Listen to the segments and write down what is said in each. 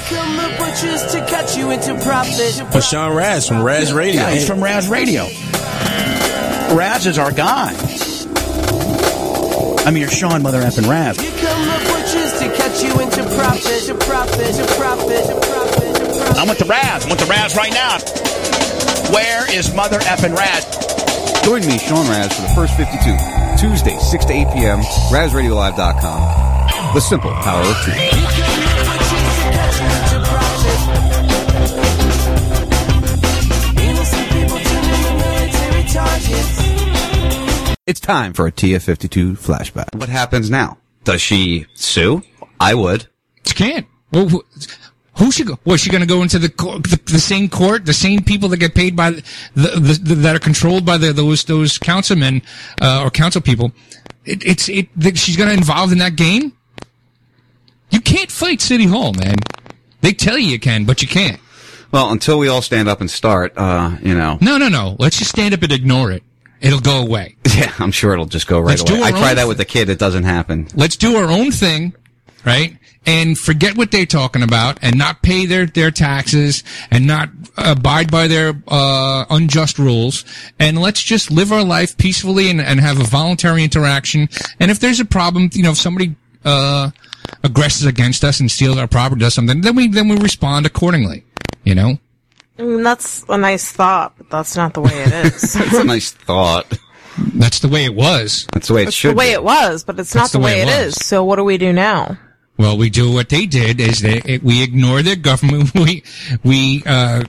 come the butchers to cut you into profit. But Sean Ras from Ras Radio. Yeah, he's from Ras Radio. Ras is our guy. I mean, you're Sean Mother effing Ras. Here come the butchers to cut you into profit, to profit, to profit, to profit, to profit. I'm with the Ras. I'm with the Ras right now. Where is Mother effing Ras? Join me, Sean Ras, for the first 52, Tuesday, 6 to 8 p.m., RasRadioLive.com. The simple power of truth. It's time for a TF52 flashback. What happens now? Does she sue? I would. She can't. Well, who, who should go? Was she going to go into the, the the same court, the same people that get paid by the, the, the that are controlled by the, those those councilmen uh, or council people? It, it's it. That she's going to involved in that game. You can't fight City Hall, man. They tell you you can, but you can't. Well, until we all stand up and start, uh, you know. No, no, no. Let's just stand up and ignore it. It'll go away. Yeah, I'm sure it'll just go right Let's away. I try that with the kid. It doesn't happen. Let's do our own thing, right? And forget what they're talking about and not pay their, their taxes and not abide by their, uh, unjust rules. And let's just live our life peacefully and, and have a voluntary interaction. And if there's a problem, you know, if somebody, uh, aggresses against us and steals our property, or does something, then we, then we respond accordingly, you know? I mean, that's a nice thought, but that's not the way it is. It's a nice thought. That's the way it was. That's the way it It's should the way be. it was, but it's That's not the the way, way it it is. was. So what do we do now? Well, we do what they did is that it, we ignore their government. We we uh,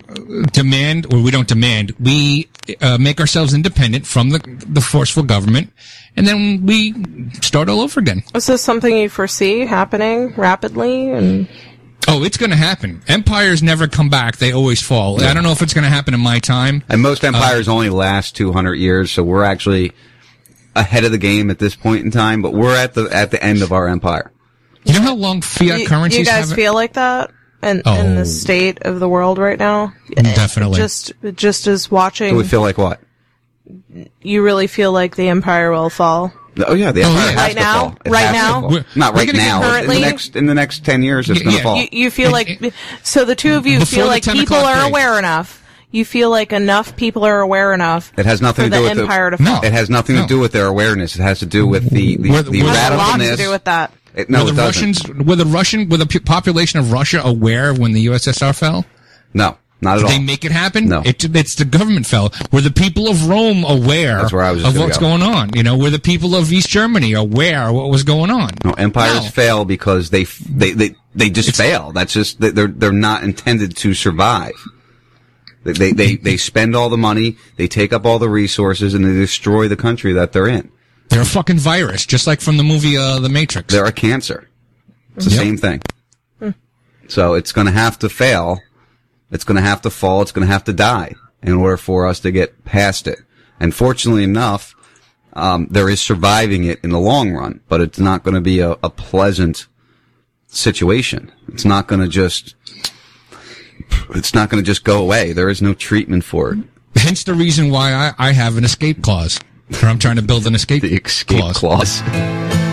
demand, or we don't demand. We uh, make ourselves independent from the the forceful government, and then we start all over again. Is this something you foresee happening rapidly? And Oh, it's going to happen. Empires never come back; they always fall. I don't know if it's going to happen in my time. And most uh, empires only last 200 years, so we're actually ahead of the game at this point in time, but we're at the, at the end of our empire. You know how long fiat you, currencies you guys have? feel like that in, in Oh. the state of the world right now? Definitely. Just just as watching, Do we feel like what? you really feel like the empire will fall. Oh yeah, the Oh, empire yeah. has Right now? fall. Right now? Not right gonna now. In currently- the next in the next 10 years, it's Yeah, going to yeah. fall. You, you feel And- like so the two of you feel like people are break. aware enough. You feel like enough people are aware enough. It has nothing for to do the with the- empire to No. It has nothing No. to do with their awareness. It has to do with the the, With- the with- It has a to do with that. It, no, were the doesn't. Russians, were the Russian, were the population of Russia aware when the USSR fell? No, not at Did all. they make it happen? No. It, it's the government fell. Were the people of Rome aware That's where I was just of gonna what's go. going on? You know, were the people of East Germany aware of what was going on? No, empires No. fail because they they they they just fail. That's just they- they're they're not intended to survive. They, they they they spend all the money, they take up all the resources, and they destroy the country that they're in. They're a fucking virus, just like from the movie uh, The Matrix. They're a cancer. It's the Yep. same thing. So it's going to have to fail. It's going to have to fall. It's going to have to die in order for us to get past it. And fortunately enough, um, there is surviving it in the long run, but it's not going to be a, a pleasant situation. It's not going to just, it's not going to just go away. There is no treatment for it. Hence the reason why I, I have an escape clause. Or I'm trying to build an escape, The escape clause. Today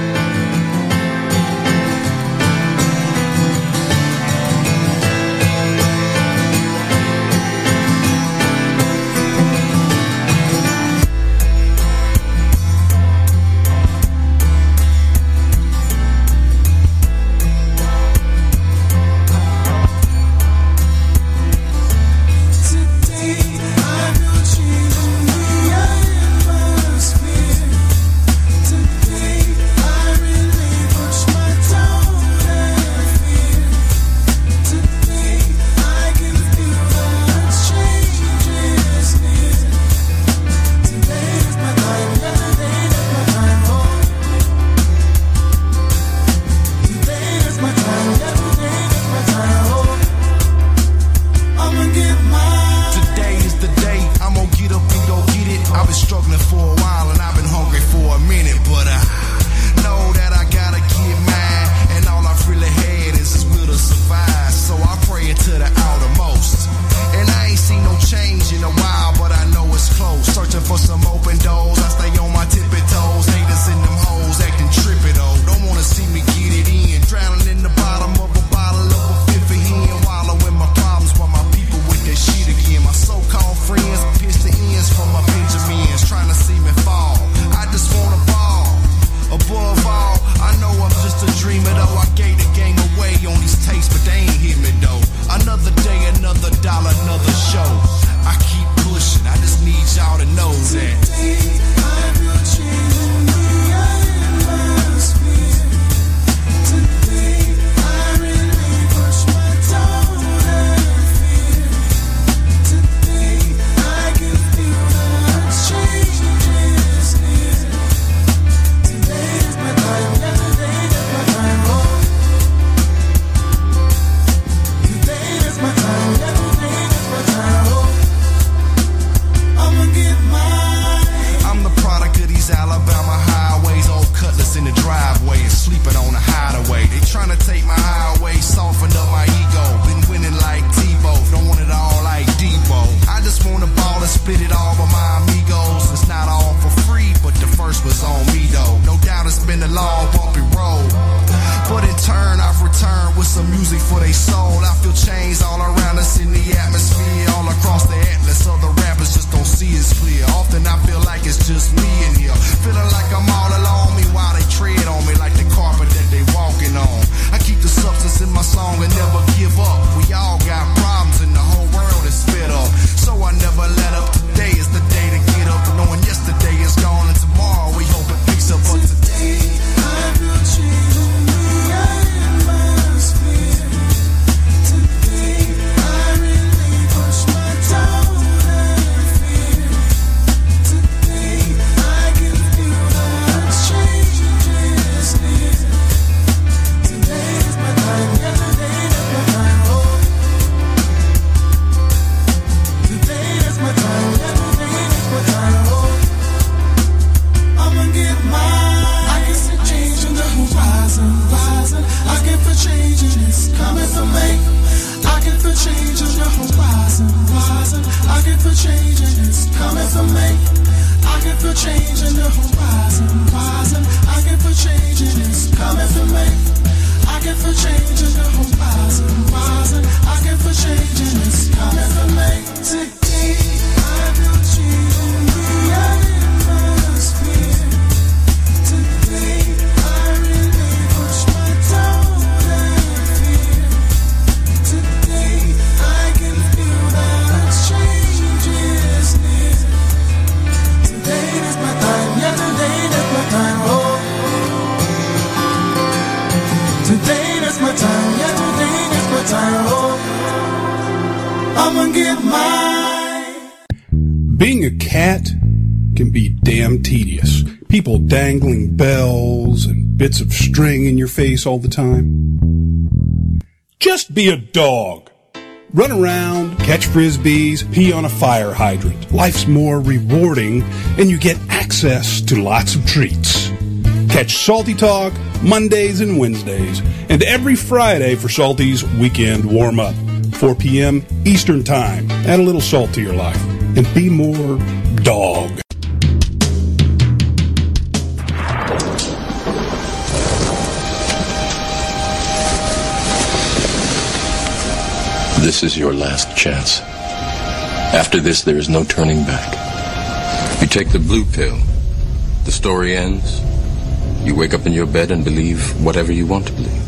Get mine. Being a cat can be damn tedious. People dangling bells and bits of string in your face all the time. Just be a dog. Run around, catch frisbees, pee on a fire hydrant. Life's more rewarding and you get access to lots of treats. Catch Salty Talk Mondays and Wednesdays and every Friday for Salty's Weekend Warm Up. 4 p.m. Eastern Time. Add a little salt to your life and be more dog. This is your last chance. After this, there is no turning back. You take the blue pill. The story ends. You wake up in your bed and believe whatever you want to believe.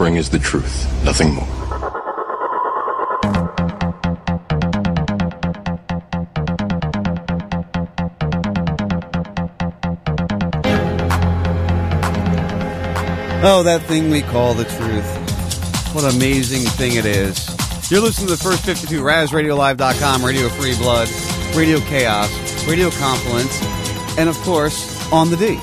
All is the truth, nothing more. Oh, that thing we call the truth. What an amazing thing it is. You're listening to the first 52, RasRadioLive.com, Radio Free Blood, Radio Chaos, Radio Confluence, and of course, On the D.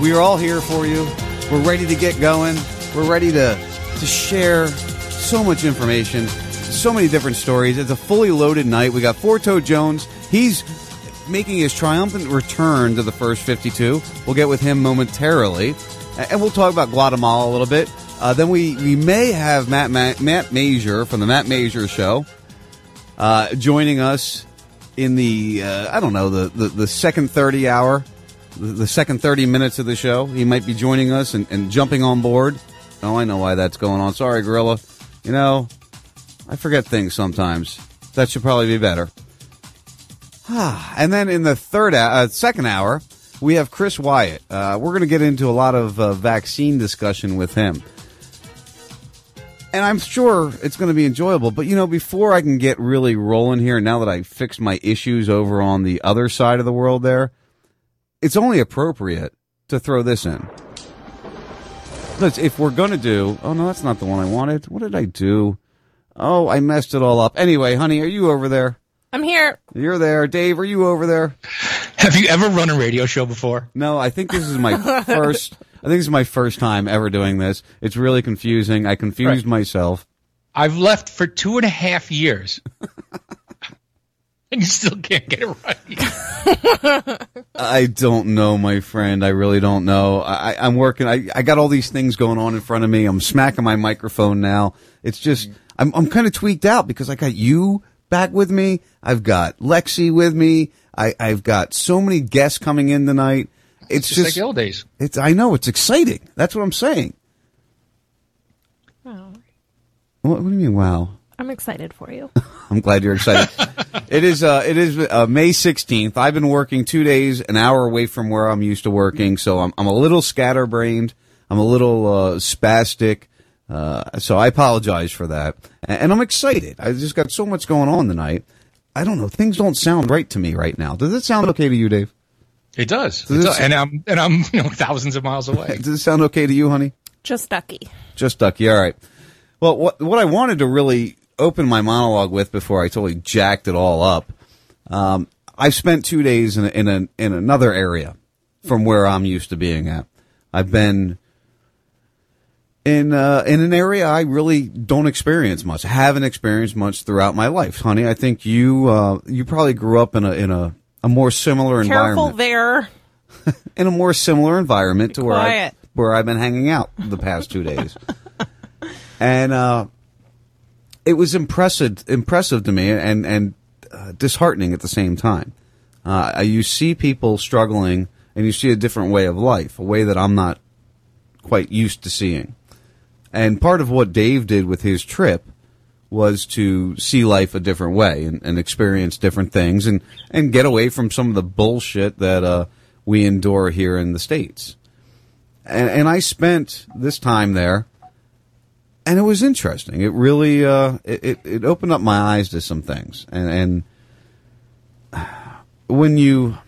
We are all here for you. We're ready to get going. We're ready to, to share so much information, so many different stories. It's a fully loaded night. We got Four Toe Jones. He's making his triumphant return to the first 52. We'll get with him momentarily. And we'll talk about Guatemala a little bit. Uh, then we, we may have Matt, Matt, Matt Major from the Matt Major Show uh, joining us in the, uh, I don't know, the, the, the second 30 hour, the, the second 30 minutes of the show. He might be joining us and, and jumping on board. Oh, I know why that's going on. Sorry, Gorilla. You know, I forget things sometimes. That should probably be better. and then in the third, uh, second hour, we have Chris Wyatt. Uh, we're going to get into a lot of uh, vaccine discussion with him. And I'm sure it's going to be enjoyable. But, you know, before I can get really rolling here, now that I fixed my issues over on the other side of the world there, it's only appropriate to throw this in. Because if we're gonna do, oh no, that's not the one I wanted. What did I do? Oh, I messed it all up. Anyway, honey, are you over there? I'm here. You're there, Dave. Are you over there? Have you ever run a radio show before? No, I think this is my first. I think this is my first time ever doing this. It's really confusing. I confused Right. myself. I've left for two and a half years. and you still can't get it right. I don't know, my friend. I really don't know. I, I- I'm working. I, I got all these things going on in front of me. I'm smacking my microphone now. It's just mm-hmm. I'm I'm kind of tweaked out because I got you back with me. I've got Lexi with me. I I've got so many guests coming in tonight. It's Just like just the old days. it's I know it's exciting. That's what I'm saying. Oh, What, what do you mean? Wow. I'm excited for you. I'm glad you're excited. it is uh, it is uh, May 16th. I've been working two days, an hour away from where I'm used to working, so I'm I'm a little scatterbrained. I'm a little uh, spastic. Uh, so I apologize for that, and, and I'm excited. I just got so much going on tonight. I don't know. Things don't sound right to me right now. Does it sound okay to you, Dave? It does. Does It it does. And I'm and I'm you know thousands of miles away. Does it sound okay to you, honey? Just ducky. Just Ducky. All right. Well, what what I wanted to really open my monologue with before I totally jacked it all up, um, I've spent two days in a, in a, in another area from where I'm used to being at. I've been in uh, in an area I really don't experience much. I haven't experienced much throughout my life, honey. I think you uh, you probably grew up in a in a, a more similar Careful environment there. in a more similar environment to where I where I've been hanging out the past two days, and uh, it was impressive impressive to me and and uh, disheartening at the same time. Uh, you see people struggling, and you see a different way of life, a way that I'm not quite used to seeing. And part of what Dave did with his trip was to see life a different way and, and experience different things and, and get away from some of the bullshit that uh, we endure here in the States. And, and I spent this time there, and it was interesting. It really uh, it, it, opened up my eyes to some things. And, and when you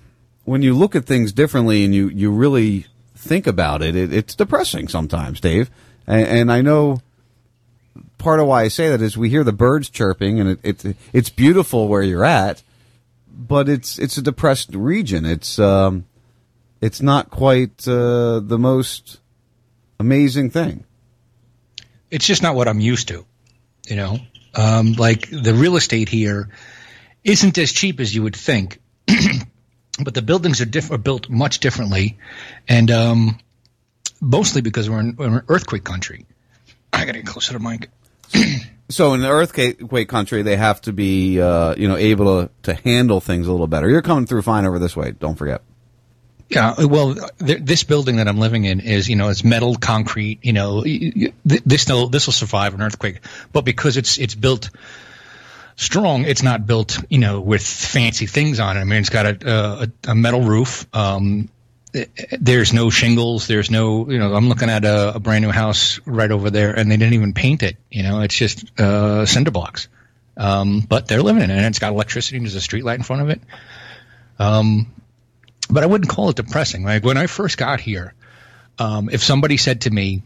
when you look at things differently and you, you really think about it, it it's depressing sometimes, Dave. And, and I know part of why I say that is we hear the birds chirping and it, it it's beautiful where you're at, but it's it's a depressed region. It's um, it's not quite uh, the most amazing thing. It's just not what I'm used to. You know, um, like the real estate here isn't as cheap as you would think, but the buildings are, diff- are built much differently, and um, mostly because we're in, we're in earthquake country. I gotta get closer to Mike. So in the earthquake country, they have to be uh, you know able to, to handle things a little better. You're coming through fine over this way. Don't forget. Yeah, well, th- this building that I'm living in is, you know, it's metal, concrete. You know, th- this will this will survive an earthquake, but because it's it's built strong, it's not built, you know, with fancy things on it. I mean, it's got a a, a metal roof. Um, there's no shingles. There's no, you know, I'm looking at a, a brand new house right over there, and they didn't even paint it. You know, it's just uh, cinder blocks. Um, but they're living in it, and it's got electricity. and There's a street light in front of it. Um, but I wouldn't call it depressing. Like when I first got here, um, if somebody said to me,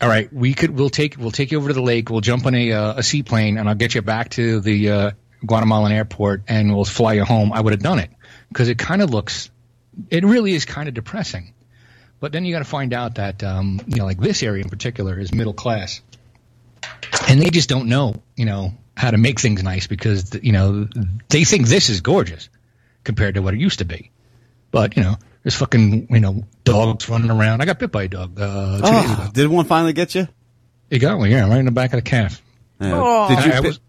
"All right, we could, we'll take, we'll take you over to the lake, we'll jump on a, uh, a seaplane, and I'll get you back to the uh, Guatemalan airport, and we'll fly you home," I would have done it because it kind of looks, it really is kind of depressing. But then you got to find out that um, you know, like this area in particular is middle class, and they just don't know, you know, how to make things nice because you know they think this is gorgeous compared to what it used to be. But you know, there's fucking you know dogs running around. I got bit by a dog uh, two days ago. Oh, did one finally get you? It got me, yeah, right in the back of the calf. Yeah. Oh. Did you? I, I was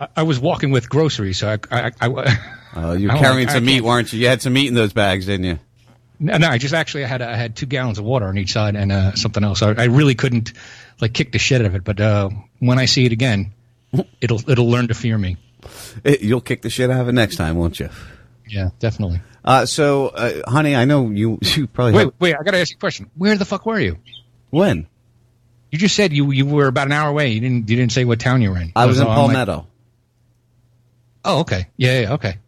I, I was walking with groceries, so I I, I, I uh, you were I carrying like- some I meat, weren't you? You had some meat in those bags, didn't you? no, no, I just actually I had I had two gallons of water on each side and uh, something else. I, I really couldn't like kick the shit out of it, but uh, when I see it again, it'll it'll learn to fear me. It, you'll kick the shit out of it next time, won't you? Yeah, definitely. Uh, so, uh, honey, I know you. You probably Wait, have- wait, I got to ask you a question. Where the fuck were you? when You just said you you were about an hour away. You didn't you didn't say what town you were in. I was in So like- Palmetto. oh, okay. Yeah, yeah, okay.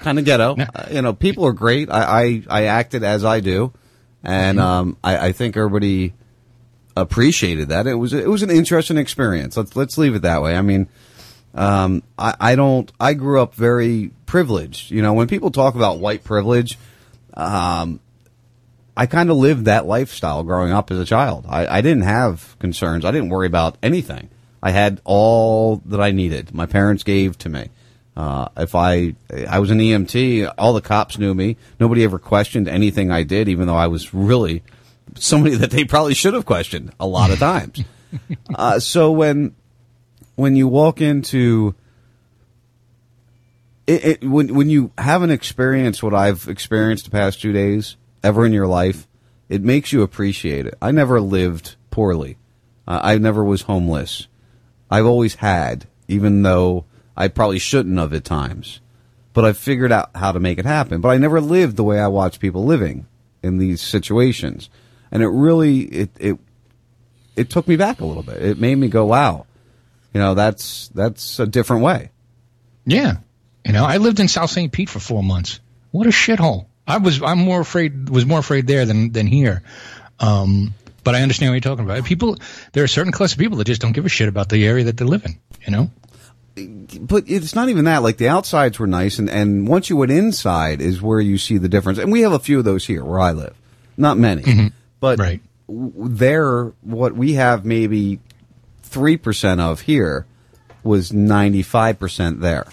kind of ghetto. No. Uh, you know, people are great. I, I, I acted as I do, and um, I, I think everybody appreciated that. It was it was an interesting experience. Let's let's leave it that way. I mean, um, I, I don't. I grew up very privileged. You know, when people talk about white privilege, um, I kind of lived that lifestyle growing up as a child. I, I didn't have concerns. I didn't worry about anything. I had all that I needed. My parents gave to me. Uh, if I I was an EMT, all the cops knew me. Nobody ever questioned anything I did, even though I was really somebody that they probably should have questioned a lot of times. uh, so when when you walk into it, it, when when you haven't experienced what I've experienced the past two days ever in your life, it makes you appreciate it. I never lived poorly. Uh, I never was homeless. I've always had, even though I probably shouldn't have at times. But I've figured out how to make it happen. But I never lived the way I watch people living in these situations, and it really it it it took me back a little bit. It made me go, "Wow, you know, that's that's a different way." Yeah. You know, I lived in South St. Pete for four months. What a shithole. I was, I'm more afraid, was more afraid there than, than here. Um, but I understand what you're talking about. People, there are certain class of people that just don't give a shit about the area that they live in, you know? but it's not even that. Like the outsides were nice, and, and once you went inside is where you see the difference. And we have a few of those here where I live, not many, but Right. there, what we have maybe three percent of here was ninety five percent there.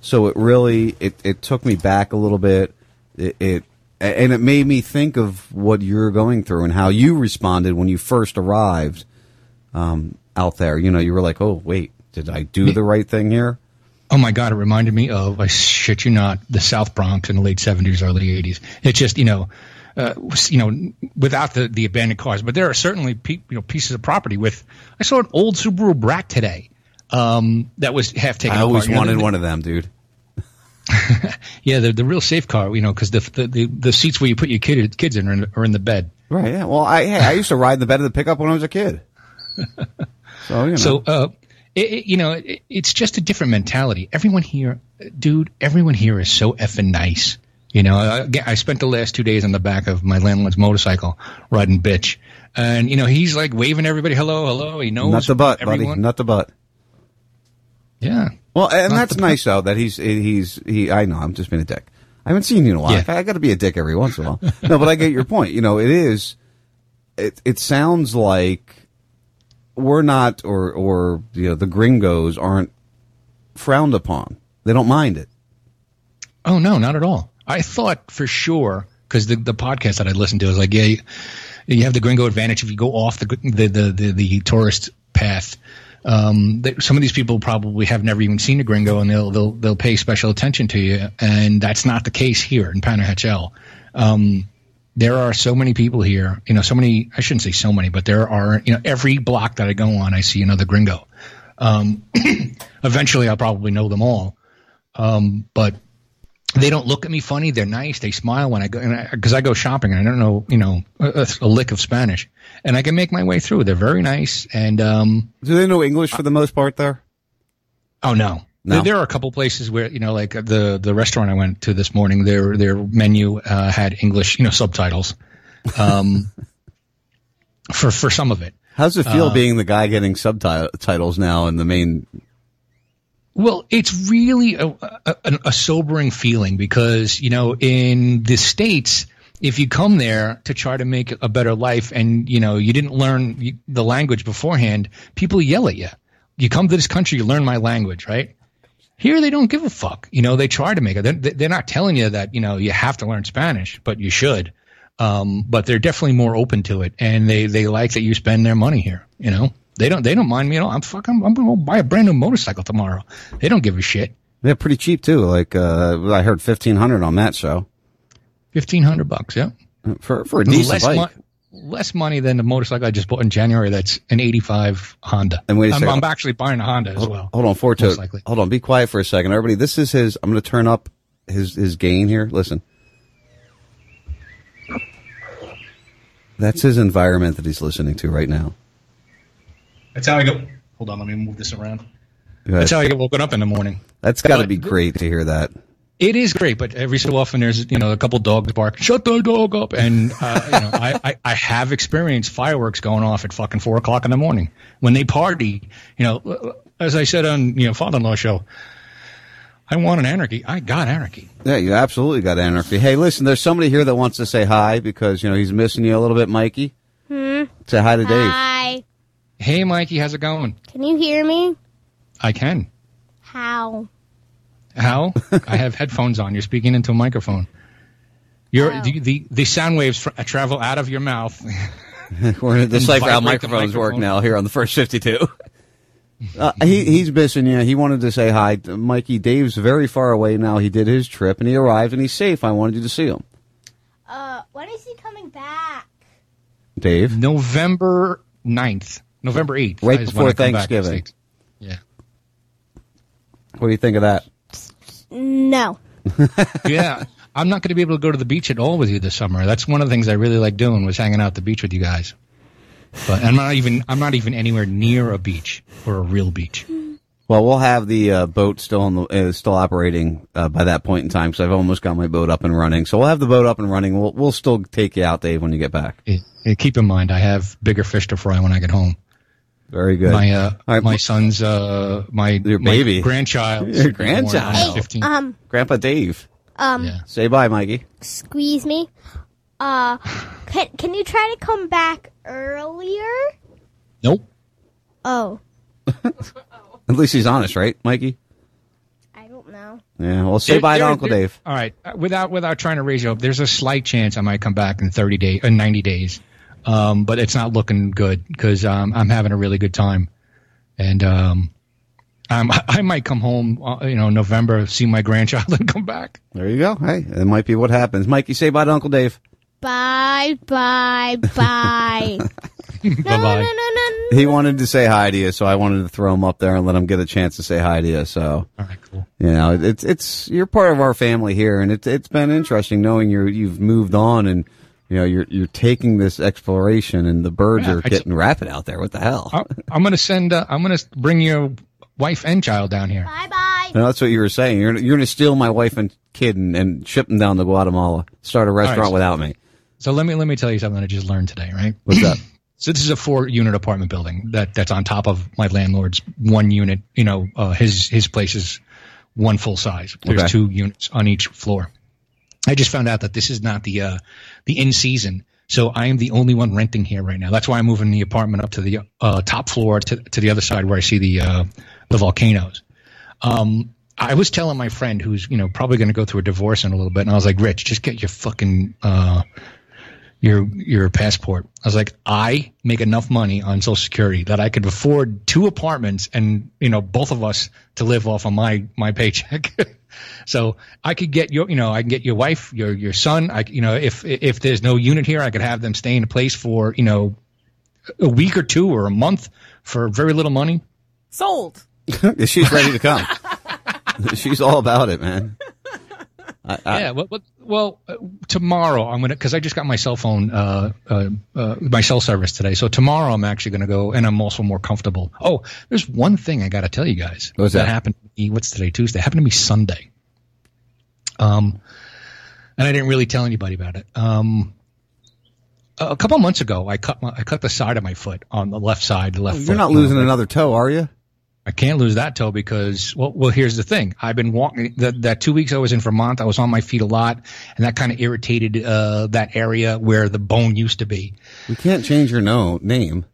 So it really it, it took me back a little bit. It, it and it made me think of what you're going through and how you responded when you first arrived um, out there. You know, you were like, "Oh, wait, did I do the right thing here?" Oh my God, it reminded me of, I shit you not, the South Bronx in the late 70s, early 80s. It's just, you know, uh, you know, without the, the abandoned cars, but there are certainly pe- you know, pieces of property with, I saw an old Subaru Brat today, um, that was half taken I always apart. You know, wanted one of them, dude. Yeah, the, the real safe car, you know, cause the, the, the, the seats where you put your kid, kids in are, in are in the bed. Right. Yeah. Well, I hey, I used to ride in the bed of the pickup when I was a kid. So you know. So, uh, it, it- you know, it, it's just a different mentality. Everyone here, dude, everyone here is so effing nice. You know, I, I spent the last two days on the back of my landlord's motorcycle riding bitch. And, you know, he's like waving everybody, hello, hello. He knows Not the butt, everyone. buddy. Not the butt. Yeah. Well, and Not that's nice though that he's he's he. I know I'm just being a dick. I haven't seen you in a while. Yeah. I got to be a dick every once in a while. no, but I get your point. You know, it is. It it sounds like we're not, or or you know, the gringos aren't frowned upon. They don't mind it. Oh no, not at all. I thought for sure because the the podcast that I listened to was like, yeah, you, you have the gringo advantage if you go off the the the the, the tourist path. Um, that some of these people probably have never even seen a gringo, and they'll they'll they'll pay special attention to you, and that's not the case here in Panajachel. Um, there are so many people here, you know, so many. I shouldn't say so many, but there are, you know, every block that I go on, I see another gringo. Um, eventually, I'll probably know them all. Um, but they don't look at me funny. They're nice. They smile when I go, because I, go shopping and I don't know, you know, a, a lick of Spanish, and I can make my way through. They're very nice, and um, Do they know English for the most part there? oh no, No. There, there are a couple places where you know, like the the restaurant I went to this morning, their their menu uh, had English, you know, subtitles, um, for for some of it. How's it feel Uh, being the guy getting subtitles now in the main? Well, it's really a, a, a sobering feeling because, you know, in the States, if you come there to try to make a better life and, you know, you didn't learn the language beforehand, people yell at you. You come to this country, you learn my language, right? Here, they don't give a fuck. You know, they try to make it. They're, they're not telling you that, you know, you have to learn Spanish, but you should. Um, but they're definitely more open to it and they, they like that you spend their money here, you know? They don't, they don't mind me at all. I'm fucking, I'm going to buy a brand new motorcycle tomorrow. They don't give a shit. They're pretty cheap too. Like uh, I heard fifteen hundred on that show Fifteen hundred bucks, yeah. for for a decent less, bike. mon- less money than the motorcycle I just bought in January. That's an '85 Honda. And wait a I'm, second. I'm actually buying a Honda as well. Hold on, four to hold on. Be quiet for a second, everybody. This is his. I'm going to turn up his his gain here. Listen, that's his environment that he's listening to right now. That's how I go. Hold on, let me move this around. That's how I get woken up in the morning. That's got to be great to hear that. It is great, but every so often there's you know a couple dogs bark. Shut the dog up, and uh, you know I, I I have experienced fireworks going off at fucking four o'clock in the morning when they party. You know, as I said on you know father-in-law show, I want an anarchy. I got anarchy. Yeah, you absolutely got anarchy. Hey, listen, there's somebody here that wants to say hi because, you know, he's missing you a little bit, Mikey. Hmm. Say hi to Dave. Hi. Hey, Mikey, how's it going? Can you hear me? I can. How? How? I have headphones on. You're speaking into a microphone. You're, Oh. the, the the sound waves fr- travel out of your mouth. We're going to decipher how vibrate the microphones work now here on the first 52. Uh, he, he's missing you. He wanted to say hi. Mikey, Dave's very far away now. He did his trip and he arrived and he's safe. I wanted you to see him. Uh, when is he coming back? Dave? November 9th. November 8th. Right before I come back to the Thanksgiving. Yeah. What do you think of that? No. yeah. I'm not going to be able to go to the beach at all with you this summer. That's one of the things I really like doing was hanging out at the beach with you guys. But I'm not even I'm not even anywhere near a beach or a real beach. Well, we'll have the uh, boat still in the, uh, still operating uh, by that point in time because I've almost got my boat up and running. So we'll have the boat up and running. We'll we'll still take you out, Dave, when you get back. Keep in mind, I have bigger fish to fry when I get home. Very good. My uh, All right, my son's uh, my Your my baby. grandchild, Your grandchild. born on the 15th. Um, Grandpa Dave. um, Say bye, Mikey. squeeze me. Uh, can can you try to come back earlier? Nope. Oh, At least he's honest, right, Mikey? I don't know. Yeah. Well, say There- bye to Uncle there- Dave. All right, uh, without without trying to raise you up, there's a slight chance I might come back in 30 days, uh, 90 days, um, but it's not looking good because um, I'm having a really good time, and um, I'm, I might come home, uh, you know, November, see my grandchild, and come back. There you go. Hey, that might be what happens. Mikey, say bye to Uncle Dave. Bye, bye, bye. no, no, no, no, no. He wanted to say hi to you, so I wanted to throw him up there and let him get a chance to say hi to you. So, all right, cool. You know, it's it's you're part of our family here, and it's it's been interesting knowing you you've moved on and you know you're you're taking this exploration, and the birds Yeah, are I t- getting rapid out there. What the hell? I, I'm gonna send. Uh, I'm gonna bring your wife and child down here. Bye, bye. You know, that's what you were saying. You're you're going to steal my wife and kid and, and ship them down to Guatemala, start a restaurant so- without me. So let me let me tell you something I just learned today, right? What's that? So this is a four unit apartment building that that's on top of my landlord's one unit. You know, uh, his his place is one full size. There's Okay. two units on each floor. I just found out that this is not the uh, the in season. So I am the only one renting here right now. That's why I'm moving the apartment up to the uh, top floor to, to the other side where I see the uh, the volcanoes. Um, I was telling my friend who's you know probably going to go through a divorce in a little bit, and I was like, Rich, just get your fucking uh, your your passport. I was like, I make enough money on Social Security that I could afford two apartments and you know both of us to live off of my my paycheck. so I could get your you know I can get your wife, your your son. I you know if if there's no unit here, I could have them stay in a place for you know a week or two or a month for very little money. Sold. She's ready to come. She's all about it, man. I, I, yeah. Well, well, well uh, tomorrow I'm gonna because I just got my cell phone, uh, uh, uh, my cell service today. So tomorrow I'm actually gonna go, and I'm also more comfortable. Oh, there's one thing I got to tell you guys. What's that? happened? To me, what's today? Tuesday. Happened to me Sunday. Um, and I didn't really tell anybody about it. Um. A couple months ago, I cut my, I cut the side of my foot on the left side, the left. You're foot, not losing like- another toe, are you? I can't lose that toe because well, well, here's the thing. I've been walking that that two weeks I was in Vermont. I was on my feet a lot, and that kind of irritated uh, that area where the bone used to be. We can't change your no name.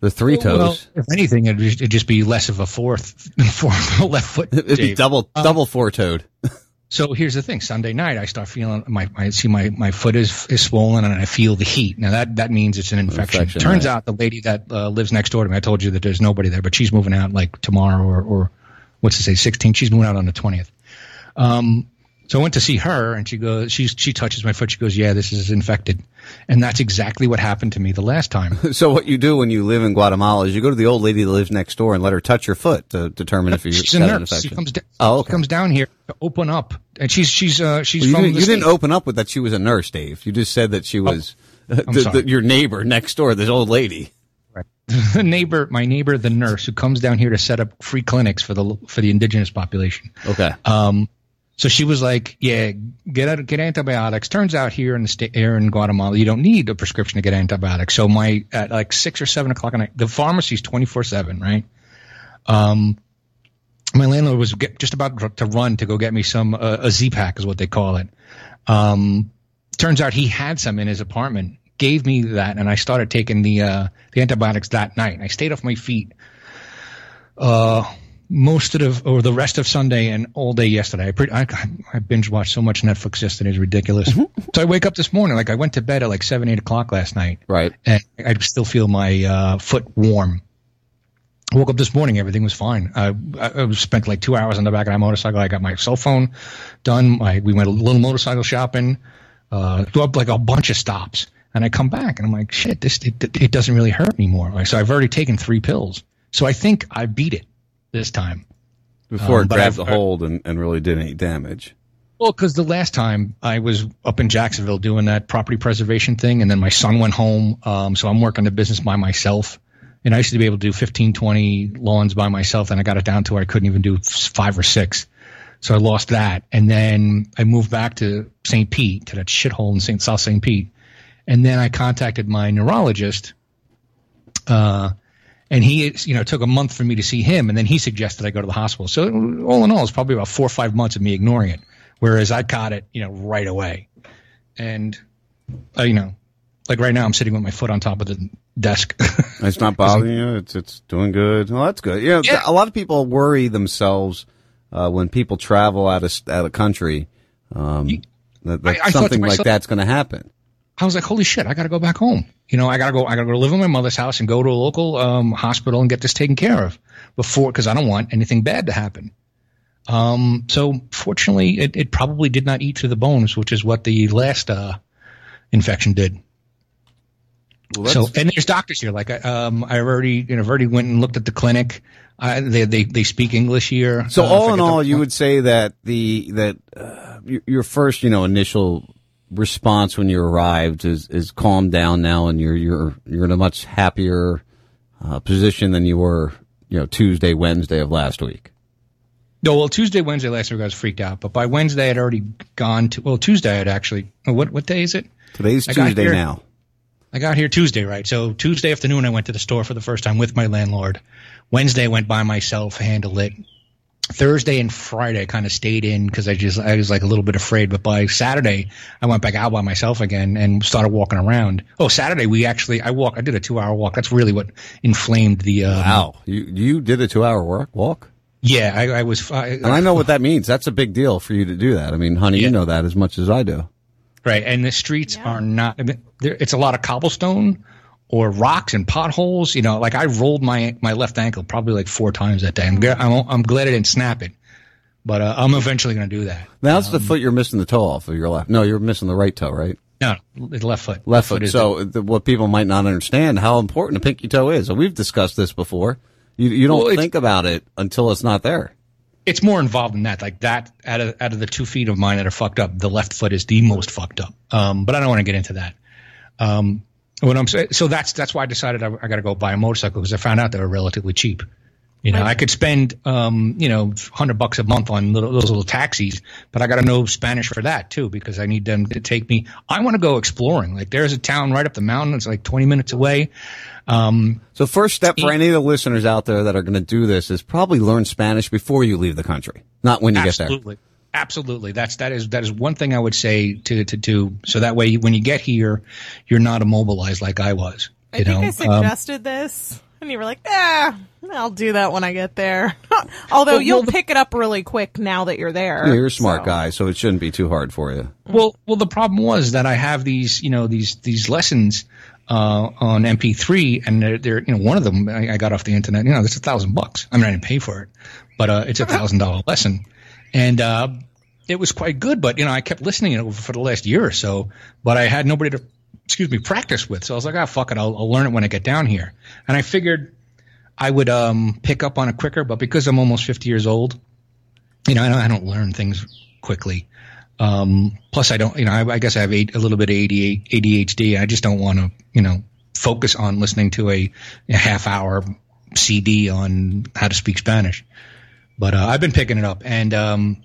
The three toes. Well, if anything, it'd just, it'd just be less of a fourth, fourth left foot. It'd be double Um, double four toed. So here's the thing. Sunday night, I start feeling my, I see my, my foot is, is swollen and I feel the heat. Now that, that means it's an infection. Infection, Turns right. out the lady that uh, lives next door to me, I told you that there's nobody there, but she's moving out like tomorrow or, or what's to say, 16. She's moving out on the 20th. Um, so I went to see her and she goes, she's, she touches my foot. She goes, yeah, this is infected. And that's exactly what happened to me the last time. So what you do when you live in Guatemala is you go to the old lady that lives next door and let her touch your foot to determine if you She's a got an nurse. She infection. comes, da- Oh, she comes down here to open up and she's, she's, uh, she's Well, you from didn't, you didn't open up with that she was a nurse, Dave. You just said that she was uh, the- the- your neighbor next door, this old lady. the neighbor, my neighbor, the nurse who comes down here to set up free clinics for the for the indigenous population. Okay. Um, So she was like, "Yeah, get get antibiotics." Turns out here in the state, here in Guatemala, you don't need a prescription to get antibiotics. So my at like six or seven o'clock at night, the pharmacy's twenty four seven, right? Um, my landlord was get, just about to run to go get me some uh, a Z pack is what they call it. Um, turns out he had some in his apartment. Gave me that, and I started taking the uh, the antibiotics that night. I stayed off my feet. Uh, most of the, or the rest of Sunday and all day yesterday. I, pre- I, I binge watched so much Netflix yesterday. It's ridiculous. so I wake up this morning, like I went to bed at like seven, eight o'clock last night. Right. And I still feel my uh, foot warm. I woke up this morning, everything was fine. I, I I spent like two hours on the back of my motorcycle. I got my cell phone done. My, we went a little motorcycle shopping, uh, do up like a bunch of stops. And I come back and I'm like, shit, this, it, it doesn't really hurt anymore. Like, so I've already taken three pills. So I think I beat it this time. Before Um, it grabbed a hold and, and really did any damage. Well, because the last time I was up in Jacksonville doing that property preservation thing, and then my son went home. Um, so I'm working the business by myself. And I used to be able to do 15, 20 lawns by myself. and I got it down to where I couldn't even do five or six. So I lost that. And then I moved back to St. Pete, to that shithole in St. South St. Pete. And then I contacted my neurologist. Uh, and he, you know, took a month for me to see him, and then he suggested I go to the hospital. So all in all, it's probably about four or five months of me ignoring it, whereas I caught it, you know, right away. And, uh, you know, like right now, I'm sitting with my foot on top of the desk. It's not bothering you. It's it's doing good. Well, that's good. You know, a lot of people worry themselves uh, when people travel out of out of country um, that, that I- I thought to something like that's going to happen. I was like, holy shit, I got to go back home. You know, I got to go, I got to go live in my mother's house and go to a local um, hospital and get this taken care of before, because I don't want anything bad to happen. Um, so fortunately, it, it probably did not eat through the bones, which is what the last uh, infection did. so, and there's doctors here. Like, I, um, I already, you know, I've already went and looked at the clinic. I, they, they, they speak English here. So Uh, all in all, you would say that the that uh, your, your first you know initial response when you arrived is is calmed down now, and you're you're you're in a much happier uh, position than you were you know Tuesday Wednesday of last week. No, well, Tuesday, Wednesday last week I was freaked out, but by Wednesday I'd already gone to. Well, Tuesday I'd actually. oh, What what day is it? Today's I Tuesday here- now. I got here Tuesday, right? So Tuesday afternoon I went to the store for the first time with my landlord. Wednesday I went by myself, handled it. Thursday and Friday I kind of stayed in because I just I was like a little bit afraid. But by Saturday I went back out by myself again and started walking around. Oh, Saturday we actually I walk I did a two hour walk. That's really what inflamed the. Um, Wow, you you did a two hour work walk. Yeah, I, I was. I, And I know what that means. That's a big deal for you to do that. I mean, honey, you know that as much as I do. Right, and the streets are not. I mean, there, it's a lot of cobblestone or rocks and potholes. You know, like I rolled my my left ankle probably like four times that day. I'm I'm, I'm glad I didn't snap it, but uh, I'm eventually going to do that. That's the foot you're missing the toe off of your left. No, you're missing the right toe, right? No, the left foot. Left foot. is- So the, what people might not understand how important a pinky toe is. And we've discussed this before. You you don't Well, think about it until it's not there. it's more involved than that. Like that, out of out of the two feet of mine that are fucked up, the left foot is the most fucked up. Um, but I don't want to get into that. Um, what I'm saying, so that's that's why I decided I, I got to go buy a motorcycle because I found out they were relatively cheap. You know, I could spend um, you know, hundred bucks a month on little, those little taxis, but I got to know Spanish for that too because I need them to take me. I want to go exploring. Like there's a town right up the mountain. It's like 20 minutes away. Um, So first step for any of the listeners out there that are going to do this is probably learn Spanish before you leave the country, not when you get there. Absolutely. Absolutely. That's that is that is one thing I would say to to do so that way when you get here you're not immobilized like I was. I You think know, I Um, suggested this, and you were like, "Ah, I'll do that when I get there." Although Well, you'll well, pick it up really quick now that you're there. Yeah, you're a smart so- guy, so it shouldn't be too hard for you. Well, well, the problem was that I have these, you know, these these lessons uh, on MP3, and they're, they're, you know, one of them I, I got off the internet. You know, it's a thousand bucks. I mean, I didn't pay for it, but uh, it's a thousand dollar lesson, and uh, it was quite good. But you know, I kept listening it for the last year or so, but I had nobody to, excuse me, practice with. So I was like, ah, fuck it, I'll, I'll learn it when I get down here. And I figured I would um, pick up on it quicker, but because I'm almost 50 years old, you know, I don't, I don't learn things quickly. Um, plus, I don't, you know, I, I guess I have a, a little bit of ADHD. ADHD. I just don't want to, you know, focus on listening to a, a half hour CD on how to speak Spanish. But uh, I've been picking it up, and um,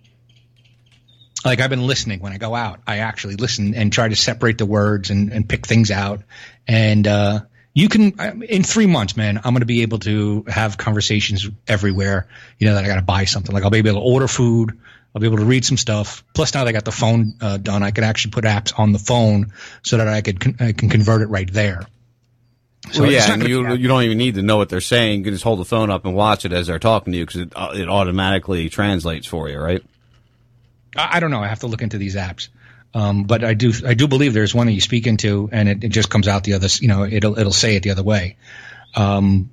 like I've been listening when I go out. I actually listen and try to separate the words and, and pick things out. And uh, you can in three months, man, I'm going to be able to have conversations everywhere. You know that I got to buy something. Like I'll be able to order food. I'll be able to read some stuff. Plus, now that I got the phone uh, done, I can actually put apps on the phone so that I could con- I can convert it right there. So well, yeah, and you you don't even need to know what they're saying. You can just hold the phone up and watch it as they're talking to you because it, uh, it automatically translates for you, right? I, I don't know. I have to look into these apps. Um, but I do, I do believe there's one that you speak into and it, it just comes out the other, you know, it'll, it'll say it the other way. Um,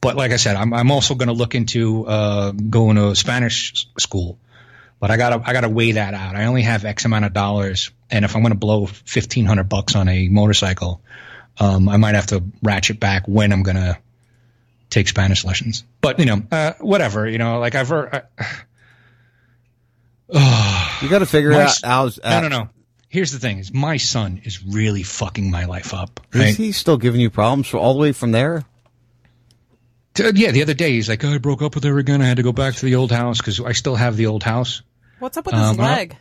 but like I said, I'm, I'm also going to look into, uh, going to Spanish school, but I gotta, I gotta weigh that out. I only have X amount of dollars. And if I'm going to blow 1500 bucks on a motorcycle, um, I might have to ratchet back when I'm going to take Spanish lessons. But, you know, uh, whatever, you know, like I've heard, You got to figure My out s- how's no, no, no. Here's the thing: is my son is really fucking my life up. Right? Is he still giving you problems for all the way from there? T- yeah, the other day he's like, oh, "I broke up with her again. I had to go back to the old house because I still have the old house." What's up with his Um, I don't- leg?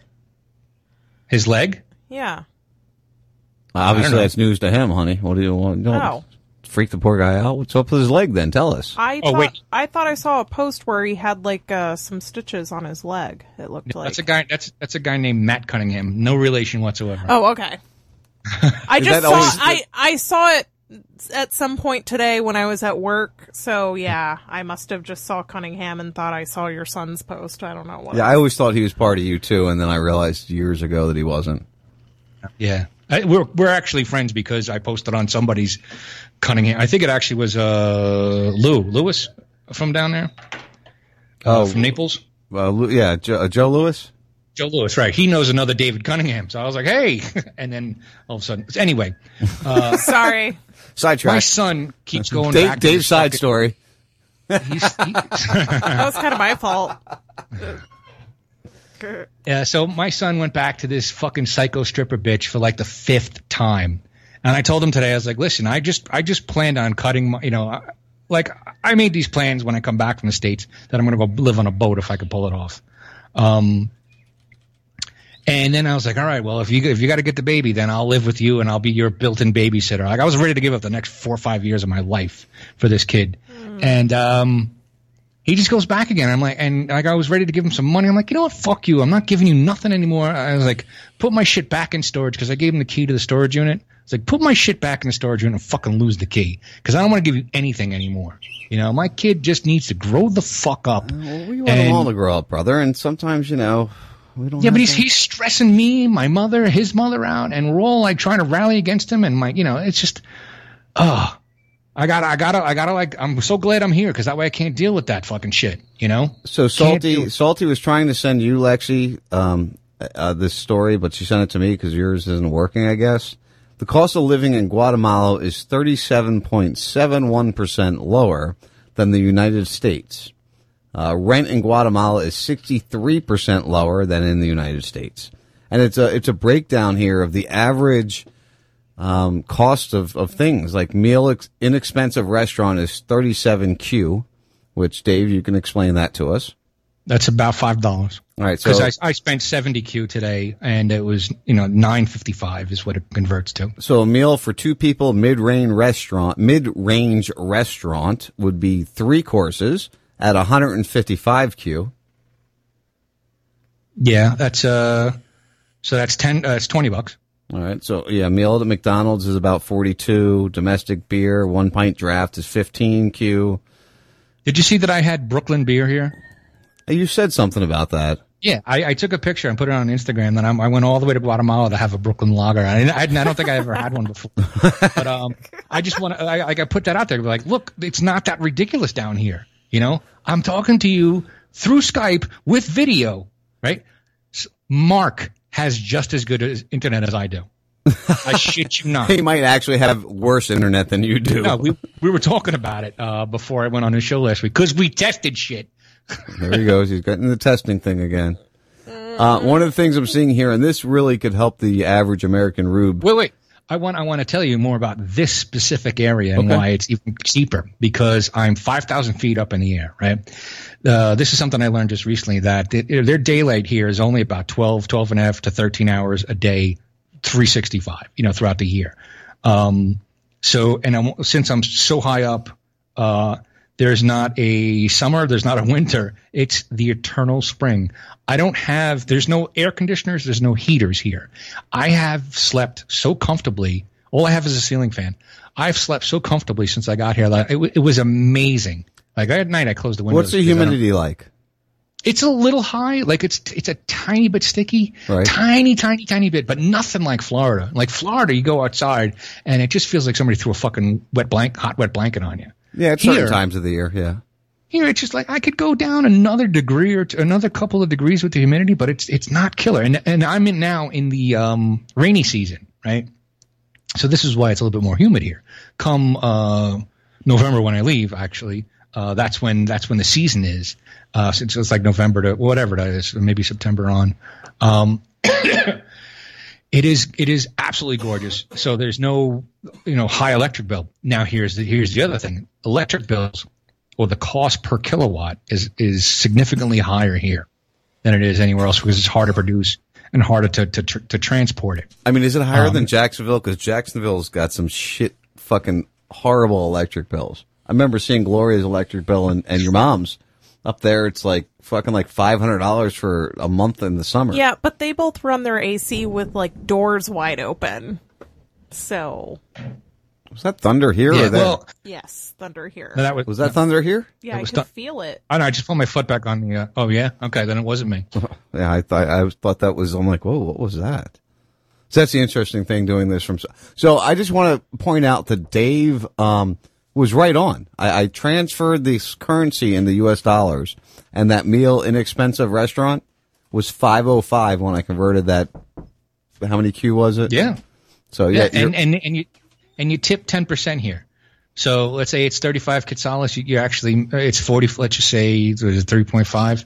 His leg? Yeah. Obviously, know. that's news to him, honey. What do you want? You don't Oh. Freak the poor guy out. What's up with his leg? Then tell us. I Oh, thought wait. I thought I saw a post where he had like uh, some stitches on his leg. It looked like. That's a guy. That's that's a guy named Matt Cunningham. No relation whatsoever. Oh, okay. I just saw always- I I saw it at some point today when I was at work. So yeah, I must have just saw Cunningham and thought I saw your son's post. I don't know what. Yeah, I always thought he was part of you too, and then I realized years ago that he wasn't. Yeah, I, we're we're actually friends because I posted on somebody's Cunningham. I think it actually was uh Lou Lewis from down there. Oh. uh, from Naples. Uh, yeah, Joe, uh, Joe Lewis. Joe Lewis, right? He knows another David Cunningham. So I was like, hey, and then all of a sudden, anyway, uh, Sorry. Sidetrack. my son keeps going Dave, back. to Dave's side fucking- story. He's, he- That was kind of my fault. Yeah, so my son went back to this fucking psycho stripper bitch for like the fifth time, and I told him today I was like, "Listen, I just I just planned on cutting my, you know, like I made these plans when I come back from the states that I'm going to go live on a boat if I could pull it off." Um, and then I was like, "All right, well, if you if you got to get the baby, then I'll live with you and I'll be your built-in babysitter." Like I was ready to give up the next four or five years of my life for this kid, and um he just goes back again. I'm like, and like I was ready to give him some money. I'm like, you know what? Fuck you. I'm not giving you nothing anymore. I was like, put my shit back in storage because I gave him the key to the storage unit. It's like, put my shit back in the storage unit and fucking lose the key because I don't want to give you anything anymore. You know, my kid just needs to grow the fuck up. We want them all to grow up, brother. And sometimes, you know, we don't. Yeah, but he's to- he's stressing me, my mother, his mother out, and we're all like trying to rally against him. And my, you know, it's just, oh, I gotta, I gotta, I gotta like. I'm so glad I'm here because that way I can't deal with that fucking shit. You know. So salty, salty was trying to send you, Lexi, um, uh, this story, but she sent it to me because yours isn't working. I guess the cost of living in Guatemala is thirty-seven point seven one percent lower than the United States. Uh, rent in Guatemala is sixty-three percent lower than in the United States, and it's a it's a breakdown here of the average um, cost of, of things like meal ex- inexpensive restaurant is 37 Q, which Dave, you can explain that to us. That's about five dollars. All right. So, Because I, I spent seventy Q today, and it was you know nine fifty five is what it converts to. so a meal for two people, mid-range restaurant, mid-range restaurant would be three courses at 155 Q. Yeah, that's uh, so that's ten. Uh, it's twenty bucks. All right. So yeah, meal at McDonald's is about 42. Domestic beer, one pint draft is 15 Q. Did you see that I had Brooklyn beer here? You said something about that. Yeah, I, I took a picture and put it on Instagram. Then I'm, I went all the way to Guatemala to have a Brooklyn lager. I, I, I don't think I ever had one before, but um, I just want to. I, I put that out there. be Like, look, it's not that ridiculous down here. You know, I'm talking to you through Skype with video, right? Mark has just as good as internet as I do. I shit you not. He might actually have worse internet than you do. No, we we were talking about it uh, before I went on his show last week because we tested shit. There he goes. He's getting the testing thing again. Uh, one of the things I'm seeing here, and this really could help the average American rube. Wait, wait. I want I want to tell you more about this specific area and Okay. why it's even cheaper because I'm 5,000 feet up in the air, right? Uh, this is something I learned just recently that it, their daylight here is only about 12, 12 and a half to 13 hours a day, 365, you know, throughout the year. Um, so, and I'm, since I'm so high up, uh, there's not a summer, there's not a winter. It's the eternal spring. I don't have, there's no air conditioners, there's no heaters here. I have slept so comfortably. All I have is a ceiling fan. I've slept so comfortably since I got here. Like, it, w- it was amazing. Like at night, I closed the windows. What's the because I don't- humidity like? It's a little high. Like it's it's a tiny bit sticky, Right. tiny, tiny, tiny bit, but nothing like Florida. Like Florida, you go outside and it just feels like somebody threw a fucking wet blank, hot wet blanket on you. Yeah, at certain times of the year. Yeah. Here, it's just like I could go down another degree or t- another couple of degrees with the humidity, but it's it's not killer. And and I'm in now in the um, rainy season, right? So this is why it's a little bit more humid here. Come uh, November when I leave, actually, uh, that's when that's when the season is. Uh, since it's like November to whatever that is, maybe September on. Um, it is it is absolutely gorgeous. So there's no you know high electric bill. Now here's the here's the other thing. Electric bills or the cost per kilowatt is is significantly higher here than it is anywhere else because it's harder to produce and harder to to, tr- to transport it. I mean, is it higher Um, than Jacksonville? Because Jacksonville's got some shit, fucking horrible electric bills. I remember seeing Gloria's electric bill and, and your mom's up there. It's like fucking like five hundred dollars for a month in the summer. Yeah, but they both run their AC with like doors wide open. So Was that thunder here Yeah, or there? well, yes, thunder here. No, that was, was that thunder here? yeah, I was could th- feel it. I know. I just put my foot back on the. Uh, oh yeah. Okay, then it wasn't me. Yeah, I thought I thought that was. I'm like, whoa, what was that? So that's the interesting thing doing this from. So I just want to point out that Dave um, was right on. I, I transferred this currency into U.S. dollars, and that meal inexpensive restaurant was five oh five when I converted that. How many Q was it? Yeah. So yeah, Yeah, and, and and you and you tip ten percent here. So let's say it's thirty five quetzales. You, actually it's forty. Let's just say it was three point five.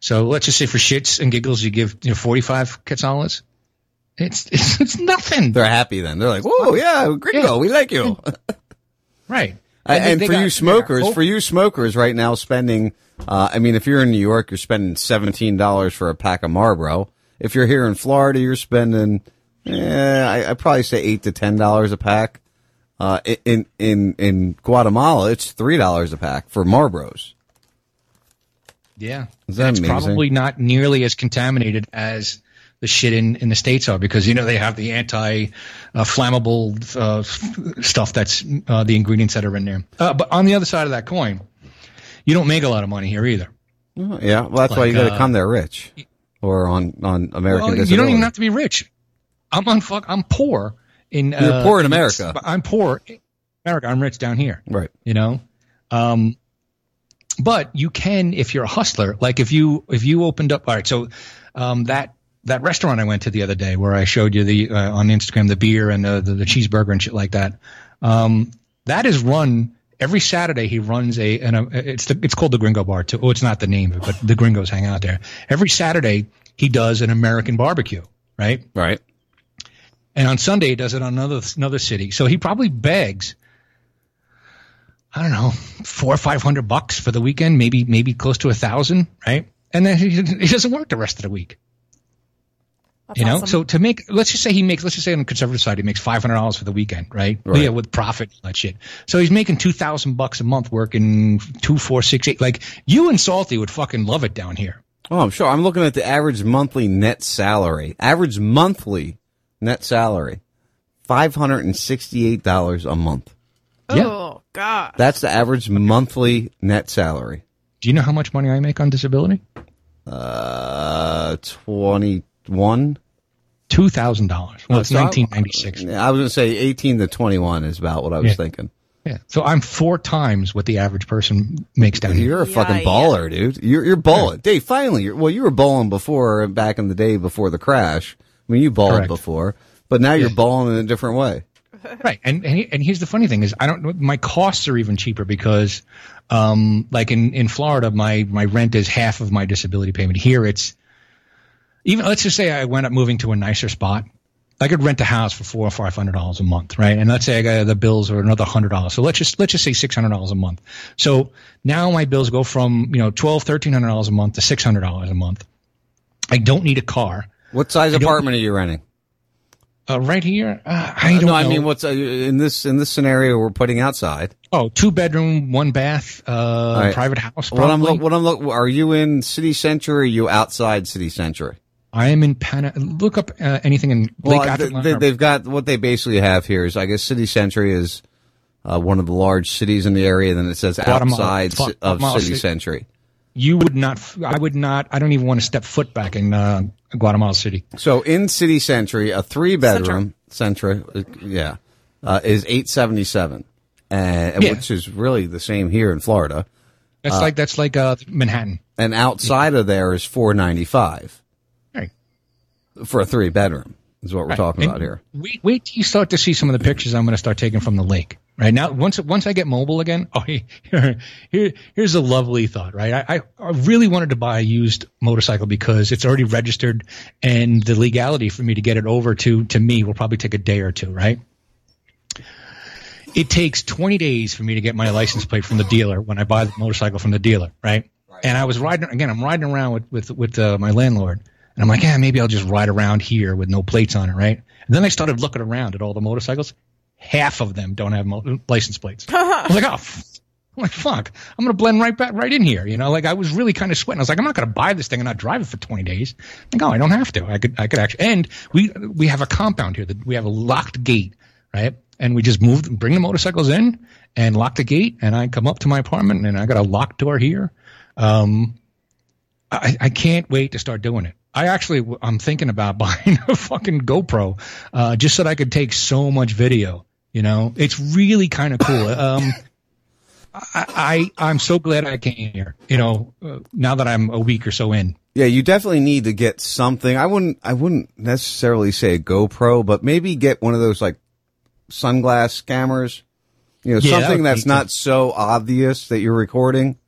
So let's just say for shits and giggles, you give you know forty five quetzales. It's, it's it's nothing. they're happy then. They're like, whoa, yeah, gringo, Yeah. we like you. Right. And, they- and for got- you smokers, for you smokers right now spending, uh, I mean, if you're in New York, you're spending $17 for a pack of Marlboro. If you're here in Florida, you're spending, eh, I, I'd probably say eight to $10 a pack. Uh, in, in, in Guatemala, it's $3 a pack for Marlboros. Yeah. Is that it's amazing? probably not nearly as contaminated as the shit in, in the States are because, you know, they have the anti uh, flammable uh, stuff that's uh, the ingredients that are in there. Uh, but on the other side of that coin, you don't make a lot of money here either. Oh, Yeah, well, that's why you got to uh, come there rich or on, on American Well, you don't even have to be rich. I'm on fuck. I'm poor in. You're uh, poor in America. I'm poor in America. I'm rich down here. Right. You know. Um, but you can if you're a hustler. Like if you if you opened up. All right. So um, that that restaurant I went to the other day where I showed you the uh, on Instagram the beer and the, the the cheeseburger and shit like that. Um, that is run every Saturday. He runs a and a, it's the, it's called the Gringo Bar too. Oh, it's not the name of it, but the Gringos hang out there every Saturday. He does an American barbecue. Right. Right. And on Sunday, he does it on another another city. So he probably begs, I don't know, four or five hundred bucks for the weekend, maybe maybe close to a thousand, right? And then he, he doesn't work the rest of the week. That's you know, awesome. so to make, let's just say he makes, let's just say on the conservative side, he makes five hundred dollars for the weekend, right? Right. Yeah, with profit, and that shit. So he's making two thousand bucks a month, working two, four, six, eight. Like you and Salty would fucking love it down here. Oh, I'm sure. I'm looking at the average monthly net salary. Average monthly net salary, five hundred and sixty-eight dollars a month. Oh God. That's the average monthly net salary. Do you know how much money I make on disability? Uh, twenty-one. Two thousand dollars. Well, it's So I- nineteen ninety six. I was going to say eighteen to twenty-one is about what I was Yeah. thinking. Yeah. So I'm four times what the average person makes down here. You're a fucking yeah. baller, dude. You're you're balling, Dave. Finally, you're, well, you were balling before back in the day before the crash. I mean, you balled Correct. before, but now you're balling in a different way. Right. And, and he- and here's the funny thing is I don't my costs are even cheaper because um like in in Florida my my rent is half of my disability payment. Here it's even let's just say I went up moving to a nicer spot I could rent a house for four or five hundred dollars a month, right? And let's say I got the bills are another hundred dollars. So let's just let's just say six hundred dollars a month. So now my bills go from you know twelve, thirteen hundred dollars a month to six hundred dollars a month. I don't need a car. What size apartment are you renting? Uh, right here, uh, I don't no, know. I mean, what's uh, in this in this scenario we're putting outside? Oh, two bedroom, one bath, uh, right. private house. What I'm probably. look, what I'm look, are you in city center? or Are you outside city center? I am in Pana. Look up uh, anything in Lake Well, Atitlan. they, they've got what they basically have here is I guess city Century is uh, one of the large cities in the area. Then it says Guatemala. outside of Guatemala city center. you would not. I would not. I don't even want to step foot back in uh, Guatemala City. So in city Century, a three bedroom center, uh, yeah, uh, is eight seventy seven, and Yeah. which is really the same here in Florida. That's Uh, like that's like uh, Manhattan. and outside of there is four ninety five. Right. For a three bedroom is what we're Right. talking about here. Wait, wait till you start to see some of the pictures I'm going to start taking from the lake. Right now, once once I get mobile again, oh, here, here here's a lovely thought. Right, I, I really wanted to buy a used motorcycle because it's already registered, and the legality for me to get it over to to me will probably take a day or two. Right. It takes 20 days for me to get my license plate from the dealer when I buy the motorcycle from the dealer. Right. And I was riding again. I'm riding around with with with uh, my landlord, and I'm like, yeah, maybe I'll just ride around here with no plates on it, right? And then I started looking around at all the motorcycles. Half of them don't have mo- license plates. I was like, oh, f- I'm like, fuck, I'm gonna blend right back right in here. You know, like I was really kind of sweating. I was like, I'm not gonna buy this thing and not drive it for 20 days. Like, oh, I don't have to. I could, I could actually. And we we have a compound here that we have a locked gate, right? And we just move, bring the motorcycles in and lock the gate. And I come up to my apartment and I got a locked door here. Um, I, I can't wait to start doing it. I actually, I'm thinking about buying a fucking GoPro, uh, just so that I could take so much video. You know, it's really kind of cool. Um, I, I, I'm so glad I came here. You know, uh, now that I'm a week or so in. Yeah, you definitely need to get something. I wouldn't, I wouldn't necessarily say a GoPro, but maybe get one of those like sunglass cameras. You know, Yeah, something that's not so obvious that you're recording.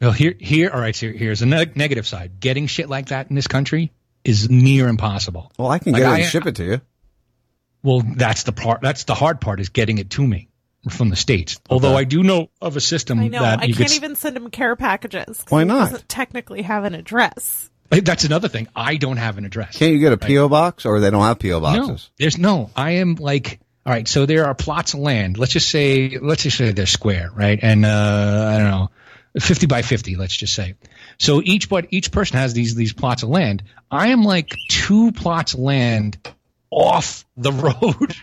Well, here, here, all right. So here's a neg- negative side. Getting shit like that in this country is near impossible. Well, I can Like, get it I- and ship it to you. Well, that's the part. That's the hard part is getting it to me from the states. Although I do know of a system I know. that I you can't could. even send him care packages. Why he not? Doesn't technically have an address. That's another thing. I don't have an address. Can't you get a PO box, or they don't have PO boxes? No, boxes? there's no. I am like, all right. So there are plots of land. Let's just say, let's just say they're square, right? And uh, I don't know, fifty by fifty. Let's just say. So each but each person has these these plots of land. I am like two plots of land off the road.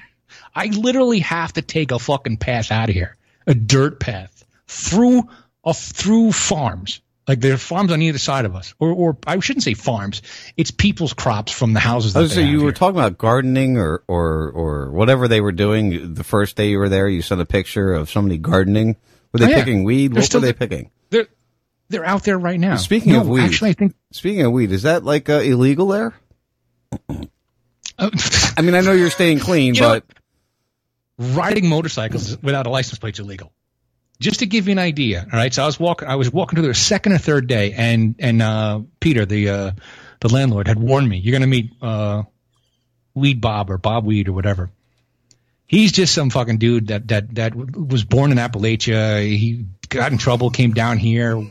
I literally have to take a fucking path out of here, a dirt path through a, through farms. Like there are farms on either side of us, or or I shouldn't say farms. It's people's crops from the houses. That say have you here. were talking about gardening or, or, or whatever they were doing the first day you were there. You sent a picture of somebody gardening. Were they Oh, yeah. picking weed? They're what were they picking? They're they're out there right now. Speaking No, of weed, actually, I think speaking of weed, is that like uh, illegal there? I mean, I know you're staying clean, You know but riding motorcycles without a license plate is illegal. Just to give you an idea, all right. So I was walking, I was walking to the second or third day, and and uh, Peter, the uh, the landlord, had warned me, "You're going to meet uh, Weed Bob or Bob Weed or whatever." He's just some fucking dude that that that was born in Appalachia. He got in trouble, came down here,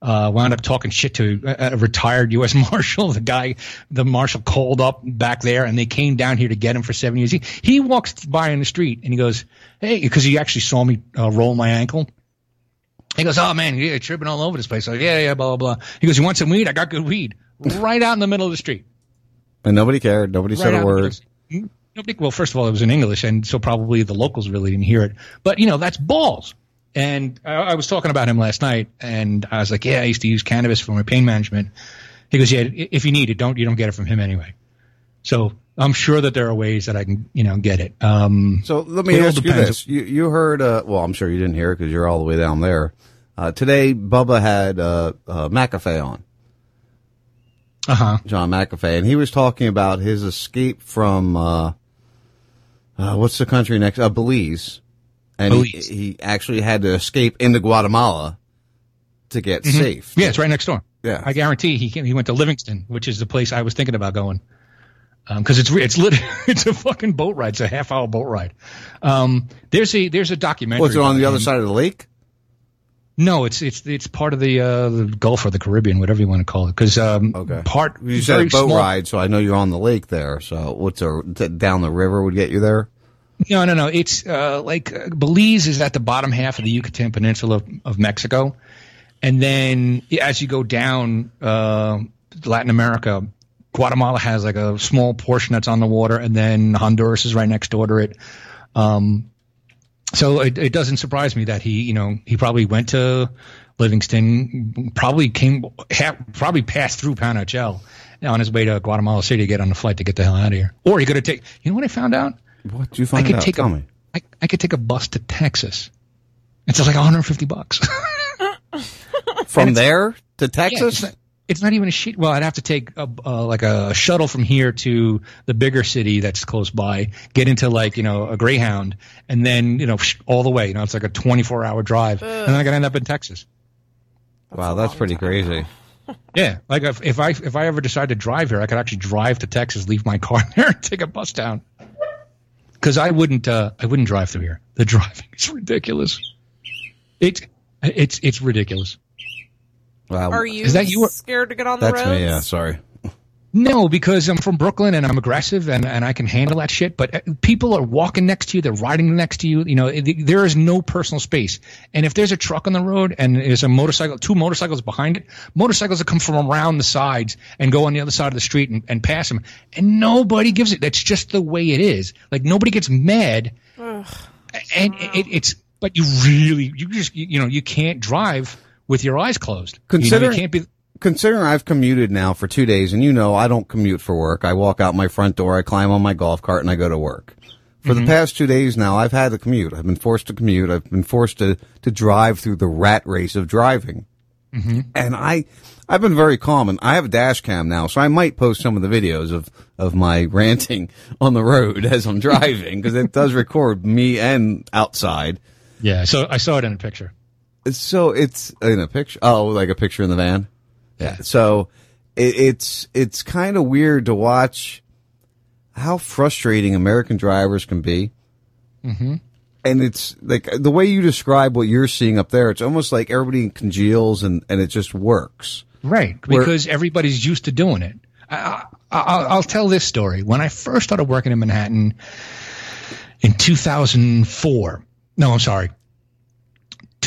uh, wound up talking shit to a, a retired U.S. Marshal. The guy, the marshal called up back there, and they came down here to get him for seven years. He, he walks by in the street and he goes, "Hey," because he actually saw me uh, roll my ankle. He goes, "Oh man, you're tripping all over this place." Like, yeah, yeah, blah blah blah. He goes, "You want some weed? I got good weed." Right out in the middle of the street. and nobody cared. Nobody Right said a in the middle word. Of the street. Nobody, well, first of all, it was in English, and so probably the locals really didn't hear it. But you know, that's balls. And I, I was talking about him last night, and I was like, "Yeah, I used to use cannabis for my pain management." He goes, "Yeah, if you need it, don't you don't get it from him anyway." So I'm sure that there are ways that I can, you know, get it. Um, So let me ask you this: you you heard? Uh, well, I'm sure you didn't hear it because you're all the way down there. Uh, today, Bubba had uh, uh, McAfee on. Uh huh. John McAfee, and he was talking about his escape from uh, what's the country next? Uh, Belize, and he, Belize. he actually had to escape into Guatemala to get Mhm. safe. Yeah, it's right next door. Yeah. I guarantee he came, he went to Livingston, which is the place I was thinking about going. because it's it's lit- it's a fucking boat ride. It's a half hour boat ride. Um, there's a there's a documentary. What's it on the other side of the lake? No, it's it's it's part of the uh, the Gulf or the Caribbean, whatever you want to call it. Because um, part You said boat small- ride, so I know you're on the lake there. So what's a down the river would get you there? No, no, no. It's uh, like uh, Belize is at the bottom half of the Yucatan Peninsula of, of Mexico, and then as you go down uh, Latin America, Guatemala has like a small portion that's on the water, and then Honduras is right next door to it. Um, so it, it doesn't surprise me that he, you know, he probably went to Livingston, probably came, ha- probably passed through Panajachel on his way to Guatemala City to get on the flight to get the hell out of here. Or he could have taken. You know what I found out? What did you find I could out? take Tell a, me. I, I could take a bus to Texas. It's like 150 bucks. From there to Texas? it's, not, it's not even a sheet. Well, I'd have to take a, uh, like a shuttle from here to the bigger city that's close by, get into like, you know, a Greyhound and then, you know, all the way, you know, it's like a 24 hour drive. And then I got to end up in Texas. wow, that's pretty crazy. Yeah. Like if, if I, if I ever decide to drive here, I could actually drive to Texas, leave my car there and take a bus down. Cause I wouldn't, uh, I wouldn't drive through here. The driving is ridiculous. It, it's, it's ridiculous. Wow. Are you Is that you scared to get on the That's roads? me. Yeah, sorry. No, because I'm from Brooklyn and I'm aggressive and, and I can handle that shit. But uh, people are walking next to you, they're riding next to you. You know, it- there is no personal space. And if there's a truck on the road and there's a motorcycle, two motorcycles behind it, motorcycles that come from around the sides and go on the other side of the street and, and pass them, and nobody gives it. That's just the way it is. Like nobody gets mad, and it, it's. But you really, you just, you, you know, you can't drive with your eyes closed. You know, you Considering, can't be. considering I've commuted now for two days, and you know I don't commute for work. I walk out my front door, I climb on my golf cart, and I go to work. For Mm-hmm. the past two days now, I've had to commute. I've been forced to commute. I've been forced to to drive through the rat race of driving. Mm-hmm. And I, I've been very calm, and I have a dash cam now, so I might post some of the videos of of my ranting on the road as I'm driving because it does record me and outside. Yeah, so I saw it in a picture. So it's in a picture. Oh, like a picture in the van. Yeah. So it, it's it's kind of weird to watch how frustrating American drivers can be. Mm-hmm. And it's like the way you describe what you're seeing up there. It's almost like everybody congeals and and it just works. Right, Where- because everybody's used to doing it. I, I, I'll, I'll tell this story. When I first started working in Manhattan in 2004, no, I'm sorry,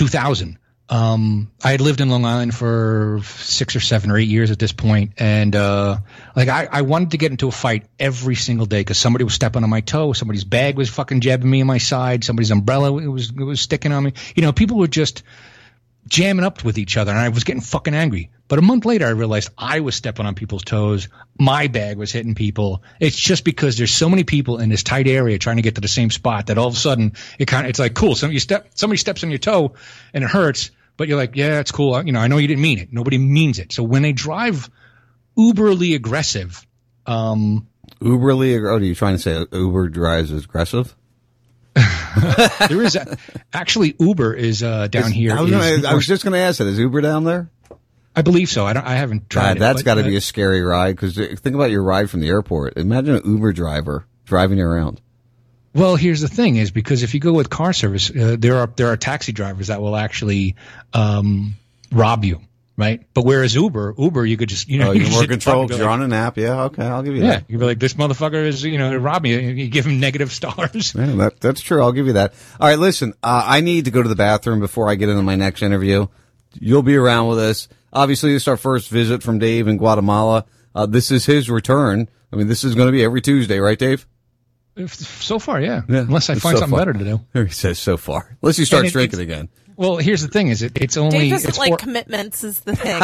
2000. Um, I had lived in Long Island for six or seven or eight years at this point, and uh, like I, I wanted to get into a fight every single day because somebody was stepping on my toe, somebody's bag was fucking jabbing me in my side, somebody's umbrella was was sticking on me. You know, people were just jamming up with each other and I was getting fucking angry. But a month later, I realized I was stepping on people's toes. My bag was hitting people. It's just because there's so many people in this tight area trying to get to the same spot that all of a sudden it kind of, it's like, cool. So you step, somebody steps on your toe and it hurts, but you're like, yeah, it's cool. You know, I know you didn't mean it. Nobody means it. So when they drive uberly aggressive, um, Uberly, oh, are you trying to say Uber drives aggressive? there is a, actually Uber is, uh, down Is- here. I was, gonna, I was just going to ask that. Is Uber down there? I believe so. I don't, I haven't tried God, that's got to uh, be a scary ride because think about your ride from the airport. Imagine an Uber driver driving you around. Well, here's the thing: is because if you go with car service, uh, there are there are taxi drivers that will actually um, rob you, right? But whereas Uber, Uber, you could just you know Oh, you more control fucking because go you're like, on an app. Yeah, okay, I'll give you Yeah, that. you'd be like, this motherfucker is you know robbed me. You give him negative stars. Yeah, that, that's true. I'll give you that. All right, listen, uh, I need to go to the bathroom before I get into my next interview. You'll be around with us. Obviously, this is our first visit from Dave in Guatemala. Uh, this is his return. I mean, this is going to be every Tuesday, right, Dave? If- So far, yeah. Unless I find so something far. better to do. He says so far. Unless you start it- drinking again. Well, here's the thing: is it, it's only Dave doesn't it's like four, commitments is the thing.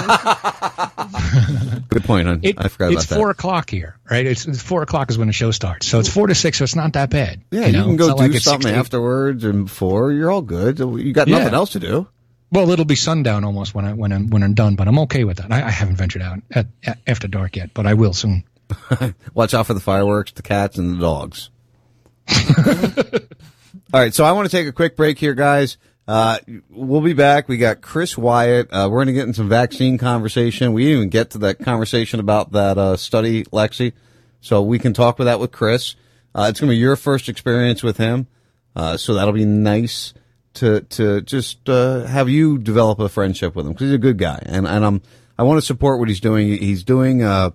Good point, hon. it- I forgot it's four that. o'clock here, right? It's, it's four o'clock is when the show starts, so it's four to six. So it's not that bad. Yeah, you, know? can go not do like something afterwards and before. You're all good. You got Yeah. nothing else to do. Well, it'll be sundown almost when I when I'm when I'm done, but I'm okay with that. I, I haven't ventured out at, at, after dark yet, but I will soon. Watch out for the fireworks, the cats, and the dogs. All right, so I want to take a quick break here, guys. Uh, we'll be back. We got Chris Wyatt. Uh, we're going to get in some vaccine conversation. We didn't even get to that conversation about that uh, study, Lexi. So we can talk with that with Chris. Uh, it's going to be your first experience with him. Uh, so that'll be nice to, to just, uh, have you develop a friendship with him because he's a good guy. And, and I'm, I want to support what he's doing. He's doing, uh,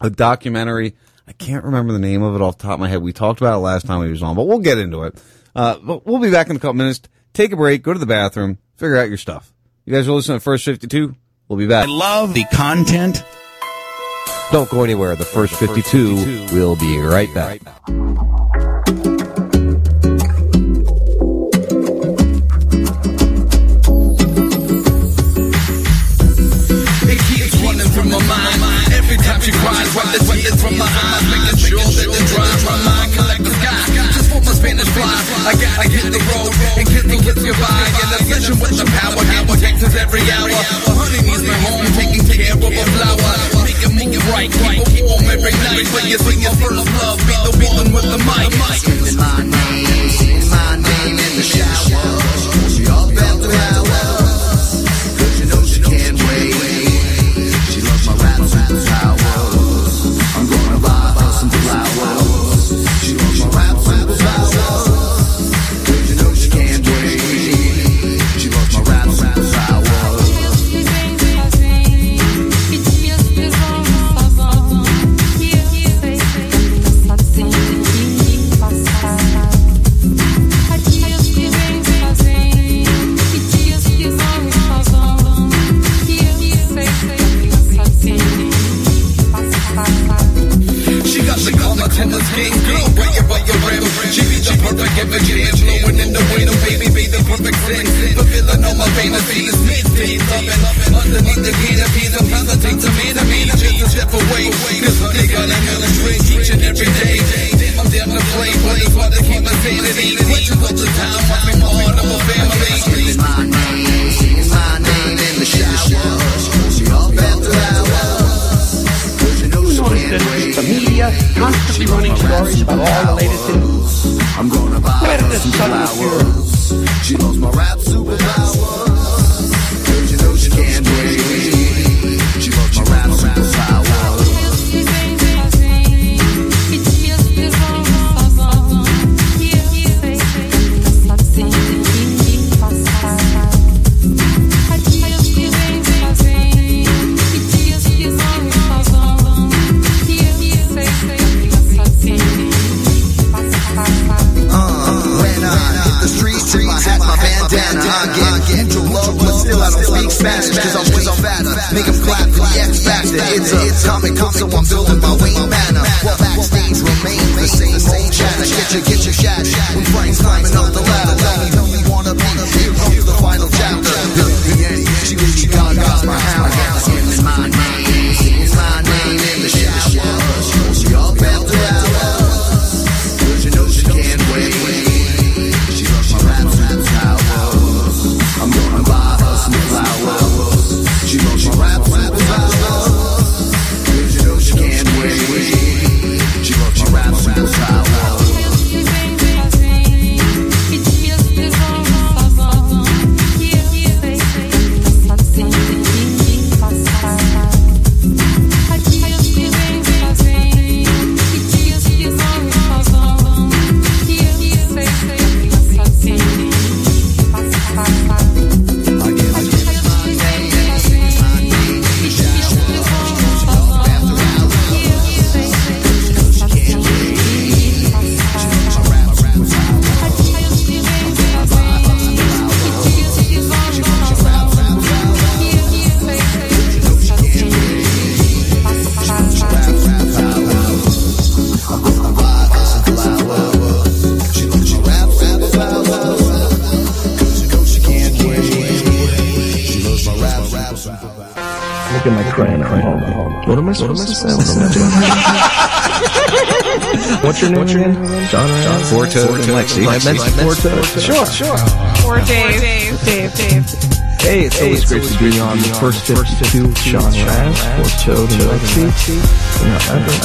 a documentary. I can't remember the name of it off the top of my head. We talked about it last time he was on, but we'll get into it. Uh, but we'll be back in a couple minutes. Take a break, go to the bathroom, figure out your stuff. You guys are listening to First 52. We'll be back. I love the content. Don't go anywhere. The First 52 will be right back. It keeps running through my mind. Every time she cries, wipe the tears from my eyes, fly, I gotta hit the road and kiss the kiss goodbye. And the session with the power, getting texts every hour. Honey needs my home, taking care of a flower. Make it move right, keep it warm every night. When you sing your first love, be the one with the mic. Screaming my name, my name in the shower. Up after hours. The perfect image, blowing in the wind, baby, be the perfect sin. Fulfilling all my fantasies, mid-teen loving. Underneath the canopies, I'm hesitating me to me, just a step away. This honey got a million drink each and every day. Damn, I'm down to play, but it's hard to keep my sanity. Questions all the time, I'm part of a family. Screaming my name, singing my name in the shower. She up after hours. Cause you know she can't wait. Media constantly running stories about all the latest news. This. She loves my rap superpowers. Hat, my bandana, I get angel love, but still I don't speak Spanish, cause I'm way fatter. Make 'em clap for the X Factor. It's a comic book, so I'm building my Wayne Manor. While backstage remain the same old chatter. Get your, get your shot. When Frank's climbing up the ladder, tell me who you wanna be. Here comes the final chapter. The end, she really got got my hound. Screaming my name, singing my name What am I supposed to say? What am I doing? What's your name again? John John Forto and Lexi. I mentioned Forto. Sure, sure. Or Dave. Dave. Dave. Dave. Hey, it's always great to be on the first 52 with Sean Ras, Forto, and Lexi. You know,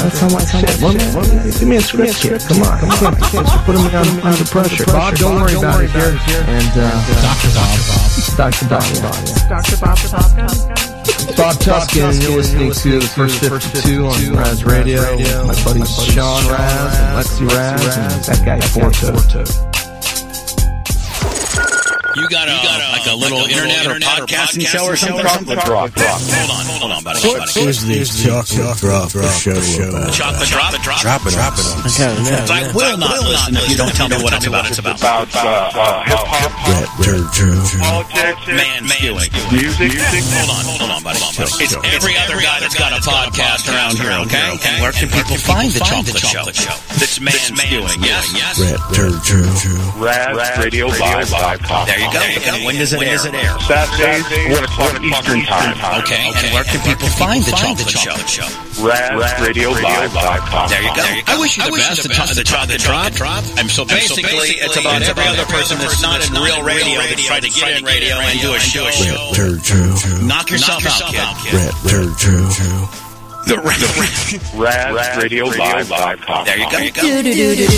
that's how I sit. What am Give me a script here. Come on. Come on. You're putting me on- under pressure. Bob, don't worry about it. Here. And, uh, Dr. Bob. Dr. Bob. yeah. Dr. Bob the Top Gun. Bob Tuskin, and you're listening to the first 52 on Ras Radio. My buddies Sean Ras and Lexi Ras and that guy Forto. You got a, like a little internet, or podcasting show or something? Chocolate drop. drop. Hold on, hold on, buddy. What is the chocolate drop drop show about? Chocolate drop, drop, Drop it, drop it on. I will not listen if you don't tell me what it's about. It's about About uh, uh, hip hop, Rat turd politics, man skewing. music. Hold on, hold on, buddy. It's every other guy that's got a podcast around here, okay? And where can people find the chocolate show? That's man skewing, yes? Rat turd RasRadioLive.com. There you go. And when does it air? Saturdays, 1 o'clock Eastern Time. Okay, and where can people find the chocolate show? RasRadioLive.com. There you go. I wish you the best. The chocolate drop, the drop, drop. And so basically, it's about every other person that's not in real radio that's trying to get in radio and do a show. Rat turd Knock yourself out, kid. Rat turd The RasRadioLive.com. There you go. There you go.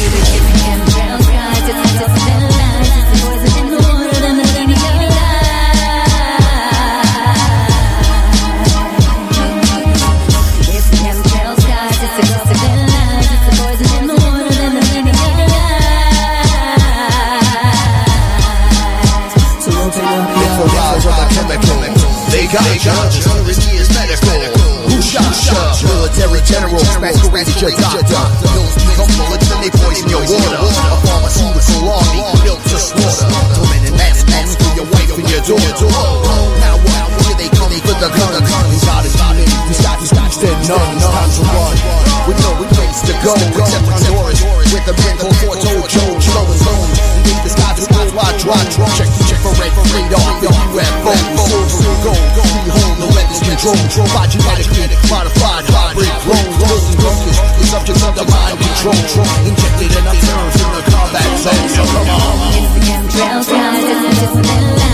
Got judges, hundred years medical. Who shot shot? Military general, masquerade your doctor. Pills bullets and they poison your water. A pharmaceutical army built to slaughter. Women in mass men for your wife and your daughter. Now what? Here they come for the gun. We got a demon. We got guys dead none. Time to run. With no place to go except Honduras. With a man called Forto Joe. Slow. Leave the with worldwide drop. Check check for red radar. The UFO. Silver and gold. The weapons control. By modified hybrid clones. Building bunkers. The subjects under mind control. Injected enough nerves in the combat zone. So come on. Where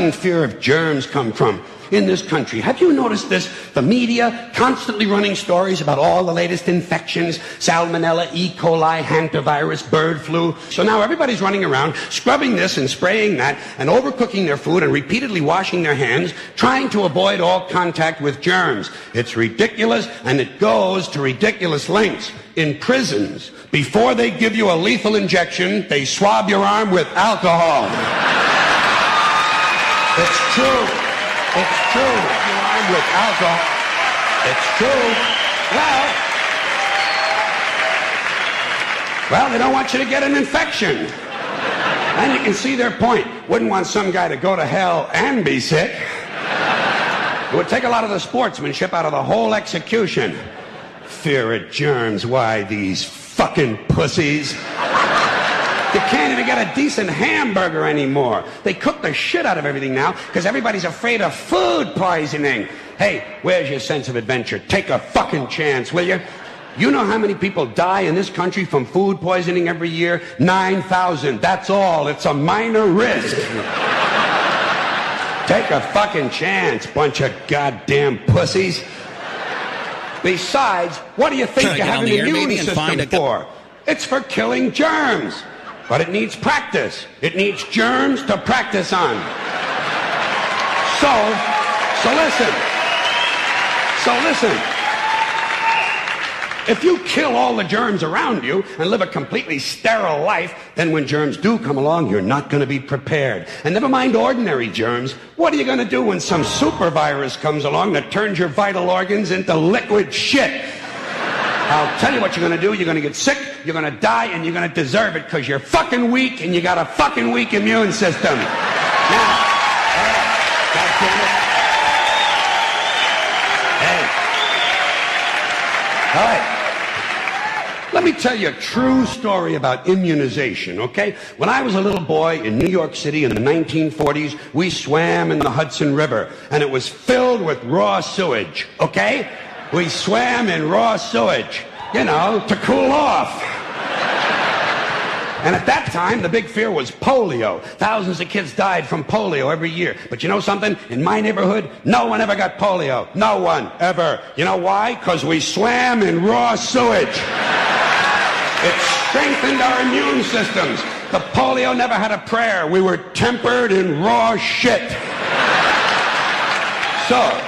sudden fear of germs come from in this country? Have you noticed this? The media constantly running stories about all the latest infections, salmonella, E. coli, hantavirus, bird flu. So now everybody's running around scrubbing this and spraying that and overcooking their food and repeatedly washing their hands, trying to avoid all contact with germs. It's ridiculous and it goes to ridiculous lengths. In prisons, before they give you a lethal injection, they swab your arm with alcohol. It's true. It's true. Your arm with alcohol. It's true. Well, well, they don't want you to get an infection. And you can see their point. Wouldn't want some guy to go to hell and be sick. It would take a lot of the sportsmanship out of the whole execution. Fear of germs. Why, these fucking pussies. You can't even get a decent hamburger anymore. They cook the shit out of everything now because everybody's afraid of food poisoning. Hey, where's your sense of adventure? Take a fucking chance, will you? You know how many people die in this country from food poisoning every year? 9,000. That's all. It's a minor risk. Take a fucking chance, bunch of goddamn pussies. Besides, what do you think you have an immune system for? It's for killing germs. But it needs practice. It needs germs to practice on. So, so listen. So listen. If you kill all the germs around you and live a completely sterile life, then when germs do come along, you're not going to be prepared. And never mind ordinary germs. What are you going to do when some super virus comes along that turns your vital organs into liquid shit? I'll tell you what you're going to do. You're going to get sick, you're going to die, and you're going to deserve it because you're fucking weak and you got a fucking weak immune system. Now, God damn it. Hey. All right. Let me tell you a true story about immunization, okay? When I was a little boy in New York City in the 1940s, we swam in the Hudson River, and it was filled with raw sewage, okay? We swam in raw sewage, you know, to cool off. And at that time, the big fear was polio. Thousands of kids died from polio every year. But you know something? In my neighborhood, no one ever got polio. No one ever. You know why? Because we swam in raw sewage. It strengthened our immune systems. The polio never had a prayer. We were tempered in raw shit. So,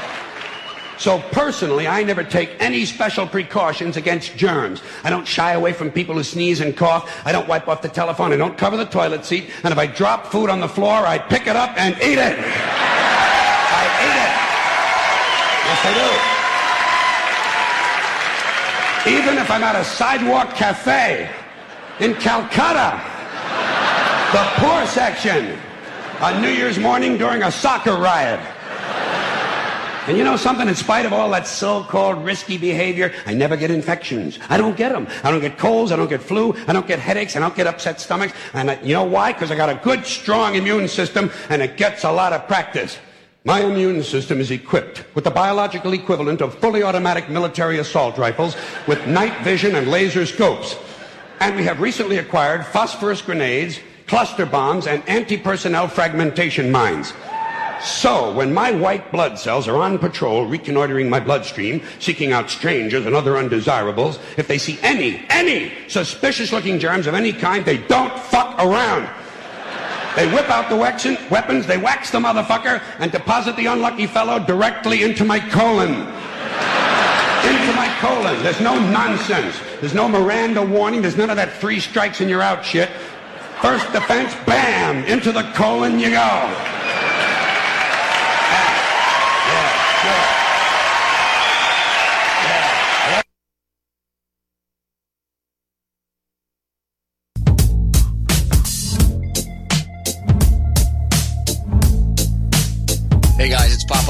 so personally, I never take any special precautions against germs. I don't shy away from people who sneeze and cough. I don't wipe off the telephone. I don't cover the toilet seat. And if I drop food on the floor, I pick it up and eat it. I eat it. Yes, I do. Even if I'm at a sidewalk cafe in Calcutta, the poor section, on New Year's morning during a soccer riot. And you know something? In spite of all that so-called risky behavior, I never get infections. I don't get them. I don't get colds. I don't get flu. I don't get headaches. I don't get upset stomachs. And I, you know why? Because I got a good, strong immune system, and it gets a lot of practice. My immune system is equipped with the biological equivalent of fully automatic military assault rifles with night vision and laser scopes. And we have recently acquired phosphorus grenades, cluster bombs, and anti-personnel fragmentation mines. So, when my white blood cells are on patrol, reconnoitering my bloodstream, seeking out strangers and other undesirables, if they see any, any suspicious looking germs of any kind, they don't fuck around. They whip out the weapons, they wax the motherfucker, and deposit the unlucky fellow directly into my colon. Into my colon. There's no nonsense. There's no Miranda warning. There's none of that three strikes and you're out shit. First defense, bam, into the colon you go.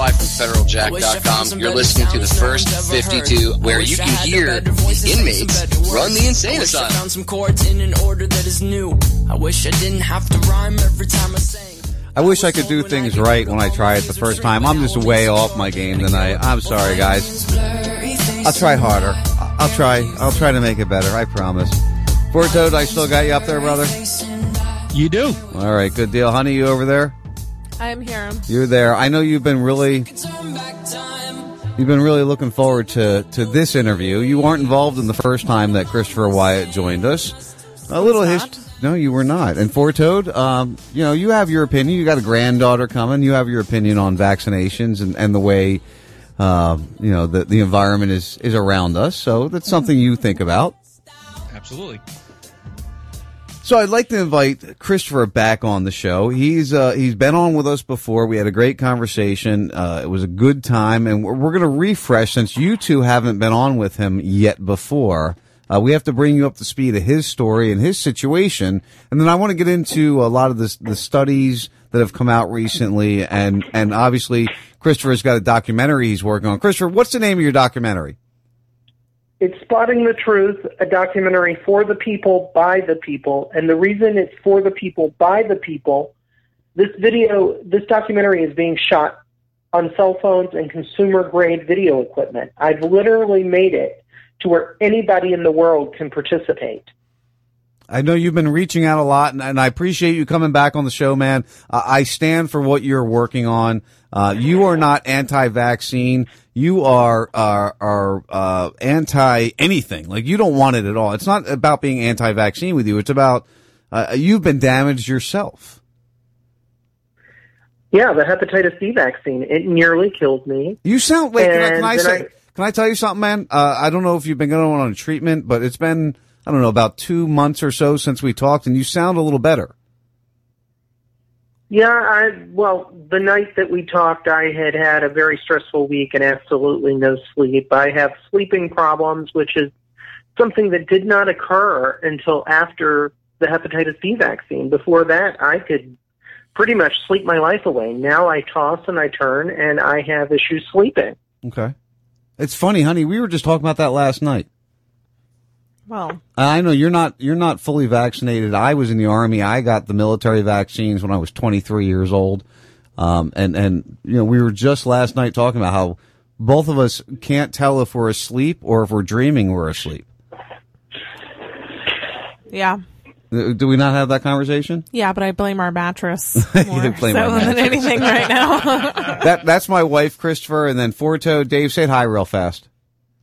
Guys, it's Popeye from FederalJack.com. You're listening to the first 52, where you can hear the inmates run the insane I wish I asylum. found some chords in an order that is new. I wish I didn't have to rhyme every time I sang. I wish I could do things right when I try it the first time. I'm just way off my game tonight. I'm sorry, guys. I'll try harder. I- I'll try. I'll try to make it better. I promise. Poor Toad, I still got you up there, brother. You do. All right, good deal, honey. You over there? I'm here. You're there. I know you've been really, you've been really looking forward to to this interview. You weren't involved in the first time that Christopher Wyatt joined us. A little history. No, you were not. And for Toad, um, you know, you have your opinion. You got a granddaughter coming. You have your opinion on vaccinations and, and the way, um, you know, the the environment is is around us. So that's something you think about. Absolutely. So I'd like to invite Christopher back on the show. He's uh, he's been on with us before. We had a great conversation. Uh, it was a good time, and we're, we're going to refresh since you two haven't been on with him yet before. Uh, we have to bring you up to speed of his story and his situation, and then I want to get into a lot of the the studies that have come out recently, and and obviously Christopher's got a documentary he's working on. Christopher, what's the name of your documentary? It's Spotting the Truth, a documentary for the people, by the people. And the reason it's for the people, by the people, this video, this documentary is being shot on cell phones and consumer grade video equipment. I've literally made it to where anybody in the world can participate. I know you've been reaching out a lot, and, and I appreciate you coming back on the show, man. Uh, I stand for what you're working on. Uh, you are not anti-vaccine. You are are, are uh, anti anything. Like you don't want it at all. It's not about being anti-vaccine with you. It's about uh, you've been damaged yourself. Yeah, the hepatitis B vaccine, it nearly killed me. You sound wait. Can I, can I say? I- Can I tell you something, man? Uh, I don't know if you've been going on a treatment, but it's been I don't know about two months or so since we talked, and you sound a little better. Yeah, I well, the night that we talked, I had had a very stressful week and absolutely no sleep. I have sleeping problems, which is something that did not occur until after the hepatitis B vaccine. Before that, I could pretty much sleep my life away. Now I toss and I turn, and I have issues sleeping. Okay. It's funny, honey. We were just talking about that last night. Well, I know you're not you're not fully vaccinated. I was in the army. I got the military vaccines when I was 23 years old. Um, and and you know we were just last night talking about how both of us can't tell if we're asleep or if we're dreaming we're asleep. yeah. Do we not have that conversation? Yeah, but I blame our mattress more so our than anything right now. that that's my wife, Christopher, and then Forto. Dave, say hi real fast.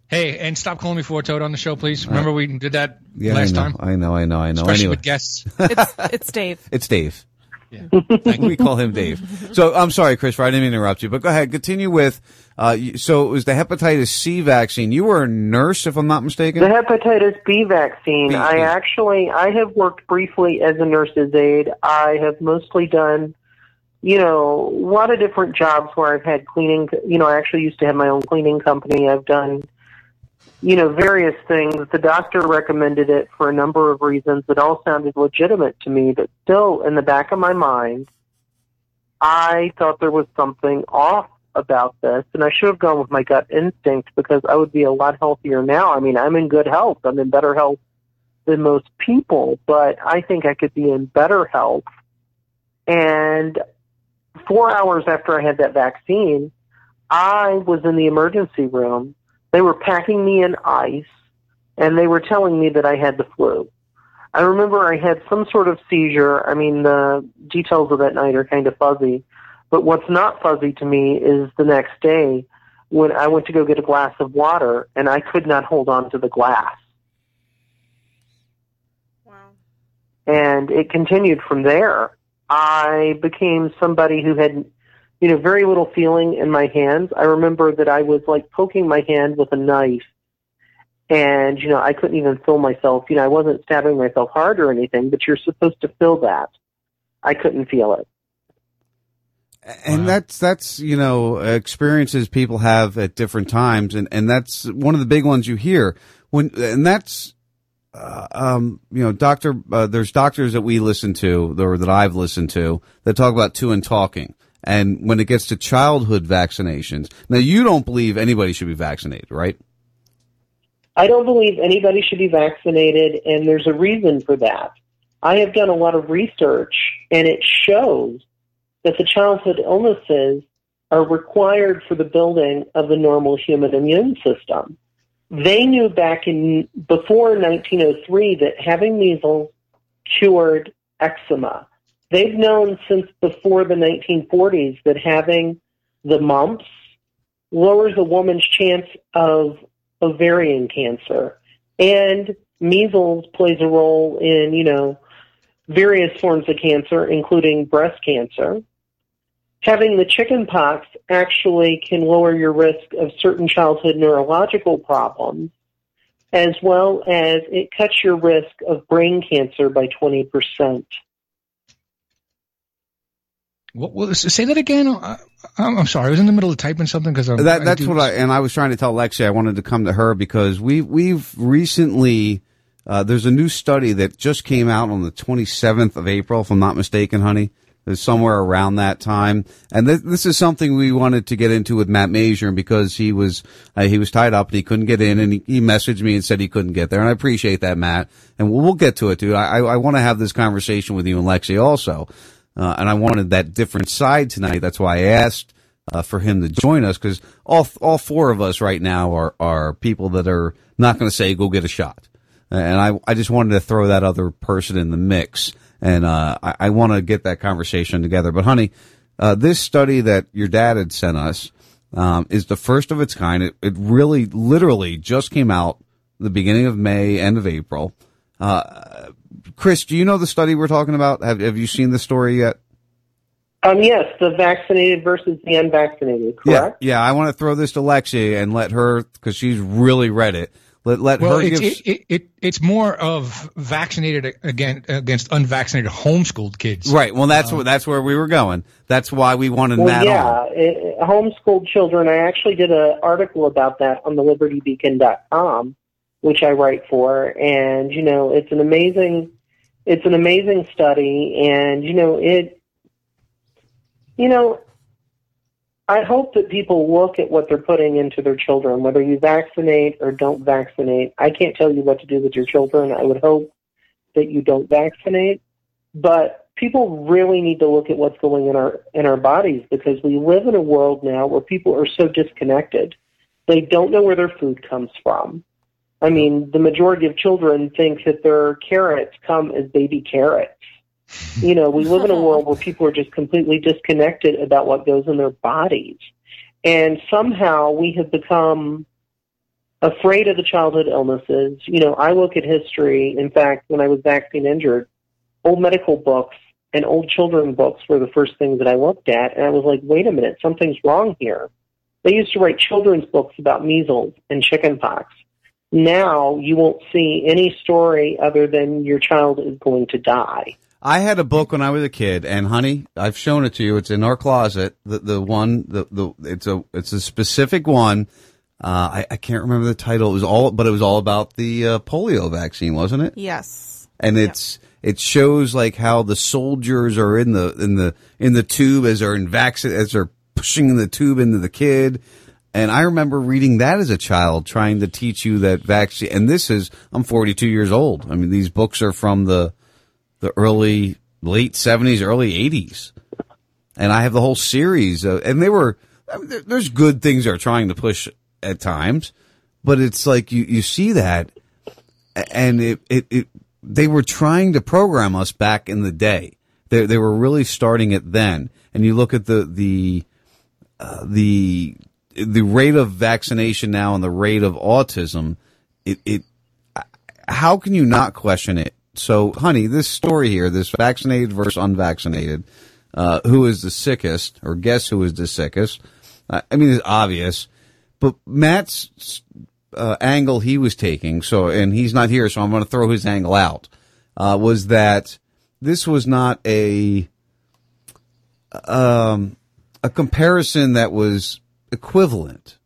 Hey, and stop calling me Four Toad on the show, please. Remember we did that Yeah, last I know, time? I know, I know, I know. Especially anyway, with guests. it's it's Dave. it's Dave. we call him Dave. So I'm sorry, Christopher. I didn't interrupt you, but go ahead. Continue with. Uh, so it was the hepatitis C vaccine. You were a nurse, if I'm not mistaken. The hepatitis B vaccine, I actually, I have worked briefly as a nurse's aide. I have mostly done, you know, a lot of different jobs where I've had cleaning, you know, I actually used to have my own cleaning company. I've done, you know, various things. The doctor recommended it for a number of reasons. It all sounded legitimate to me, but still in the back of my mind, I thought there was something off about this, and I should have gone with my gut instinct because I would be a lot healthier now. I mean, I'm in good health. I'm in better health than most people, but I think I could be in better health. And four hours after I had that vaccine, I was in the emergency room. They were packing me in ice, and they were telling me that I had the flu. I remember I had some sort of seizure. I mean, the details of that night are kind of fuzzy. But what's not fuzzy to me is the next day when I went to go get a glass of water and I could not hold on to the glass. Wow. And it continued from there. I became somebody who had, you know, very little feeling in my hands. I remember that I was like poking my hand with a knife and, you know, I couldn't even feel myself. You know, I wasn't stabbing myself hard or anything, but you're supposed to feel that. I couldn't feel it. and that's that's you know experiences people have at different times and and that's one of the big ones you hear when and that's uh, um you know doctor uh, there's doctors that we listen to or that I've listened to that talk about two and talking and when it gets to childhood vaccinations now you don't believe anybody should be vaccinated right I don't believe anybody should be vaccinated, and there's a reason for that. I have done a lot of research, and it shows that the childhood illnesses are required for the building of the normal human immune system. They knew back in before 1903 that having measles cured eczema. They've known since before the 1940s that having the mumps lowers a woman's chance of ovarian cancer. And measles plays a role in, you know, various forms of cancer, including breast cancer. Having the chicken pox actually can lower your risk of certain childhood neurological problems, as well as it cuts your risk of brain cancer by 20%. What, what, say that again. I, I'm I'm sorry. I was in the middle of typing something because that that's what I and I was trying to tell Lexi I wanted to come to her because we we've recently uh, there's a new study that just came out on the 27th of April if I'm not mistaken, honey. Was somewhere around that time. And th- this is something we wanted to get into with Matt Major because he was, uh, he was tied up and he couldn't get in and he, he messaged me and said he couldn't get there. And I appreciate that, Matt. And we'll, we'll get to it, dude. I, I, I want to have this conversation with you and Lexi also. Uh, and I wanted that different side tonight. That's why I asked, uh, for him to join us because all, all four of us right now are, are people that are not going to say, go get a shot. And I, I just wanted to throw that other person in the mix. And, uh, I, I want to get that conversation together. But honey, uh, this study that your dad had sent us, um, is the first of its kind. It, it really, literally just came out the beginning of May, end of April. Uh, Chris, do you know the study we're talking about? Have, have you seen the story yet? Um, yes, the vaccinated versus the unvaccinated, correct? Yeah, yeah. I want to throw this to Lexi and let her because she's really read it. Let let well, her it's, give. it, it, it, it's more of vaccinated against, against unvaccinated homeschooled kids. Right. Well, that's what that's where we were going. That's why we wanted Well, Matt yeah, on. it, homeschooled children. I actually did an article about that on the libertybeacon.com, which I write for, and you know, it's an amazing, it's an amazing study, and you know, it, you know, I hope that people look at what they're putting into their children, whether you vaccinate or don't vaccinate. I can't tell you what to do with your children. I would hope that you don't vaccinate, but people really need to look at what's going in our in our bodies because we live in a world now where people are so disconnected. They don't know where their food comes from. I mean, the majority of children think that their carrots come as baby carrots. You know, we live in a world where people are just completely disconnected about what goes in their bodies. And somehow we have become afraid of the childhood illnesses. You know, I look at history. In fact, when I was vaccine injured, old medical books and old children books were the first things that I looked at. And I was like, wait a minute, something's wrong here. They used to write children's books about measles and chickenpox. Now you won't see any story other than your child is going to die. I had a book when I was a kid, and honey, I've shown it to you. It's in our closet. The the one the the it's a it's a specific one. Uh, I I can't remember the title. It was all, but it was all about the uh, polio vaccine, wasn't it? Yes. and it's it shows like how the soldiers are in the in the in the tube as they're in vaccine as they're pushing the tube into the kid. And I remember reading that as a child, trying to teach you that vaccine. And this is I'm 42 years old. I mean, these books are from the the early late 70s, early 80s, and I have the whole series. Of, and they were I mean, there's good things they're trying to push at times, but it's like you you see that and it, it, it they were trying to program us back in the day. They they were really starting it then. And you look at the the uh, the the rate of vaccination now and the rate of autism. It it how can you not question it? So, honey, this story here, this vaccinated versus unvaccinated, uh, who is the sickest, or guess who is the sickest? I mean, it's obvious, but Matt's uh, angle he was taking, so, and he's not here, so I'm going to throw his angle out, uh, was that this was not a, um, a comparison that was equivalent.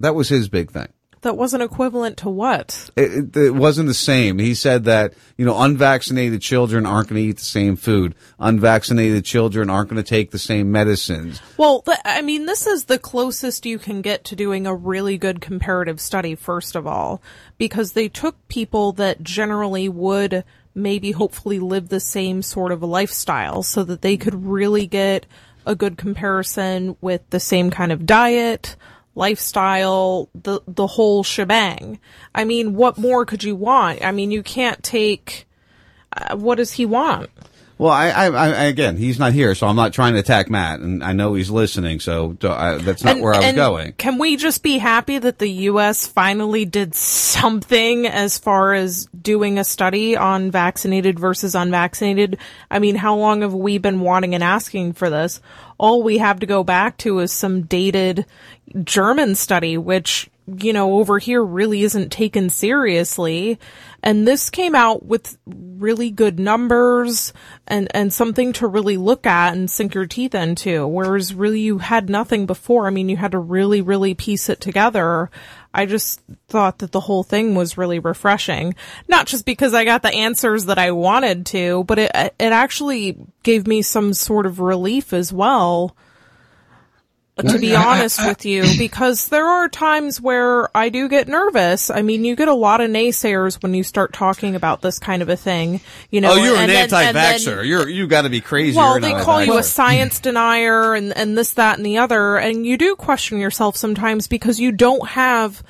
That was his big thing. That wasn't equivalent to what? It, it, it wasn't the same. He said that, you know, unvaccinated children aren't going to eat the same food. Unvaccinated children aren't going to take the same medicines. Well, th- I mean, this is the closest you can get to doing a really good comparative study, first of all, because they took people that generally would maybe hopefully live the same sort of a lifestyle so that they could really get a good comparison with the same kind of diet, lifestyle, the the whole shebang. I mean, what more could you want? I mean, you can't take uh, what does he want? Well, I, I, I, again, he's not here, so I'm not trying to attack Matt, and I know he's listening, so I, that's not And- where I was going. Can we just be happy that the U.S. finally did something as far as doing a study on vaccinated versus unvaccinated? I mean, how long have we been wanting and asking for this? All we have to go back to is some dated German study, which you know, over here really isn't taken seriously. And this came out with really good numbers and, and something to really look at and sink your teeth into. Whereas really you had nothing before. I mean, you had to really, really piece it together. I just thought that the whole thing was really refreshing. Not just because I got the answers that I wanted to, but it, it actually gave me some sort of relief as well to be I- I- honest with you, because there are times where I do get nervous. I mean, you get a lot of naysayers when you start talking about this kind of a thing. You know, oh, you're an and then- then- anti-vaxxer. You're you got to be crazy. well, You're they call you a science denier and, and this, that, and the other. And you do question yourself sometimes because you don't have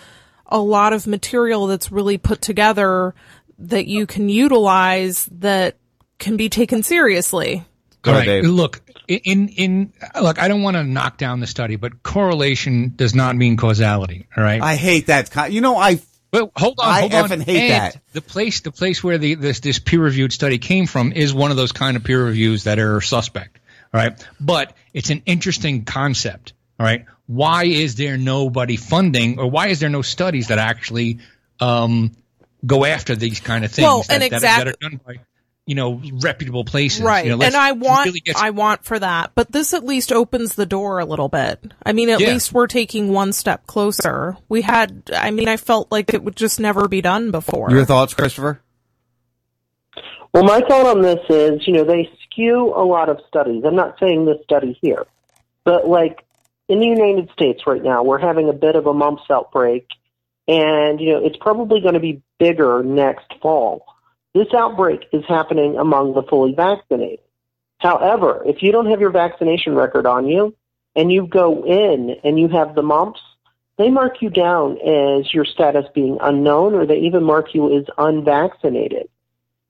a lot of material that's really put together that you can utilize that can be taken seriously. All right. Look, in in look, I don't want to knock down the study, but correlation does not mean causality. All right. I hate that. Con- you know, I. Well, hold on, I hold on. effing hate And that. The place, the place where the this this peer reviewed study came from is one of those kind of peer reviews that are suspect. All right, but it's an interesting concept. All right, why is there nobody funding, or why is there no studies that actually um, go after these kind of things Well, that, and that, exact- that are done by you know reputable places? Right. You know, and I want, really get I want for that, but this at least opens the door a little bit. I mean, at Yeah. least we're taking one step closer. We had, I mean, I felt like it would just never be done before. Your thoughts, Christopher? Well, my thought on this is, you know, they skew a lot of studies. I'm not saying this study here, but like in the United States right now, we're having a bit of a mumps outbreak, and you know, it's probably going to be bigger next fall. This outbreak is happening among the fully vaccinated. However, if you don't have your vaccination record on you and you go in and you have the mumps, they mark you down as your status being unknown or they even mark you as unvaccinated.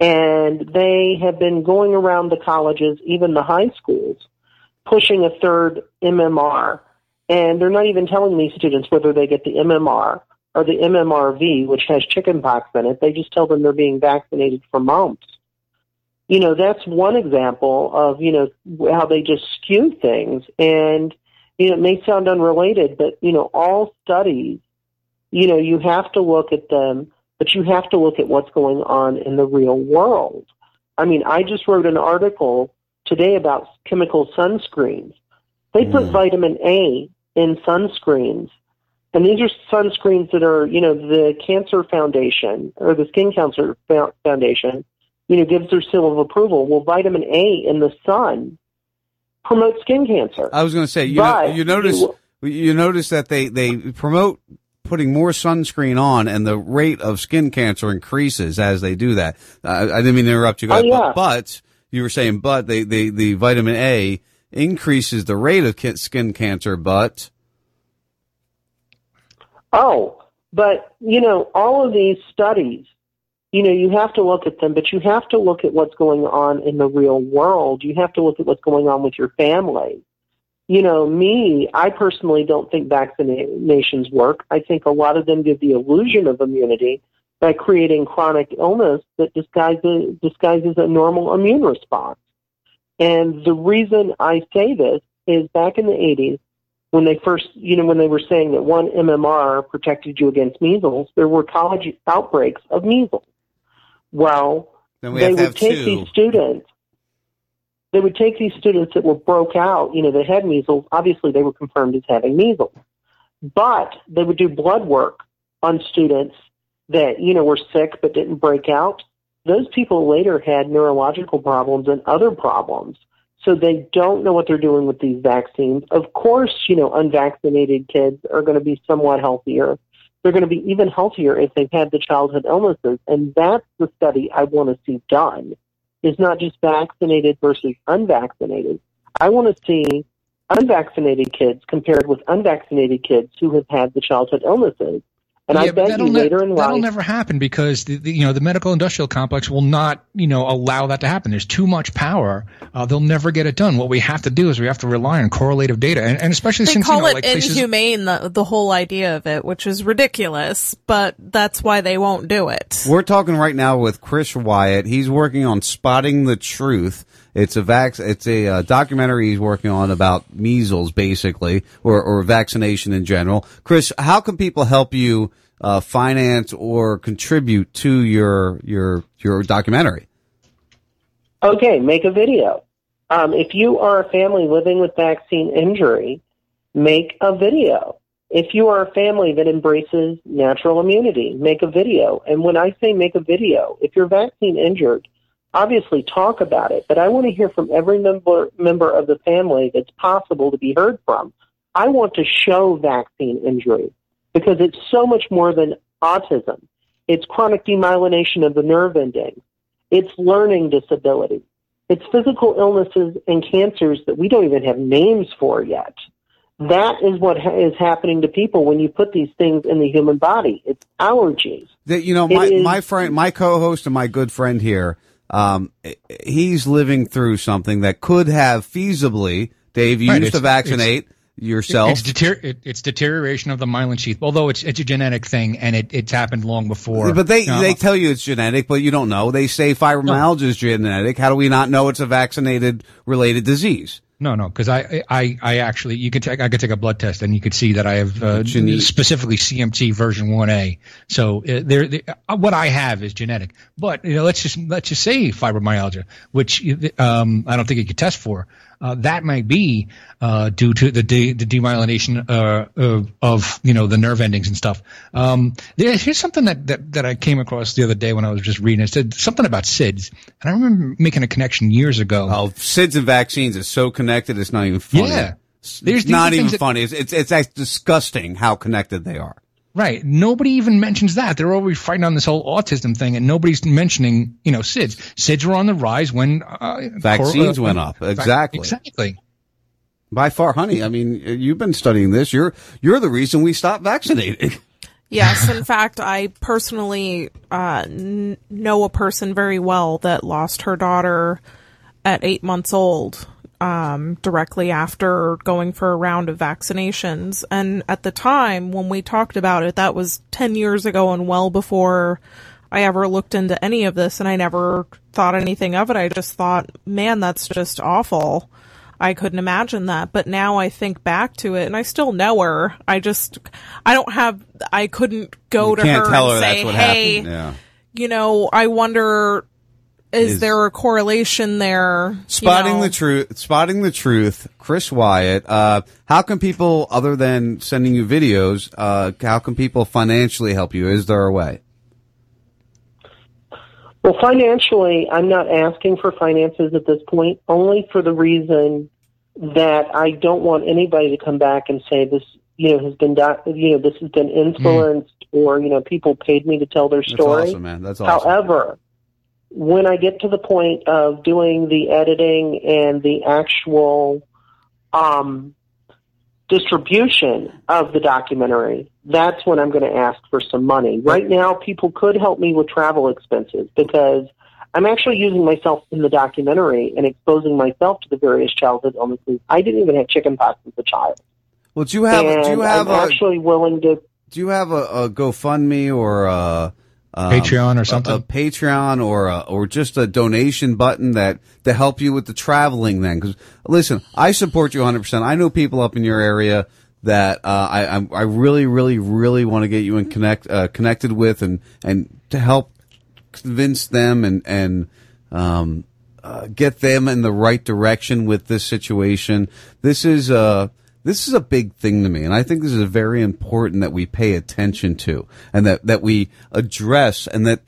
And they have been going around the colleges, even the high schools, pushing a third MMR. And they're not even telling these students whether they get the MMR or the MMRV, which has chickenpox in it. They just tell them they're being vaccinated for mumps. You know, that's one example of, you know, how they just skew things. And, you know, it may sound unrelated, but, you know, all studies, you know, you have to look at them, but you have to look at what's going on in the real world. I mean, I just wrote an article today about chemical sunscreens. They put mm. vitamin A in sunscreens. And these are sunscreens that are, you know, the Cancer Foundation or the Skin Cancer Foundation, you know, gives their seal of approval. Well, vitamin A in the sun promotes skin cancer. I was going to say, you know, you notice you- you notice that they they promote putting more sunscreen on, and the rate of skin cancer increases as they do that. Uh, I didn't mean to interrupt you guys, Oh, yeah. but, but you were saying, but they, they the vitamin A increases the rate of skin cancer, but Oh, but you know, all of these studies, you know, you have to look at them, but you have to look at what's going on in the real world. You have to look at what's going on with your family. You know, me, I personally don't think vaccinations work. I think a lot of them give the illusion of immunity by creating chronic illness that disguises disguises a normal immune response. And the reason I say this is back in the 80s, when they first, you know, when they were saying that one MMR protected you against measles, there were college outbreaks of measles. Well, we they would take two. these students, they would take these students that were broke out, you know, that had measles. Obviously, they were confirmed as having measles, but they would do blood work on students that, you know, were sick but didn't break out. Those people later had neurological problems and other problems. So they don't know what they're doing with these vaccines. Of course, you know, unvaccinated kids are going to be somewhat healthier. They're going to be even healthier if they've had the childhood illnesses. And that's the study I want to see done is not just vaccinated versus unvaccinated. I want to see unvaccinated kids compared with unvaccinated kids who have had the childhood illnesses. And Yeah, but bet that'll you ne- later in that'll life, never happen because the, the you know the medical industrial complex will not you know allow that to happen. There's too much power. Uh, they'll never get it done. What we have to do is we have to rely on correlative data, and, and especially They since call you know, it like places, inhumane, the, the whole idea of it, which is ridiculous, but that's why they won't do it. We're talking right now with Chris Wyatt. He's working on spotting the truth. It's a vac. It's a uh, documentary he's working on about measles, basically, or or vaccination in general. Chris, how can people help you uh, finance or contribute to your your your documentary? Okay, make a video. Um, if you are a family living with vaccine injury, make a video. If you are a family that embraces natural immunity, make a video. And when I say make a video, if you're vaccine injured, obviously talk about it. But I want to hear from every member member of the family that's possible to be heard from. I want to show vaccine injury because it's so much more than autism. It's chronic demyelination of the nerve endings. It's learning disability. It's physical illnesses and cancers that we don't even have names for yet. That is what ha- is happening to people when you put these things in the human body. It's allergies. That you know, my is- my friend, my co-host, and my good friend here, um, he's living through something that could have feasibly. Dave, you Right, used to it's- vaccinate yourself. It's, deter- it, it's deterioration of the myelin sheath, although it's it's a genetic thing and it, it's happened long before. but they know, they tell you it's genetic, but you don't know. They say fibromyalgia is genetic. How do we not know it's a vaccinated related disease? No, no, because I, I, I actually, you could take, I could take a blood test and you could see that I have uh, specifically CMT version one A. So uh, there, there, uh, what I have is genetic. But you know, let's just let's just say fibromyalgia, which um, I don't think you could test for. Uh, that might be uh, due to the de- the demyelination uh, of, of you know the nerve endings and stuff. Um, there, here's something that, that that I came across the other day when I was just reading. It said something about SIDS, and I remember making a connection years ago. Oh, SIDS and vaccines is so connected. It's not even funny. Yeah. It's not even that- funny. It's, it's it's disgusting how connected they are. Right. Nobody even mentions that. They're always fighting on this whole autism thing, and nobody's mentioning, you know, SIDS. SIDS were on the rise when uh, Vaccines cor- uh, went up. Exactly. Exactly. By far, honey. I mean, you've been studying this. You're you're the reason we stopped vaccinating. Yes, in fact, I personally uh, n- know a person very well that lost her daughter at eight months old um, directly after going for a round of vaccinations. And at the time when we talked about it, that was 10 years ago and well before I ever looked into any of this, and I never thought anything of it. I just thought, man, that's just awful. I couldn't imagine that. But now I think back to it and I still know her. I just, I don't have, I couldn't go You to her and her say, hey. Yeah. you know, I wonder, is, Is- there a correlation there? you Spotting know? the truth. Spotting the truth. Chris Wyatt. Uh, how can people, other than sending you videos, uh, how can people financially help you? Is there a way? Well, financially, I'm not asking for finances at this point, only for the reason that I don't want anybody to come back and say this, you know, has been, doc- you know, this has been influenced or, you know, people paid me to tell their That's story. awesome, man. That's awesome. However, when I get to the point of doing the editing and the actual um, distribution of the documentary, that's when I'm going to ask for some money. Right now, people could help me with travel expenses because I'm actually using myself in the documentary and exposing myself to the various childhood illnesses. I didn't even have chickenpox as a child. Well, do you have, and do you have I'm a, actually willing to do you have a, a GoFundMe or a, um, Patreon or a- something? A, Patreon or a, or just a donation button that to help you with the traveling. Then, because listen, I support you 100. percent I know people up in your area that uh, I I'm- I really really really want to get you in connect uh, connected with and and to help convince them and and um, uh, get them in the right direction with this situation. This is uh this is a big thing to me, and I think this is very important that we pay attention to and that that we address and that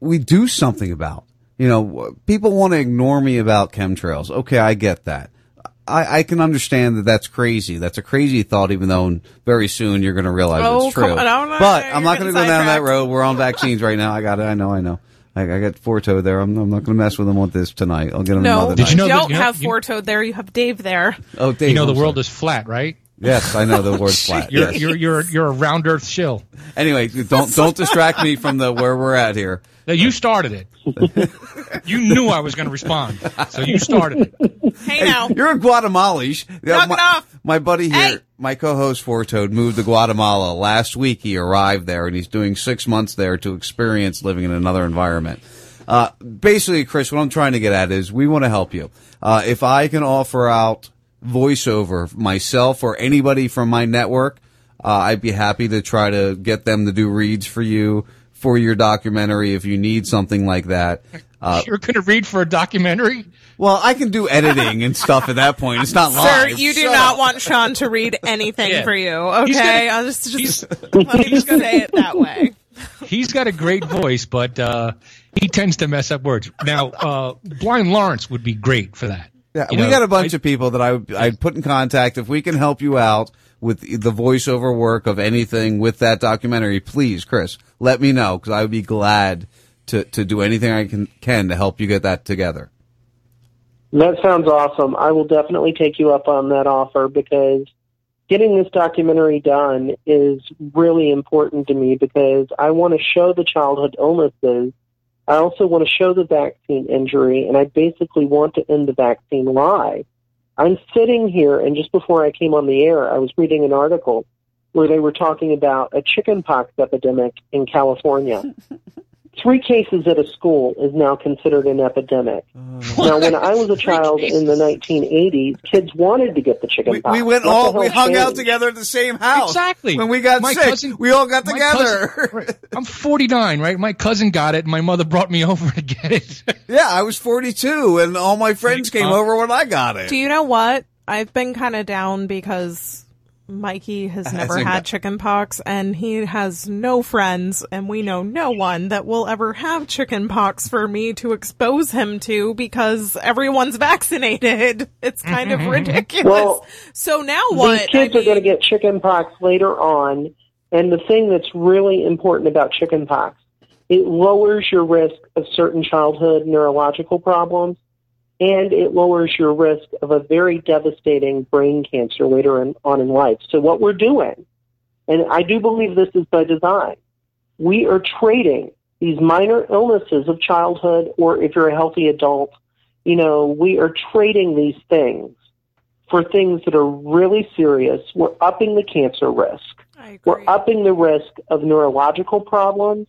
we do something about. You know, people want to ignore me about chemtrails. Okay, I get that. I, I can understand that that's crazy. That's a crazy thought, even though very soon you're going to realize Oh, it's true. on, no, no, but I'm not going to go down that road. We're on vaccines right now. I got it. I know. I know. I, I got Forto there. I'm, I'm not going to mess with him with this tonight. I'll get them No, another you night. don't have Forto there. You have Dave there. Oh, Dave, you know I'm the world is flat, right? Yes, I know the word flat. You're, yes. you're you're you're a round Earth shill. Anyway, don't don't distract me from the where we're at here. Now, you started it. you knew I was going to respond, so you started it. Hey, now. You're a Guatemalese. Knock my, it off. my buddy here, my co-host Fortoad, moved to Guatemala last week. He arrived there, and he's doing six months there to experience living in another environment. Uh, basically, Chris, what I'm trying to get at is we want to help you. Uh, if I can offer out voiceover myself or anybody from my network, uh, I'd be happy to try to get them to do reads for you for your documentary if you need something like that. Uh, You're going to read for a documentary? well, I can do editing and stuff at that point. It's not Sir, you do Shut not up. want Sean to read anything Yeah. for you, He's okay? gonna- I'll just, just let me just say it that way. He's got a great voice, but uh, he tends to mess up words. Now, uh, Blind Lawrence would be great for that. Yeah, You we know, got a bunch of people that I would, I'd put in contact. If we can help you out with the voiceover work of anything with that documentary, please, Chris, let me know because I would be glad to, to do anything I can, can to help you get that together. That sounds awesome. I will definitely take you up on that offer because getting this documentary done is really important to me because I want to show the childhood illnesses. I also want to show the vaccine injury, and I basically want to end the vaccine lie. I'm sitting here, and just before I came on the air, I was reading an article where they were talking about a chickenpox epidemic in California. Three cases at a school is now considered an epidemic. Oh. Now, when I was a child in the 1980s, kids wanted to get the chickenpox. We went What all, we hung out together at the same house. Exactly. When we got My sick, cousin- we all got together. cousin- right. I'm 49, right? My cousin got it. and My mother brought me over to get it. yeah, I was 42 and all my friends came over when I got it. Do you know what? I've been kind of down because Mikey has never had got- chickenpox and he has no friends and we know no one that will ever have chickenpox for me to expose him to because everyone's vaccinated. It's kind of ridiculous. Well, so now what? These kids are going to get chickenpox later on, and the thing that's really important about chickenpox, it lowers your risk of certain childhood neurological problems, and it lowers your risk of a very devastating brain cancer later in, on in life. So what we're doing, and I do believe this is by design, we are trading these minor illnesses of childhood, or if you're a healthy adult, you know, we are trading these things for things that are really serious. We're upping the cancer risk. We're upping the risk of neurological problems,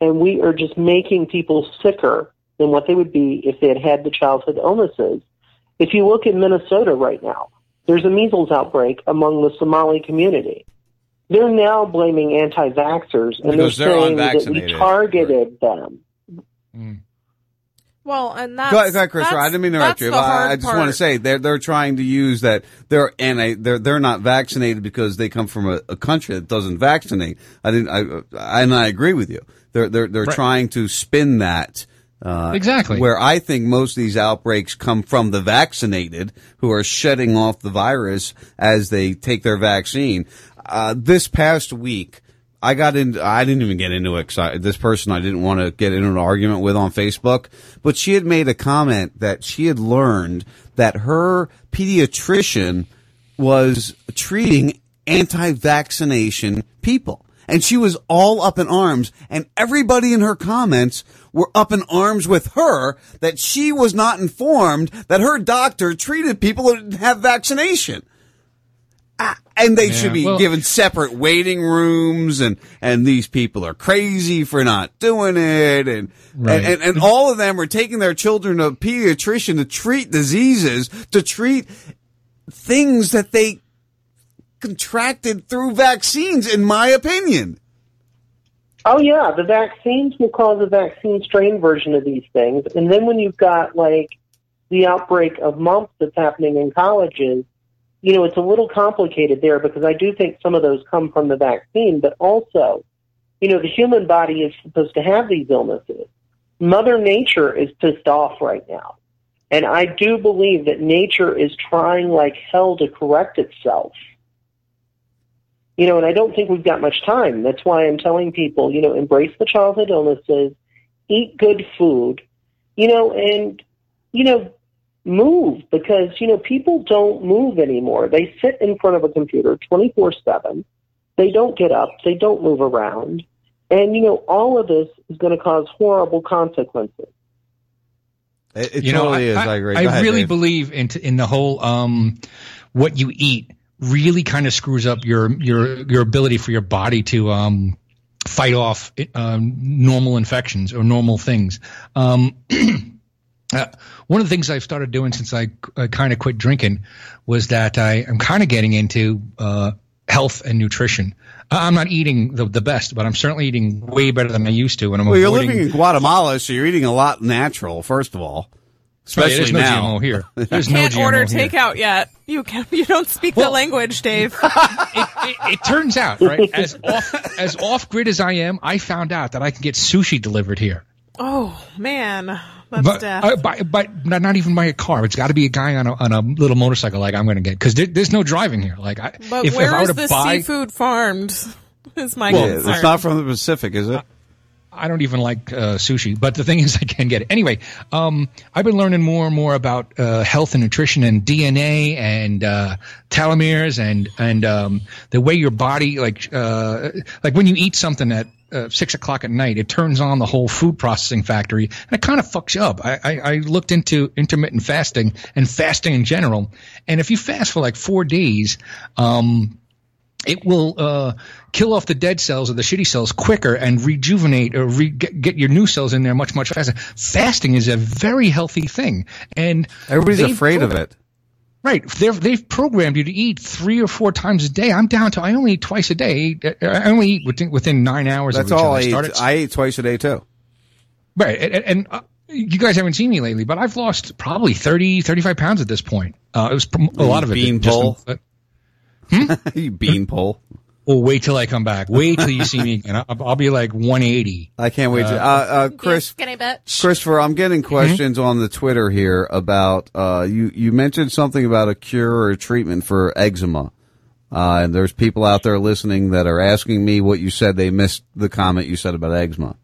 and we are just making people sicker than what they would be if they had had the childhood illnesses. If you look in Minnesota right now, there's a measles outbreak among the Somali community. They're now blaming anti-vaxxers, and Because they're they're saying that we unvaccinated. targeted them. Hmm. well, and that's Go ahead, go ahead, Chris. that's- I didn't mean to interrupt you. but I, I just part. want to say they're they're trying to use that they're anti they're they're not vaccinated because they come from a, a country that doesn't vaccinate. I didn't. I and I agree with you. They're they're they're Right. trying to spin that. Uh, Exactly. Where I think most of these outbreaks come from the vaccinated who are shedding off the virus as they take their vaccine. Uh, this past week, I got in. I didn't even get into it. I, this person I didn't want to get into an argument with on Facebook, but she had made a comment that she had learned that her pediatrician was treating anti-vaccination people. And she was all up in arms and everybody in her comments were up in arms with her that she was not informed that her doctor treated people who didn't have vaccination. Ah, And they Yeah, should be well- given separate waiting rooms and, and these people are crazy for not doing it and, Right. and, and, and all of them are taking their children to a pediatrician to treat diseases, to treat things that they contracted through vaccines, in my opinion. Oh yeah, the vaccines will cause a vaccine strain version of these things, and then when you've got like the outbreak of mumps that's happening in colleges, you know, it's a little complicated there because I do think some of those come from the vaccine, but also, you know, the human body is supposed to have these illnesses. Mother Nature is pissed off right now. And I do believe that nature is trying like hell to correct itself. You know, and I don't think we've got much time. That's why I'm telling people, you know, embrace the childhood illnesses, eat good food, you know, and, you know, move because, you know, people don't move anymore. They sit in front of a computer 24 7. They don't get up. They don't move around. And, you know, all of this is going to cause horrible consequences. It, it you know, totally I, is. I, I agree. I ahead, really Dave. believe in in the whole um, what you eat really kind of screws up your your your ability for your body to um, fight off um, normal infections or normal things. Um, uh, one of the things I've started doing since I uh, kind of quit drinking was that I am kind of getting into uh, health and nutrition. I- I'm not eating the, the best, but I'm certainly eating way better than I used to. And I'm Well, you're living in Guatemala, so you're eating a lot natural, First of all, especially there's no now. GMO here. There's you can't GMO order here. takeout yet. You can You don't speak the language, Dave. it, it turns out, right, as off as off grid as I am, I found out that I can get sushi delivered here. oh man, that's but, death. uh, by, but not, not even by a car. It's got to be a guy on a, on a little motorcycle like I'm going to get because there, there's no driving here. Like I, but if, if where I were is to the buy, seafood farmed? Is my Well, concern. it's not from the Pacific, is it? I don't even like uh, sushi, but the thing is, I can get it anyway. Um, I've been learning more and more about uh, health and nutrition and DNA and uh, telomeres and and um, the way your body like uh, like when you eat something at uh, six o'clock at night, it turns on the whole food processing factory and it kind of fucks you up. I, I, I looked into intermittent fasting and fasting in general, and if you fast for like four days, um, it will uh, kill off the dead cells or the shitty cells quicker and rejuvenate or re- get, get your new cells in there much much faster. Fasting is a very healthy thing, and Everybody's afraid of it. Right, they've they've programmed you to eat three or four times a day. I'm down to I only eat twice a day. I only eat within, within nine hours. That's of all. I eat. I eat twice a day too. Right. And, and uh, you guys haven't seen me lately, but I've lost probably 30, 35 pounds at this point. Uh, it was a lot of it. Bean just- pole? uh, you beanpole. Well, wait till I come back. Wait till you see me again. I'll, I'll be like 180. I can't wait to. Uh, uh, Chris, Skinny bitch. Christopher, I'm getting questions on the Twitter here about uh, you. You mentioned something about a cure or a treatment for eczema, uh, and there's people out there listening that are asking me what you said. They missed the comment you said about eczema.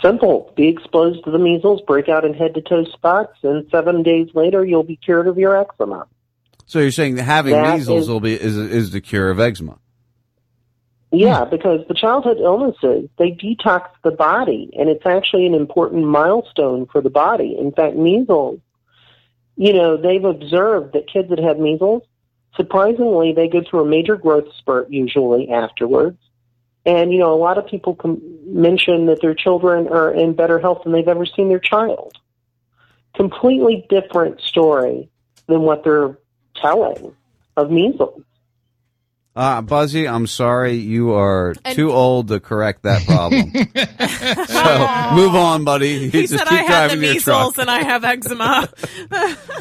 Simple. Be exposed to the measles, break out in head to toe spots, and seven days later you'll be cured of your eczema. So you're saying that having That measles is- will be is is the cure of eczema? Yeah, because the childhood illnesses, they detox the body, and it's actually an important milestone for the body. In fact, measles, you know, they've observed that kids that have measles, surprisingly, they go through a major growth spurt usually afterwards. And, you know, a lot of people com- mention that their children are in better health than they've ever seen their child. Completely different story than what they're telling of measles. Uh, Buzzy, I'm sorry, you are And- too old to correct that problem. so move on, buddy. He Just said keep I have the measles truck. and I have eczema.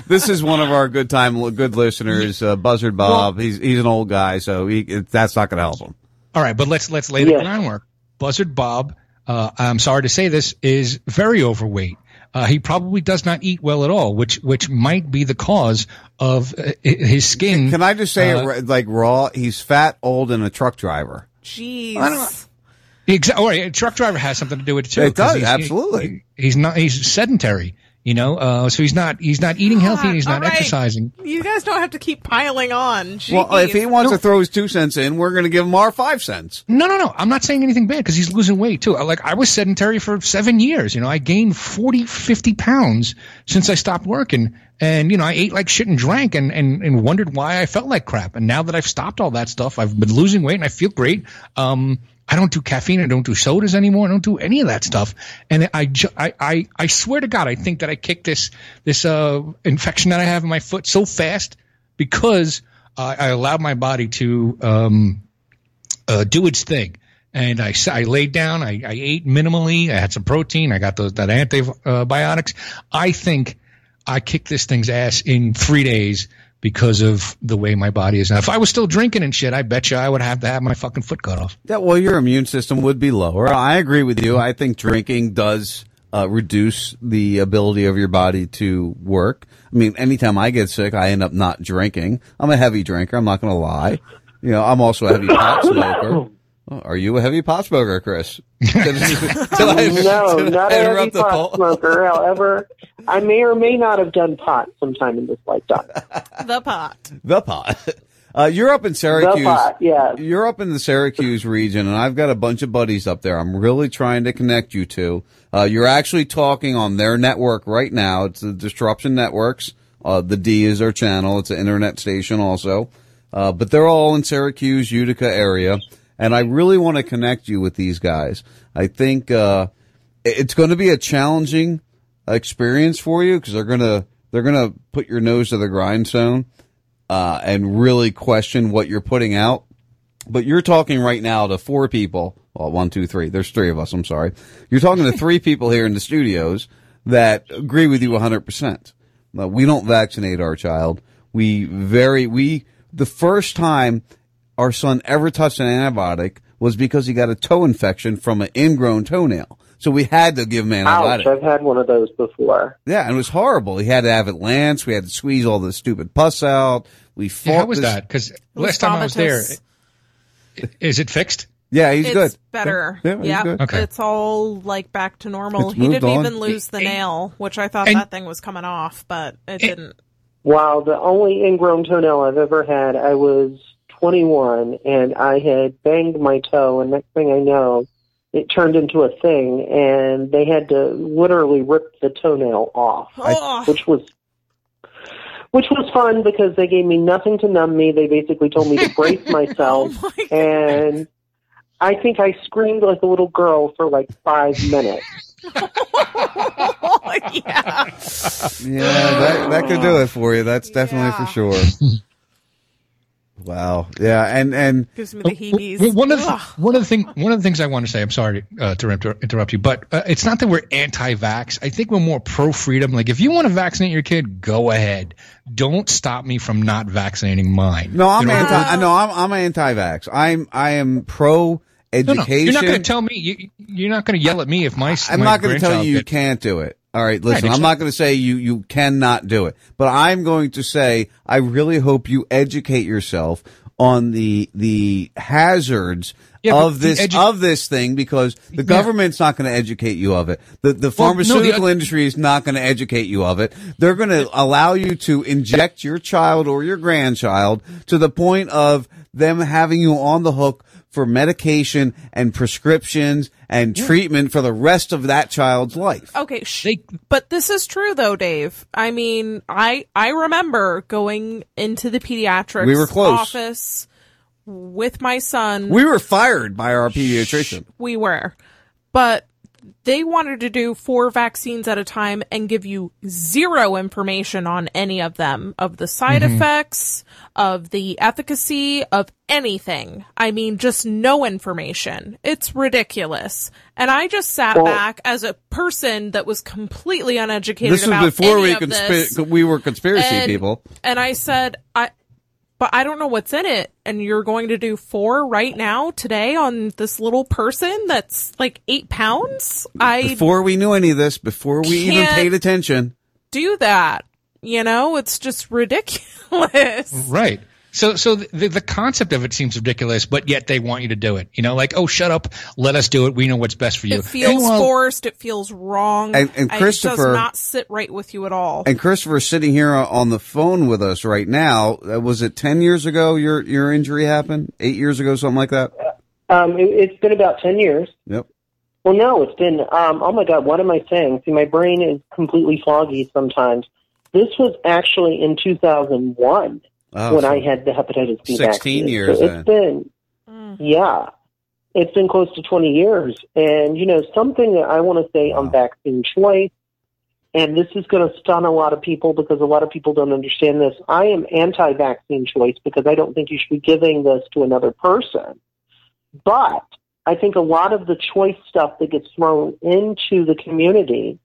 This is one of our good time, good listeners, uh, Buzzard Bob. he's he's an old guy, so he, that's not going to help him. All right, but let's let's lay the Yes. groundwork. Buzzard Bob, uh, I'm sorry to say this, is very overweight. Uh, he probably does not eat well at all, which which might be the cause of uh, his skin. Can I just say uh, it like raw? He's fat, old, and a truck driver. Jeez. Exa- all right, a truck driver has something to do with it too. It does, he's- absolutely. he- he's not. He's sedentary. You know, uh, so he's not. He's not eating healthy. and He's not All right. exercising. You guys don't have to keep piling on. Well, if he Jeez. wants to throw his two cents in, we're going to give him our five cents. No, no, no. I'm not saying anything bad because he's losing weight too. Like I was sedentary for seven years. You know, I gained 40, 50 pounds since I stopped working. And, you know, I ate like shit and drank and, and, and wondered why I felt like crap. And now that I've stopped all that stuff, I've been losing weight and I feel great. Um, I don't do caffeine. I don't do sodas anymore. I don't do any of that stuff. And I, I, I, I swear to God, I think that I kicked this, this, uh, infection that I have in my foot so fast because uh, I allowed my body to, um, uh, do its thing. And I, I laid down, I, I ate minimally, I had some protein, I got those, that antibiotics. I think I kicked this thing's ass in three days because of the way my body is now. If I was still drinking and shit, I bet you I would have to have my fucking foot cut off. Yeah, well, your immune system would be lower. I agree with you. I think drinking does uh, reduce the ability of your body to work. I mean, anytime I get sick, I end up not drinking. I'm a heavy drinker. I'm not going to lie. You know, I'm also a heavy pot smoker. Oh, Are you a heavy pot smoker, Chris? Did I- no, I not a heavy pot poll? smoker. However, I may or may not have done pot sometime in this lifetime. the pot. The pot. Uh, you're up in Syracuse. pot, yeah. You're up in the Syracuse region, and I've got a bunch of buddies up there. I'm really trying to connect you to. Uh, you're actually talking on their network right now. It's the Disruption Networks. Uh, the D is their channel. It's an internet station also. Uh, but they're all in Syracuse, Utica area. And I really want to connect you with these guys. I think uh, it's going to be a challenging experience for you because they're gonna they're gonna put your nose to the grindstone uh, and really question what you're putting out. But you're talking right now to four people. Well, one, two, three. There's three of us. I'm sorry. You're talking to three people here in the studios that agree with you 100%. Uh, we don't vaccinate our child. We very, we, the first time our son ever touched an antibiotic was because he got a toe infection from an ingrown toenail. So we had to give him an Ouch! I've had one of those before. Yeah, and it was horrible. He had to have it lanced. We had to squeeze all the stupid pus out. We fought Yeah, how was this- that? Because was last time I was there, vomitus. i- is it fixed? Yeah, he's it's good. better. Yeah, he's good. Okay. it's all like back to normal. It's he moved didn't on. even lose the nail, which I thought And- that thing was coming off, but it didn't. Wow, the only ingrown toenail I've ever had, I was 21 and I had banged my toe and next thing I know, it turned into a thing and they had to literally rip the toenail off, Oh. which was which was fun because they gave me nothing to numb me. They basically told me to brace myself oh and I think I screamed like a little girl for like five minutes. Oh, yeah. Yeah, that that could do it for you. That's definitely for sure. wow. Yeah, and and Gives me the heebies. Well, one of the, one of the thing one of the things I want to say. I'm sorry uh, to inter- interrupt you, but uh, it's not that we're anti-vax. I think we're more pro-freedom. Like if you want to vaccinate your kid, go ahead. Don't stop me from not vaccinating mine. no, I'm You know, anti. I know I'm I'm anti-vax. I'm I am pro No, no, education. you're not going to tell me. You, you're not going to yell at me if my. I'm my not going to tell you you can't do it. All right, listen, Right, I'm not going to say you, you cannot do it, but I'm going to say I really hope you educate yourself on the, the hazards Yeah, of this, edu- of this thing because the government's not going to educate you of it. The, the Well, no, the pharmaceutical industry is not going to educate you of it. They're going to allow you to inject your child or your grandchild to the point of them having you on the hook for medication and prescriptions and treatment for the rest of that child's life. Okay, sh- but this is true though, Dave. I mean, I I remember going into the pediatrics We were close. office with my son. We were fired by our pediatrician. we were, but they wanted to do four vaccines at a time and give you zero information on any of them, of the side Mm-hmm. Mhm. effects, of the efficacy, of anything. I mean, just no information. It's ridiculous. And I just sat Well- back as a person that was completely uneducated This was about before any we of this. we were conspiracy And- people. And I said, I, but I don't know what's in it. And you're going to do four right now, today, on this little person that's like eight pounds? I Before we knew any of this, before we even paid attention, do that. You know, it's just ridiculous. Right. So, so the, the concept of it seems ridiculous, but yet they want you to do it. You know, like, oh, shut up, let us do it. We know what's best for you. It feels Meanwhile- forced. It feels wrong. And- and I- it Christopher- does not sit right with you at all. and Christopher's sitting here on the phone with us right now. Uh, Was it ten years ago your your injury happened? Eight years ago, something like that. Um, it, it's been about 10 years. Yep. Well, no, it's been, um, oh my God, what am I saying? See, my brain is completely foggy sometimes. This was actually in 2001 Oh, when so I had the hepatitis B 16 vaccine. years So then. it's been, mm. yeah, it's been close to 20 years. And, you know, something that I want to say on vaccine choice, and this is going to stun a lot of people because a lot of people don't understand this. I am anti-vaccine choice because I don't think you should be giving this to another person. But I think a lot of the choice stuff that gets thrown into the community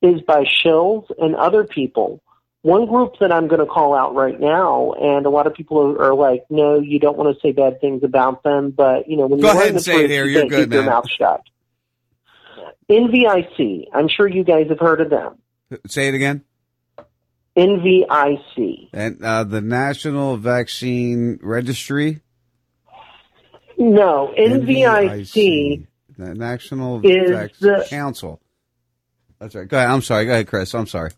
is by shills and other people. One group that I'm going to call out right now, and a lot of people are, are like, "No, you don't want to say bad things about them," but you know, when Go you're ahead and the say it here. you You're good, keep your mouth shut. NVIC, I'm sure you guys have heard of them. Say it again. NVIC. And uh, the National Vaccine Registry, No, NVIC the National Vaccine the- Council. That's right. Go ahead. I'm sorry. Go ahead, Chris. I'm sorry.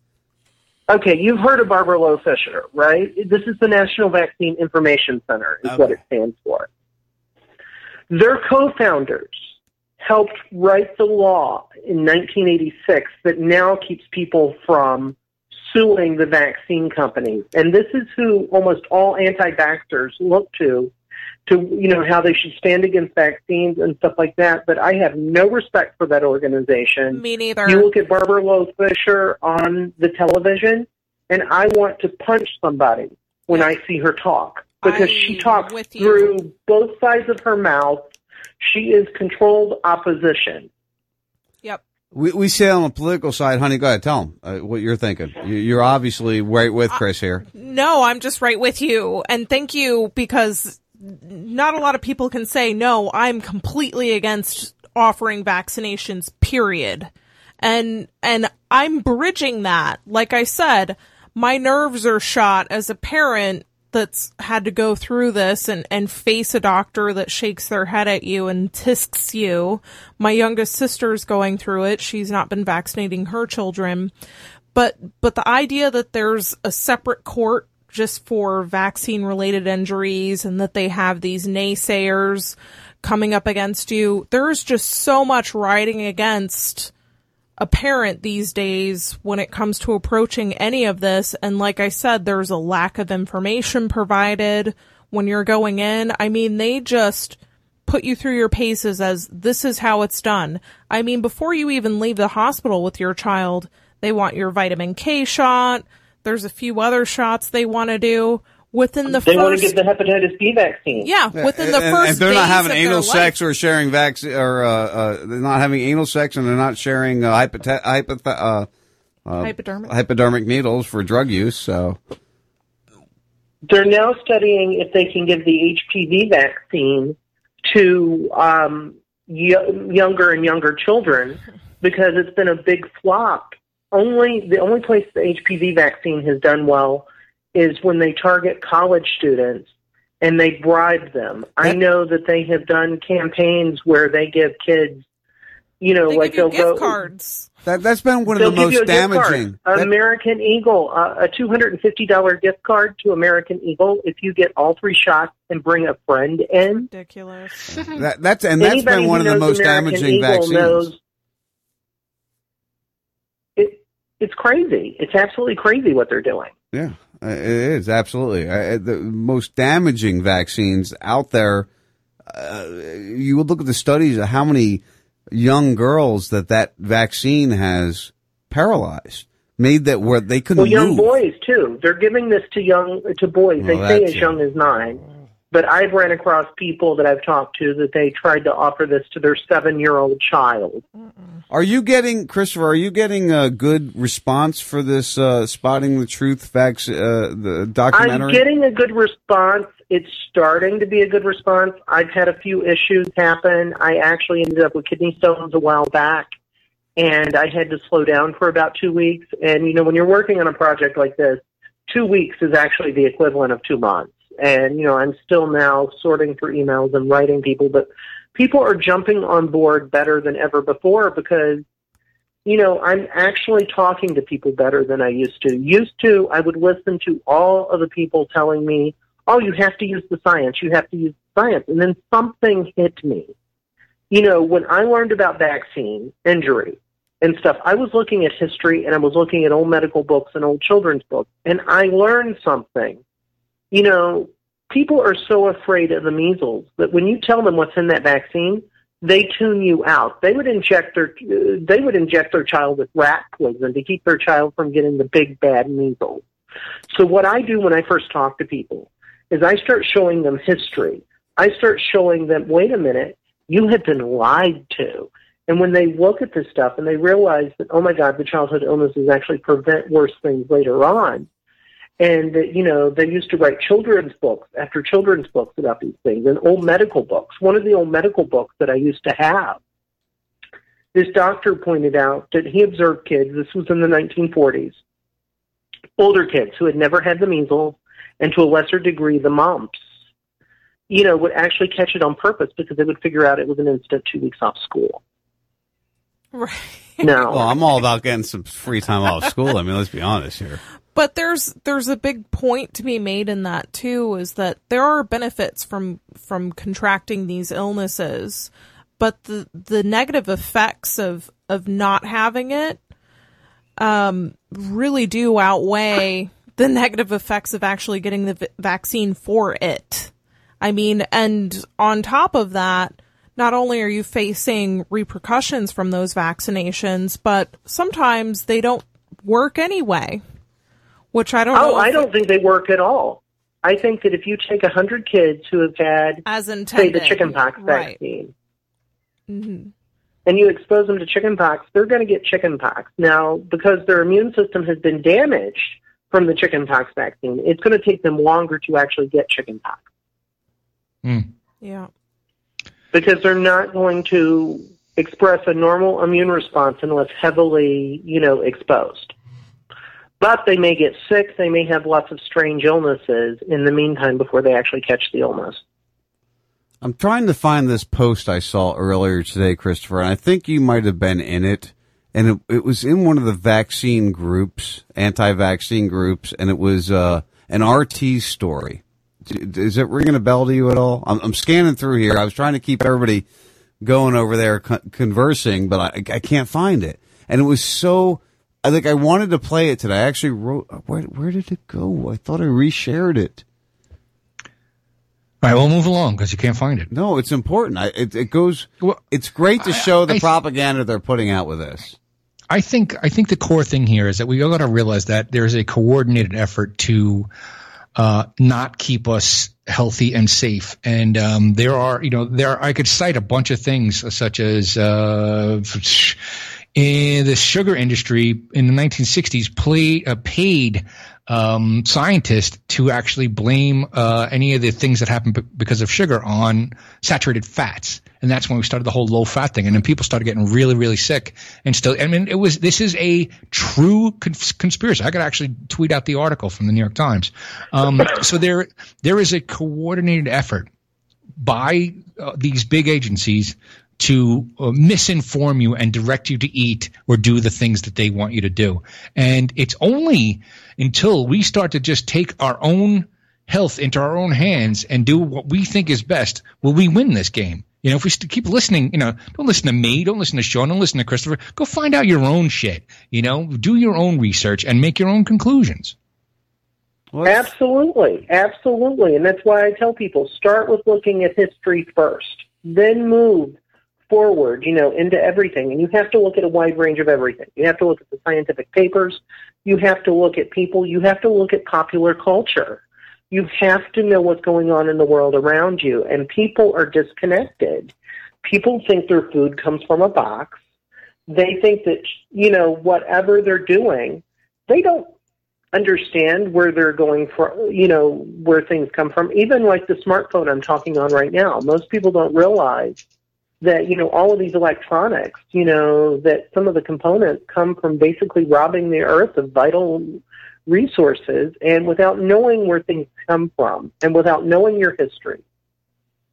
Okay, you've heard of Barbara Loe Fisher, right? This is the National Vaccine Information Center, is what it stands for. Their co-founders helped write the law in 1986 that now keeps people from suing the vaccine companies. And this is who almost all anti-vaxxers look to to you know how they should stand against vaccines and stuff like that. But I have no respect for that organization. Me neither. You look at Barbara Loe Fisher on the television, and I want to punch somebody when I see her talk because she talks through both sides of her mouth. She is controlled opposition. Yep. We we say on the political side, honey. Go ahead, tell them uh, what you're thinking. You- You're obviously right with Chris here. No, I'm just right with you. And thank you because not a lot of people can say, no, I'm completely against offering vaccinations, period. And, and I'm bridging that. Like I said, my nerves are shot as a parent that's had to go through this and, and face a doctor that shakes their head at you and tisks you. My youngest sister's going through it. She's not been vaccinating her children. But, but the idea that there's a separate court just for vaccine related injuries and that they have these naysayers coming up against you, there's just so much riding against a parent these days when it comes to approaching any of this. And like I said, there's a lack of information provided when you're going in. I mean, they just put you through your paces as this is how it's done. I mean, before you even leave the hospital with your child, they want your vitamin K shot. There's a few other shots they want to do within the they want first. to get the hepatitis B vaccine. yeah, within the and, first. and they're not having of their anal life. sex or sharing vaccine, or uh, uh, they're not having anal sex, and they're not sharing uh, hypote- hypoth- uh, uh, Hypodermic. hypodermic needles for drug use. So They're now studying if they can give the HPV vaccine to um, y- younger and younger children because it's been a big flop. Only the only place the HPV vaccine has done well is when they target college students and they bribe them. I know that they have done campaigns where they give kids, you know, They like give they'll gift go. cards. that that's been one of They'll the most a gift card. damaging. That- American Eagle, uh, a two hundred and fifty dollar gift card to American Eagle if you get all three shots and bring a friend in. Ridiculous. that- that's and that's Anybody been one of the most American damaging Eagle vaccines. Knows it, it's crazy. It's absolutely crazy what they're doing. Yeah, it is absolutely uh, the most damaging vaccines out there. Uh, you would look at the studies of how many young girls that that vaccine has paralyzed, made that where they couldn't Well, young move. boys too. They're giving this to young to boys. they say as young as nine. But I've ran across people that I've talked to that they tried to offer this to their seven year old child. Are you getting, Christopher? Are you getting a good response for this uh, spotting the truth facts, uh, the documentary? I'm getting a good response. It's starting to be a good response. I've had a few issues happen. I actually ended up with kidney stones a while back, and I had to slow down for about two weeks. And, you know, when you're working on a project like this, two weeks is actually the equivalent of two months. And, you know, I'm still now sorting through emails and writing people, but people are jumping on board better than ever before because you know, I'm actually talking to people better than I used to. Used to, I would listen to all of the people telling me, oh, you have to use the science, you have to use the science. And then something hit me. You know, when I learned about vaccine injury and stuff, I was looking at history and I was looking at old medical books and old children's books, and I learned something. You know, people are so afraid of the measles that when you tell them what's in that vaccine, they tune you out. They would inject their they would inject their child with rat poison to keep their child from getting the big bad measles. So what I do when I first talk to people is I start showing them history. I start showing them, wait a minute, you have been lied to. And when they look at this stuff and they realize that, oh my God, the childhood illnesses actually prevent worse things later on, and you know, they used to write children's books after children's books about these things and old medical books. One of the old medical books that I used to have, this doctor pointed out that he observed kids, this was in the 1940s, older kids who had never had the measles and to a lesser degree the mumps, you know, would actually catch it on purpose because they would figure out it was an instant two weeks off school. Right. No. Well, I'm all about getting some free time off school. I mean, let's be honest here. But there's there's a big point to be made in that too is that there are benefits from from contracting these illnesses, but the the negative effects of of not having it um really do outweigh the negative effects of actually getting the v- vaccine for it. I mean, and on top of that, not only are you facing repercussions from those vaccinations, but sometimes they don't work anyway. Which I don't know. Oh, I don't think they work at all. I think that if you take a hundred kids who have had, as say, the chickenpox Right. vaccine, Mhm. and you expose them to chickenpox, they're going to get chickenpox. Now, because their immune system has been damaged from the chickenpox vaccine, it's going to take them longer to actually get chickenpox Yeah. because they're not going to express a normal immune response unless heavily, you know, exposed. But they may get sick. They may have lots of strange illnesses in the meantime before they actually catch the illness. I'm trying to find this post I saw earlier today, Christopher, and I think you might have been in it. And it, it was in one of the vaccine groups, anti-vaccine groups, and it was uh, an RT story. Is it ringing a bell to you at all? I'm, I'm scanning through here. I was trying to keep everybody going over there conversing, but I, I can't find it. And it was so. I think I wanted to play it today. I actually wrote. Where, where did it go? I thought I reshared it. All right, we'll move along because you can't find it. No, it's important. I, it, it goes. it's great to show the propaganda they're putting out with this. I think I think the core thing here is that we all got to realize that there's a coordinated effort to uh, not keep us healthy and safe. And um, there are, you know, there I could cite a bunch of things such as uh, in the sugar industry in the 1960s play, uh, paid um, scientists to actually blame uh, any of the things that happened b- because of sugar on saturated fats. And that's when we started the whole low fat thing. And then people started getting really, really sick. And still, I mean, it was, this is a true cons- conspiracy. I could actually tweet out the article from the New York Times. Um, so there, there is a coordinated effort by uh, these big agencies to uh, misinform you and direct you to eat or do the things that they want you to do. And it's only until we start to just take our own health into our own hands and do what we think is best will we win this game. You know, if we st- keep listening, you know, don't listen to me, don't listen to Sean, don't listen to Christopher. Go find out your own shit. You know, do your own research and make your own conclusions. Absolutely, absolutely. And that's why I tell people start with looking at history first, then move forward, you know, into everything. And you have to look at a wide range of everything. You have to look at the scientific papers, you have to look at people, you have to look at popular culture. You have to know what's going on in the world around you. And people are disconnected. People think their food comes from a box. They think that, you know, whatever they're doing, they don't understand where they're going for you know where things come from even like the smartphone i'm talking on right now most people don't realize that you know all of these electronics you know that some of the components come from basically robbing the earth of vital resources and without knowing where things come from and without knowing your history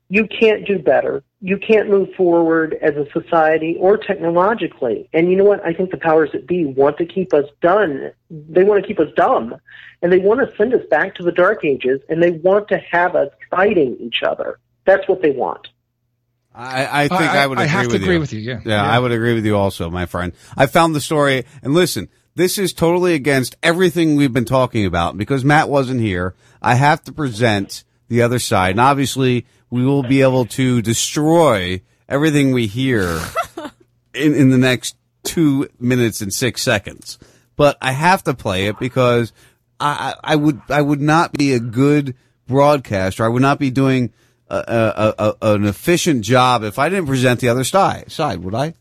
you can't do better. You can't move forward as a society or technologically. And you know what? I think the powers that be want to keep us done. They want to keep us dumb. And they want to send us back to the dark ages and they want to have us fighting each other. That's what they want. I, I think I- I, would I agree have to with agree you. with you, yeah. yeah, Yeah. I would agree with you also, my friend. I found the story, and listen, this is totally against everything we've been talking about because Matt wasn't here. I have to present the other side, and obviously, we will be able to destroy everything we hear in, in the next two minutes and six seconds. But I have to play it because I, I I would I would not be a good broadcaster. I would not be doing a, a, a, an efficient job if I didn't present the other side. Side, would I?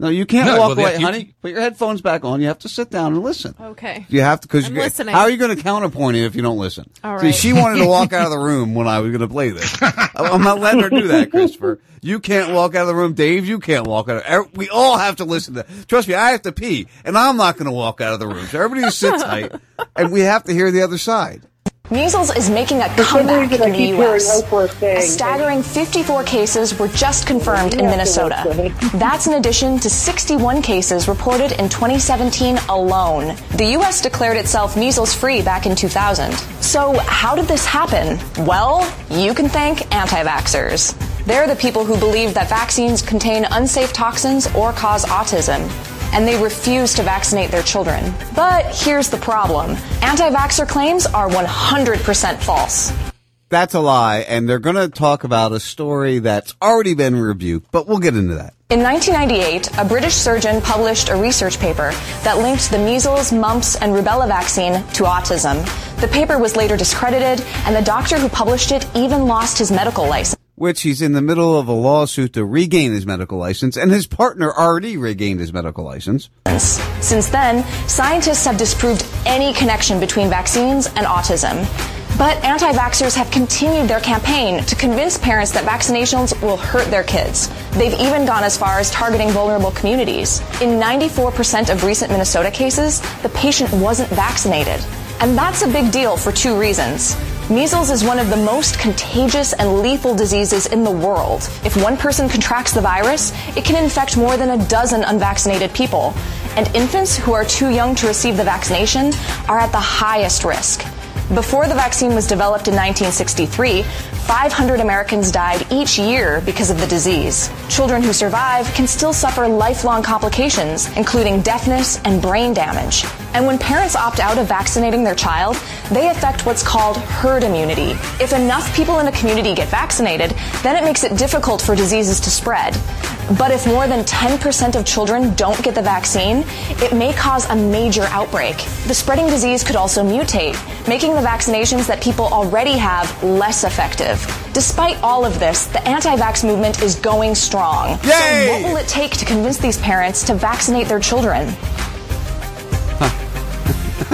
No, you can't No, walk well, away, you- honey. Put your headphones back on. You have to sit down and listen. Okay. You have to because I'm listening. how are you going to counterpoint it if you don't listen? All See, she wanted to walk out of the room when I was going to play this. I'm not letting her do that, Christopher. You can't walk out of the room, Dave. You can't walk out. Of, er, we all have to listen to. Trust me, I have to pee, and I'm not going to walk out of the room. So everybody just sit tight, and we have to hear the other side. Measles is making a comeback reason, in the U.S. A staggering 54 cases were just confirmed in Minnesota. that's That's in addition to 61 cases reported in 2017 alone. The U.S. declared itself measles free back in 2000. So, how did this happen? Well, you can thank anti vaxxers. They're the people who believe that vaccines contain unsafe toxins or cause autism and they refuse to vaccinate their children. But here's the problem anti vaxxer claims are 100% false. that's a lie, and they're going to talk about a story that's already been rebuked, but we'll get into that. In 1998, a British surgeon published a research paper that linked the measles, mumps, and rubella vaccine to autism. The paper was later discredited, and the doctor who published it even lost his medical license. Which he's in the middle of a lawsuit to regain his medical license, and his partner already regained his medical license. Since then, scientists have disproved any connection between vaccines and autism. But anti vaxxers have continued their campaign to convince parents that vaccinations will hurt their kids. They've even gone as far as targeting vulnerable communities. In 94% of recent Minnesota cases, the patient wasn't vaccinated. And that's a big deal for two reasons. Measles is one of the most contagious and lethal diseases in the world. If one person contracts the virus, it can infect more than a dozen unvaccinated people. And infants who are too young to receive the vaccination are at the highest risk. Before the vaccine was developed in 1963, 500 Americans died each year because of the disease. Children who survive can still suffer lifelong complications, including deafness and brain damage. And when parents opt out of vaccinating their child, they affect what's called herd immunity. If enough people in a community get vaccinated, then it makes it difficult for diseases to spread. But if more than 10% of children don't get the vaccine, it may cause a major outbreak. The spreading disease could also mutate, making the vaccinations that people already have less effective. Despite all of this, the anti-vax movement is going strong. So what will it take to convince these parents to vaccinate their children?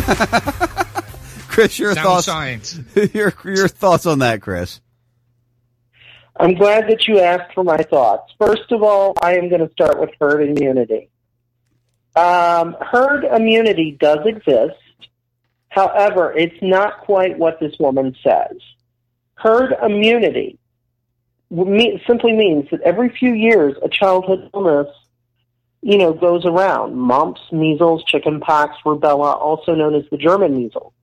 Chris, your Sound thoughts? science. your your thoughts on that, Chris? I'm glad that you asked for my thoughts. First of all, I am going to start with herd immunity. Um, herd immunity does exist. However, it's not quite what this woman says. Herd immunity simply means that every few years a childhood illness, you know, goes around. Mumps, measles, chickenpox, rubella, also known as the German measles.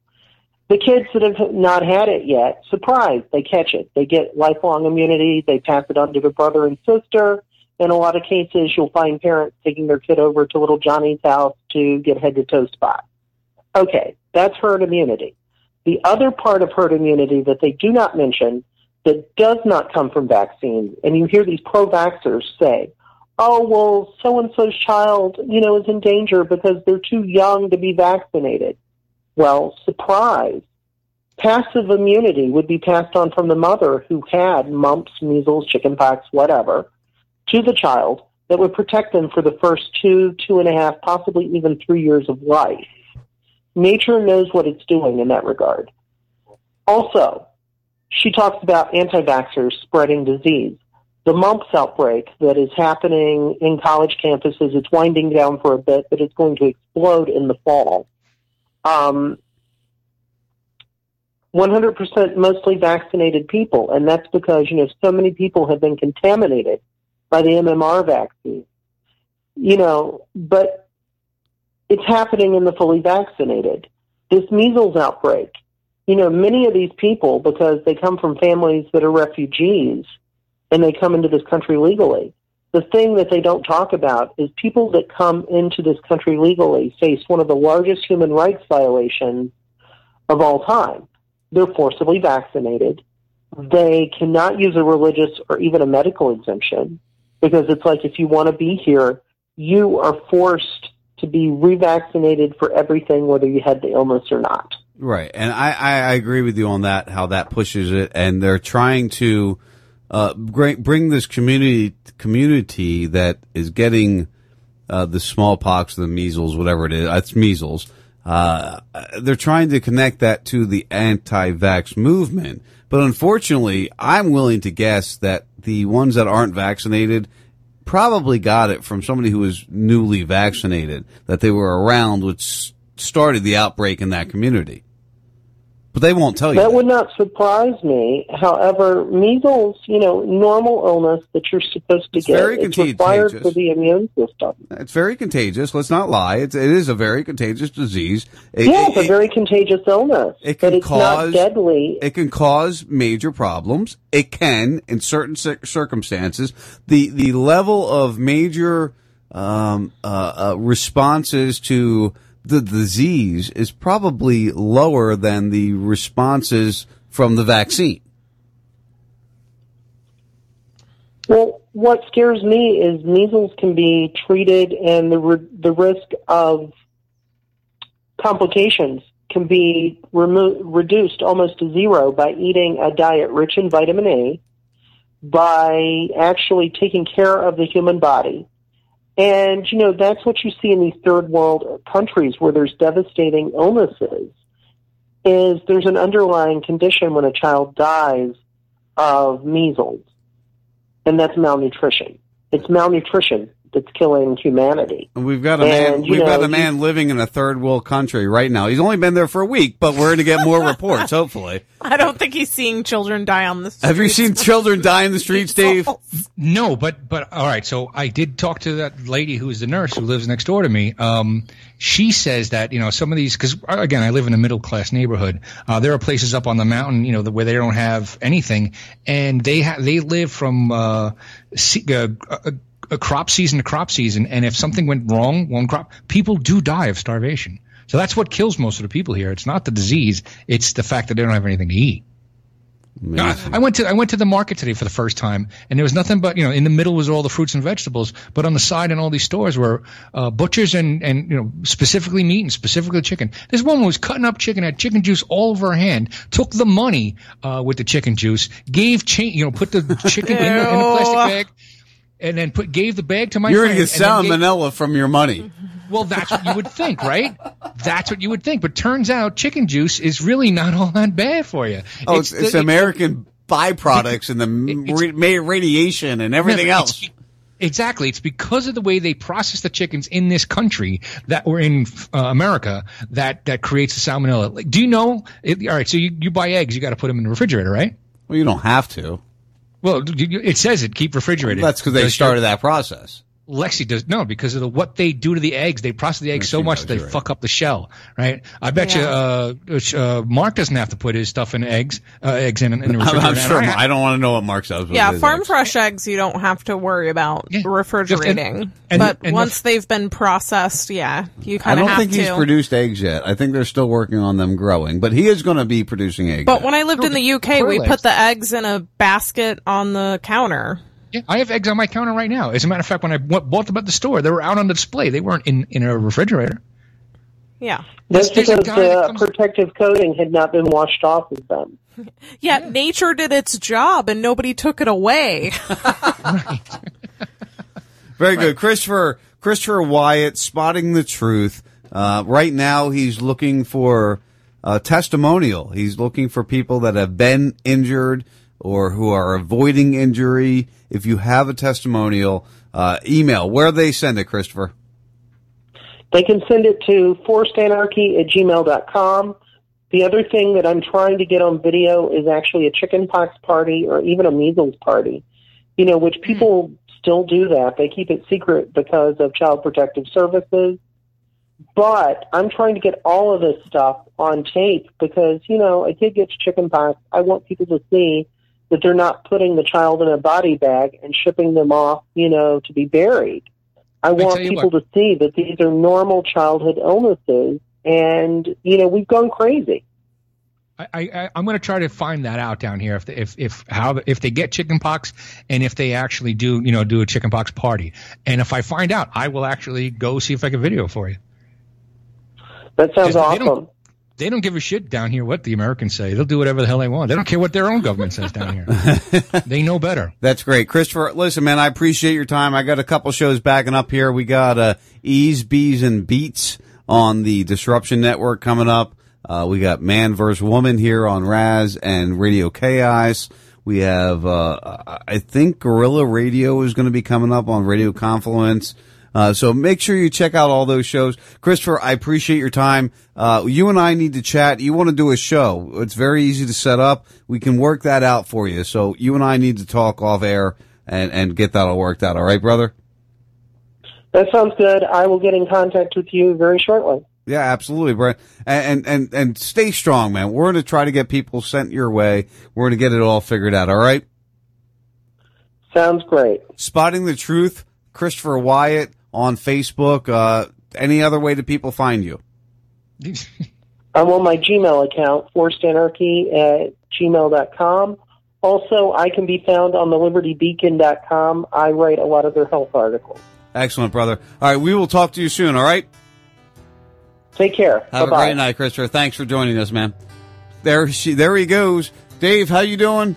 The kids that have not had it yet, surprise, they catch it. They get lifelong immunity. They pass it on to their brother and sister. In a lot of cases, you'll find parents taking their kid over to little Johnny's house to get head to toe spot. Okay, that's herd immunity. The other part of herd immunity that they do not mention that does not come from vaccines, and you hear these pro-vaxxers say, oh, well, so-and-so's child, you know, is in danger because they're too young to be vaccinated. Well, surprise. Passive immunity would be passed on from the mother who had mumps, measles, chickenpox, whatever, to the child that would protect them for the first two, two and a half, possibly even three years of life. Nature knows what it's doing in that regard. Also, she talks about anti-vaxxers spreading disease. The mumps outbreak that is happening in college campuses, it's winding down for a bit, but it's going to explode in the fall. Um, 100% mostly vaccinated people, and that's because, you know, so many people have been contaminated by the MMR vaccine. You know, but it's happening in the fully vaccinated. This measles outbreak, you know, many of these people, because they come from families that are refugees and they come into this country legally, the thing that they don't talk about is people that come into this country legally face one of the largest human rights violations of all time. They're forcibly vaccinated. They cannot use a religious or even a medical exemption because it's like if you want to be here, you are forced to be revaccinated for everything, whether you had the illness or not. Right, and I, I, agree with you on that. How that pushes it, and they're trying to uh, bring bring this community community that is getting uh, the smallpox, the measles, whatever it is. It's measles. Uh, they're trying to connect that to the anti-vax movement, but unfortunately, I'm willing to guess that the ones that aren't vaccinated probably got it from somebody who was newly vaccinated, that they were around, which started the outbreak in that community. But they won't tell you. That would not surprise me. However, measles, you know, normal illness that you're supposed to It's get, very it's required for the immune system. It's very contagious. Let's not lie. It's, it is a very contagious disease. It, yeah, it- it's a very contagious illness, it but can it's cause not deadly. It can cause major problems. It can, in certain cir- circumstances, the the level of major um, uh, uh, responses to the disease is probably lower than the responses from the vaccine. Well, what scares me is measles can be treated, and the the risk of complications can be remo- reduced almost to zero by eating a diet rich in vitamin A, by actually taking care of the human body, and, you know, that's what you see in these third world countries where there's devastating illnesses, is there's an underlying condition when a child dies of measles, and that's malnutrition. It's malnutrition that's killing humanity. And We've got a man. And, you We've got a man living in a third world country right now. He's only been there for a week, but we're going to get more reports. Hopefully, I don't think he's seeing children die on the streets. have you seen children die in the streets, Dave? No, but but all right. So I did talk to that lady who is the nurse who lives next door to me. Um, she says that you know some of these because again I live in a middle class neighborhood. Uh, there are places up on the mountain, you know, where they don't have anything, and they ha- they live from uh, se- uh, a, crop season to crop season, and if something went wrong, one crop, people do die of starvation. So that's what kills most of the people here. It's not the disease; it's the fact that they don't have anything to eat. I, I went to I went to the market today for the first time, and there was nothing but you know in the middle was all the fruits and vegetables, but on the side in all these stores were uh, butchers and and you know specifically meat and specifically chicken. This woman was cutting up chicken, had chicken juice all over her hand, took the money uh, with the chicken juice, gave change, you know, put the chicken in, the, in the plastic bag, and then put gave the bag to my You're friend. going to get gave- salmonella from your money. well, that's what you would think, right? That's what you would think. But turns out chicken juice is really not all that bad for you. Oh, it's, it's, the- American byproducts and the ra- radiation and everything No, else. Exactly. It's because of the way they process the chickens in this country that or in uh, America that that creates the salmonella. Like, do you know? It, all right. So you, you buy eggs, you got to put them in the refrigerator, right? Well, you don't have to. Well, it says it keep refrigerated. That's because they started that process. Lexi does no because of the, what they do to the eggs. They process the eggs so much they fuck up the shell, right? I bet you uh, uh, Mark doesn't have to put his stuff in eggs, uh, eggs in, in the refrigerator. I'm sure. And I- I don't want to know what Mark does. Yeah, farm eggs. fresh eggs you don't have to worry about refrigerating. and- but and the- once they've been processed, yeah, you I kind of I don't have think to. he's produced eggs yet. I think they're still working on them growing, but he is going to be producing eggs. but when I lived in the UK, we put eggs. the eggs in a basket on the counter. Yeah, I have eggs on my counter right now. As a matter of fact, when I went, bought them at the store, they were out on the display. They weren't in, in a refrigerator. Yeah. That's There's because guy that the protective coating had not been washed off of them. Yeah, nature did its job and nobody took it away. Very good, Christopher. Christopher Wyatt spotting the truth. Uh, right now, he's looking for a testimonial. He's looking for people that have been injured or who are avoiding injury. If you have a testimonial, uh, email. Where they send it, Christopher? They can send it to forcedanarchy at gmail.com. The other thing that I'm trying to get on video is actually a chickenpox party or even a measles party, you know, which people still do that. They keep it secret because of Child Protective Services. But I'm trying to get all of this stuff on tape because, you know, a kid gets chickenpox. I want people to see that they're not putting the child in a body bag and shipping them off, you know, to be buried. I want people what. to see that these are normal childhood illnesses and, you know, we've gone crazy. I, I, I'm going to try to find that out down here if they, if if how if they get chickenpox and if they actually do you know do a chickenpox party and if I find out I will actually go see if I can video for you. That sounds awesome. They don't give a shit down here what the Americans say. They'll do whatever the hell they want. They don't care what their own government says down here. they know better. That's great. Christopher, listen, man, I appreciate your time. I got a couple shows backing up here. We got, uh, Ease, Bees, and Beats on the Disruption Network coming up. Uh, we got Man vs. Woman here on Ras and Radio Chaos. We have, uh, I think Gorilla Radio is going to be coming up on Radio Confluence. Uh, so make sure you check out all those shows. Christopher, I appreciate your time. Uh, you and I need to chat. You want to do a show. It's very easy to set up. We can work that out for you. So you and I need to talk off air and, and get that all worked out. All right, brother? That sounds good. I will get in contact with you very shortly. Yeah, absolutely, Brent. And, and, and, and stay strong, man. We're going to try to get people sent your way. We're going to get it all figured out. All right? Sounds great. Spotting the Truth, Christopher Wyatt on Facebook. Uh, any other way do people find you? I'm on my Gmail account, forcedanarchy at gmail.com, Also, I can be found on the libertybeacon.com. I write a lot of their health articles. Excellent, brother. All right, we will talk to you soon. All right. Take care. Have Bye-bye. a great night, Christopher. Thanks for joining us, man. There she, there he goes. Dave, how you doing?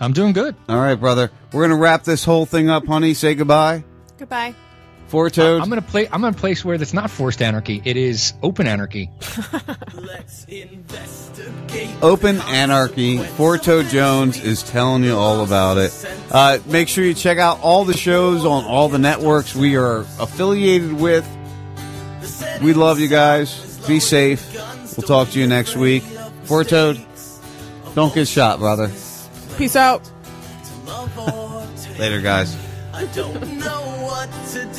I'm doing good. All right, brother. We're gonna wrap this whole thing up, honey. Say goodbye. Goodbye. Four toad. I'm gonna play. I'm in a place where it's not forced anarchy. It is open anarchy. Open Anarchy. Four Toe Jones is telling you all about it. Uh, make sure you check out all the shows on all the networks we are affiliated with. We love you guys. Be safe. We'll talk to you next week. Four Toad, don't get shot, brother. Peace out. Later, guys. I don't know what to do.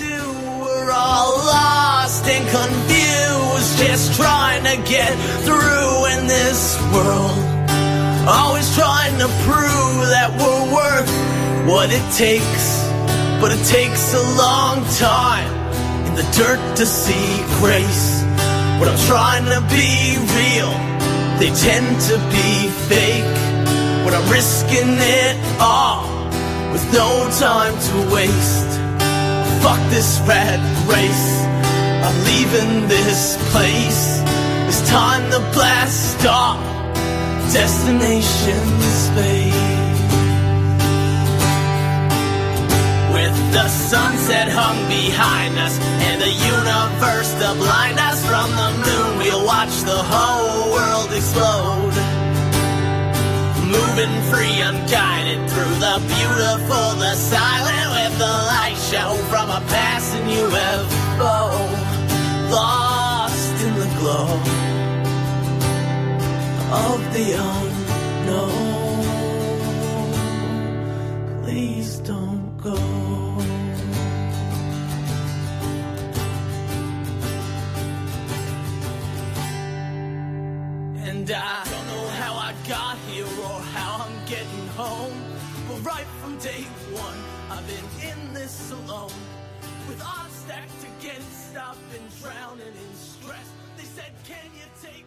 We're all lost and confused, just trying to get through in this world. Always trying to prove that we're worth what it takes, but it takes a long time in the dirt to see grace. When I'm trying to be real, they tend to be fake. When I'm risking it all with no time to waste. Fuck this rat race. I'm leaving this place. It's time to blast off. Destination space. With the sunset hung behind us and the universe to blind us from the moon, we'll watch the whole world explode moving free, unguided through the beautiful, the silent, the light show from a passing UFO, lost in the glow of the unknown. Please don't go. And I don't know how I got here or how I'm getting home. But right from day drowning in stress. They said, Can you take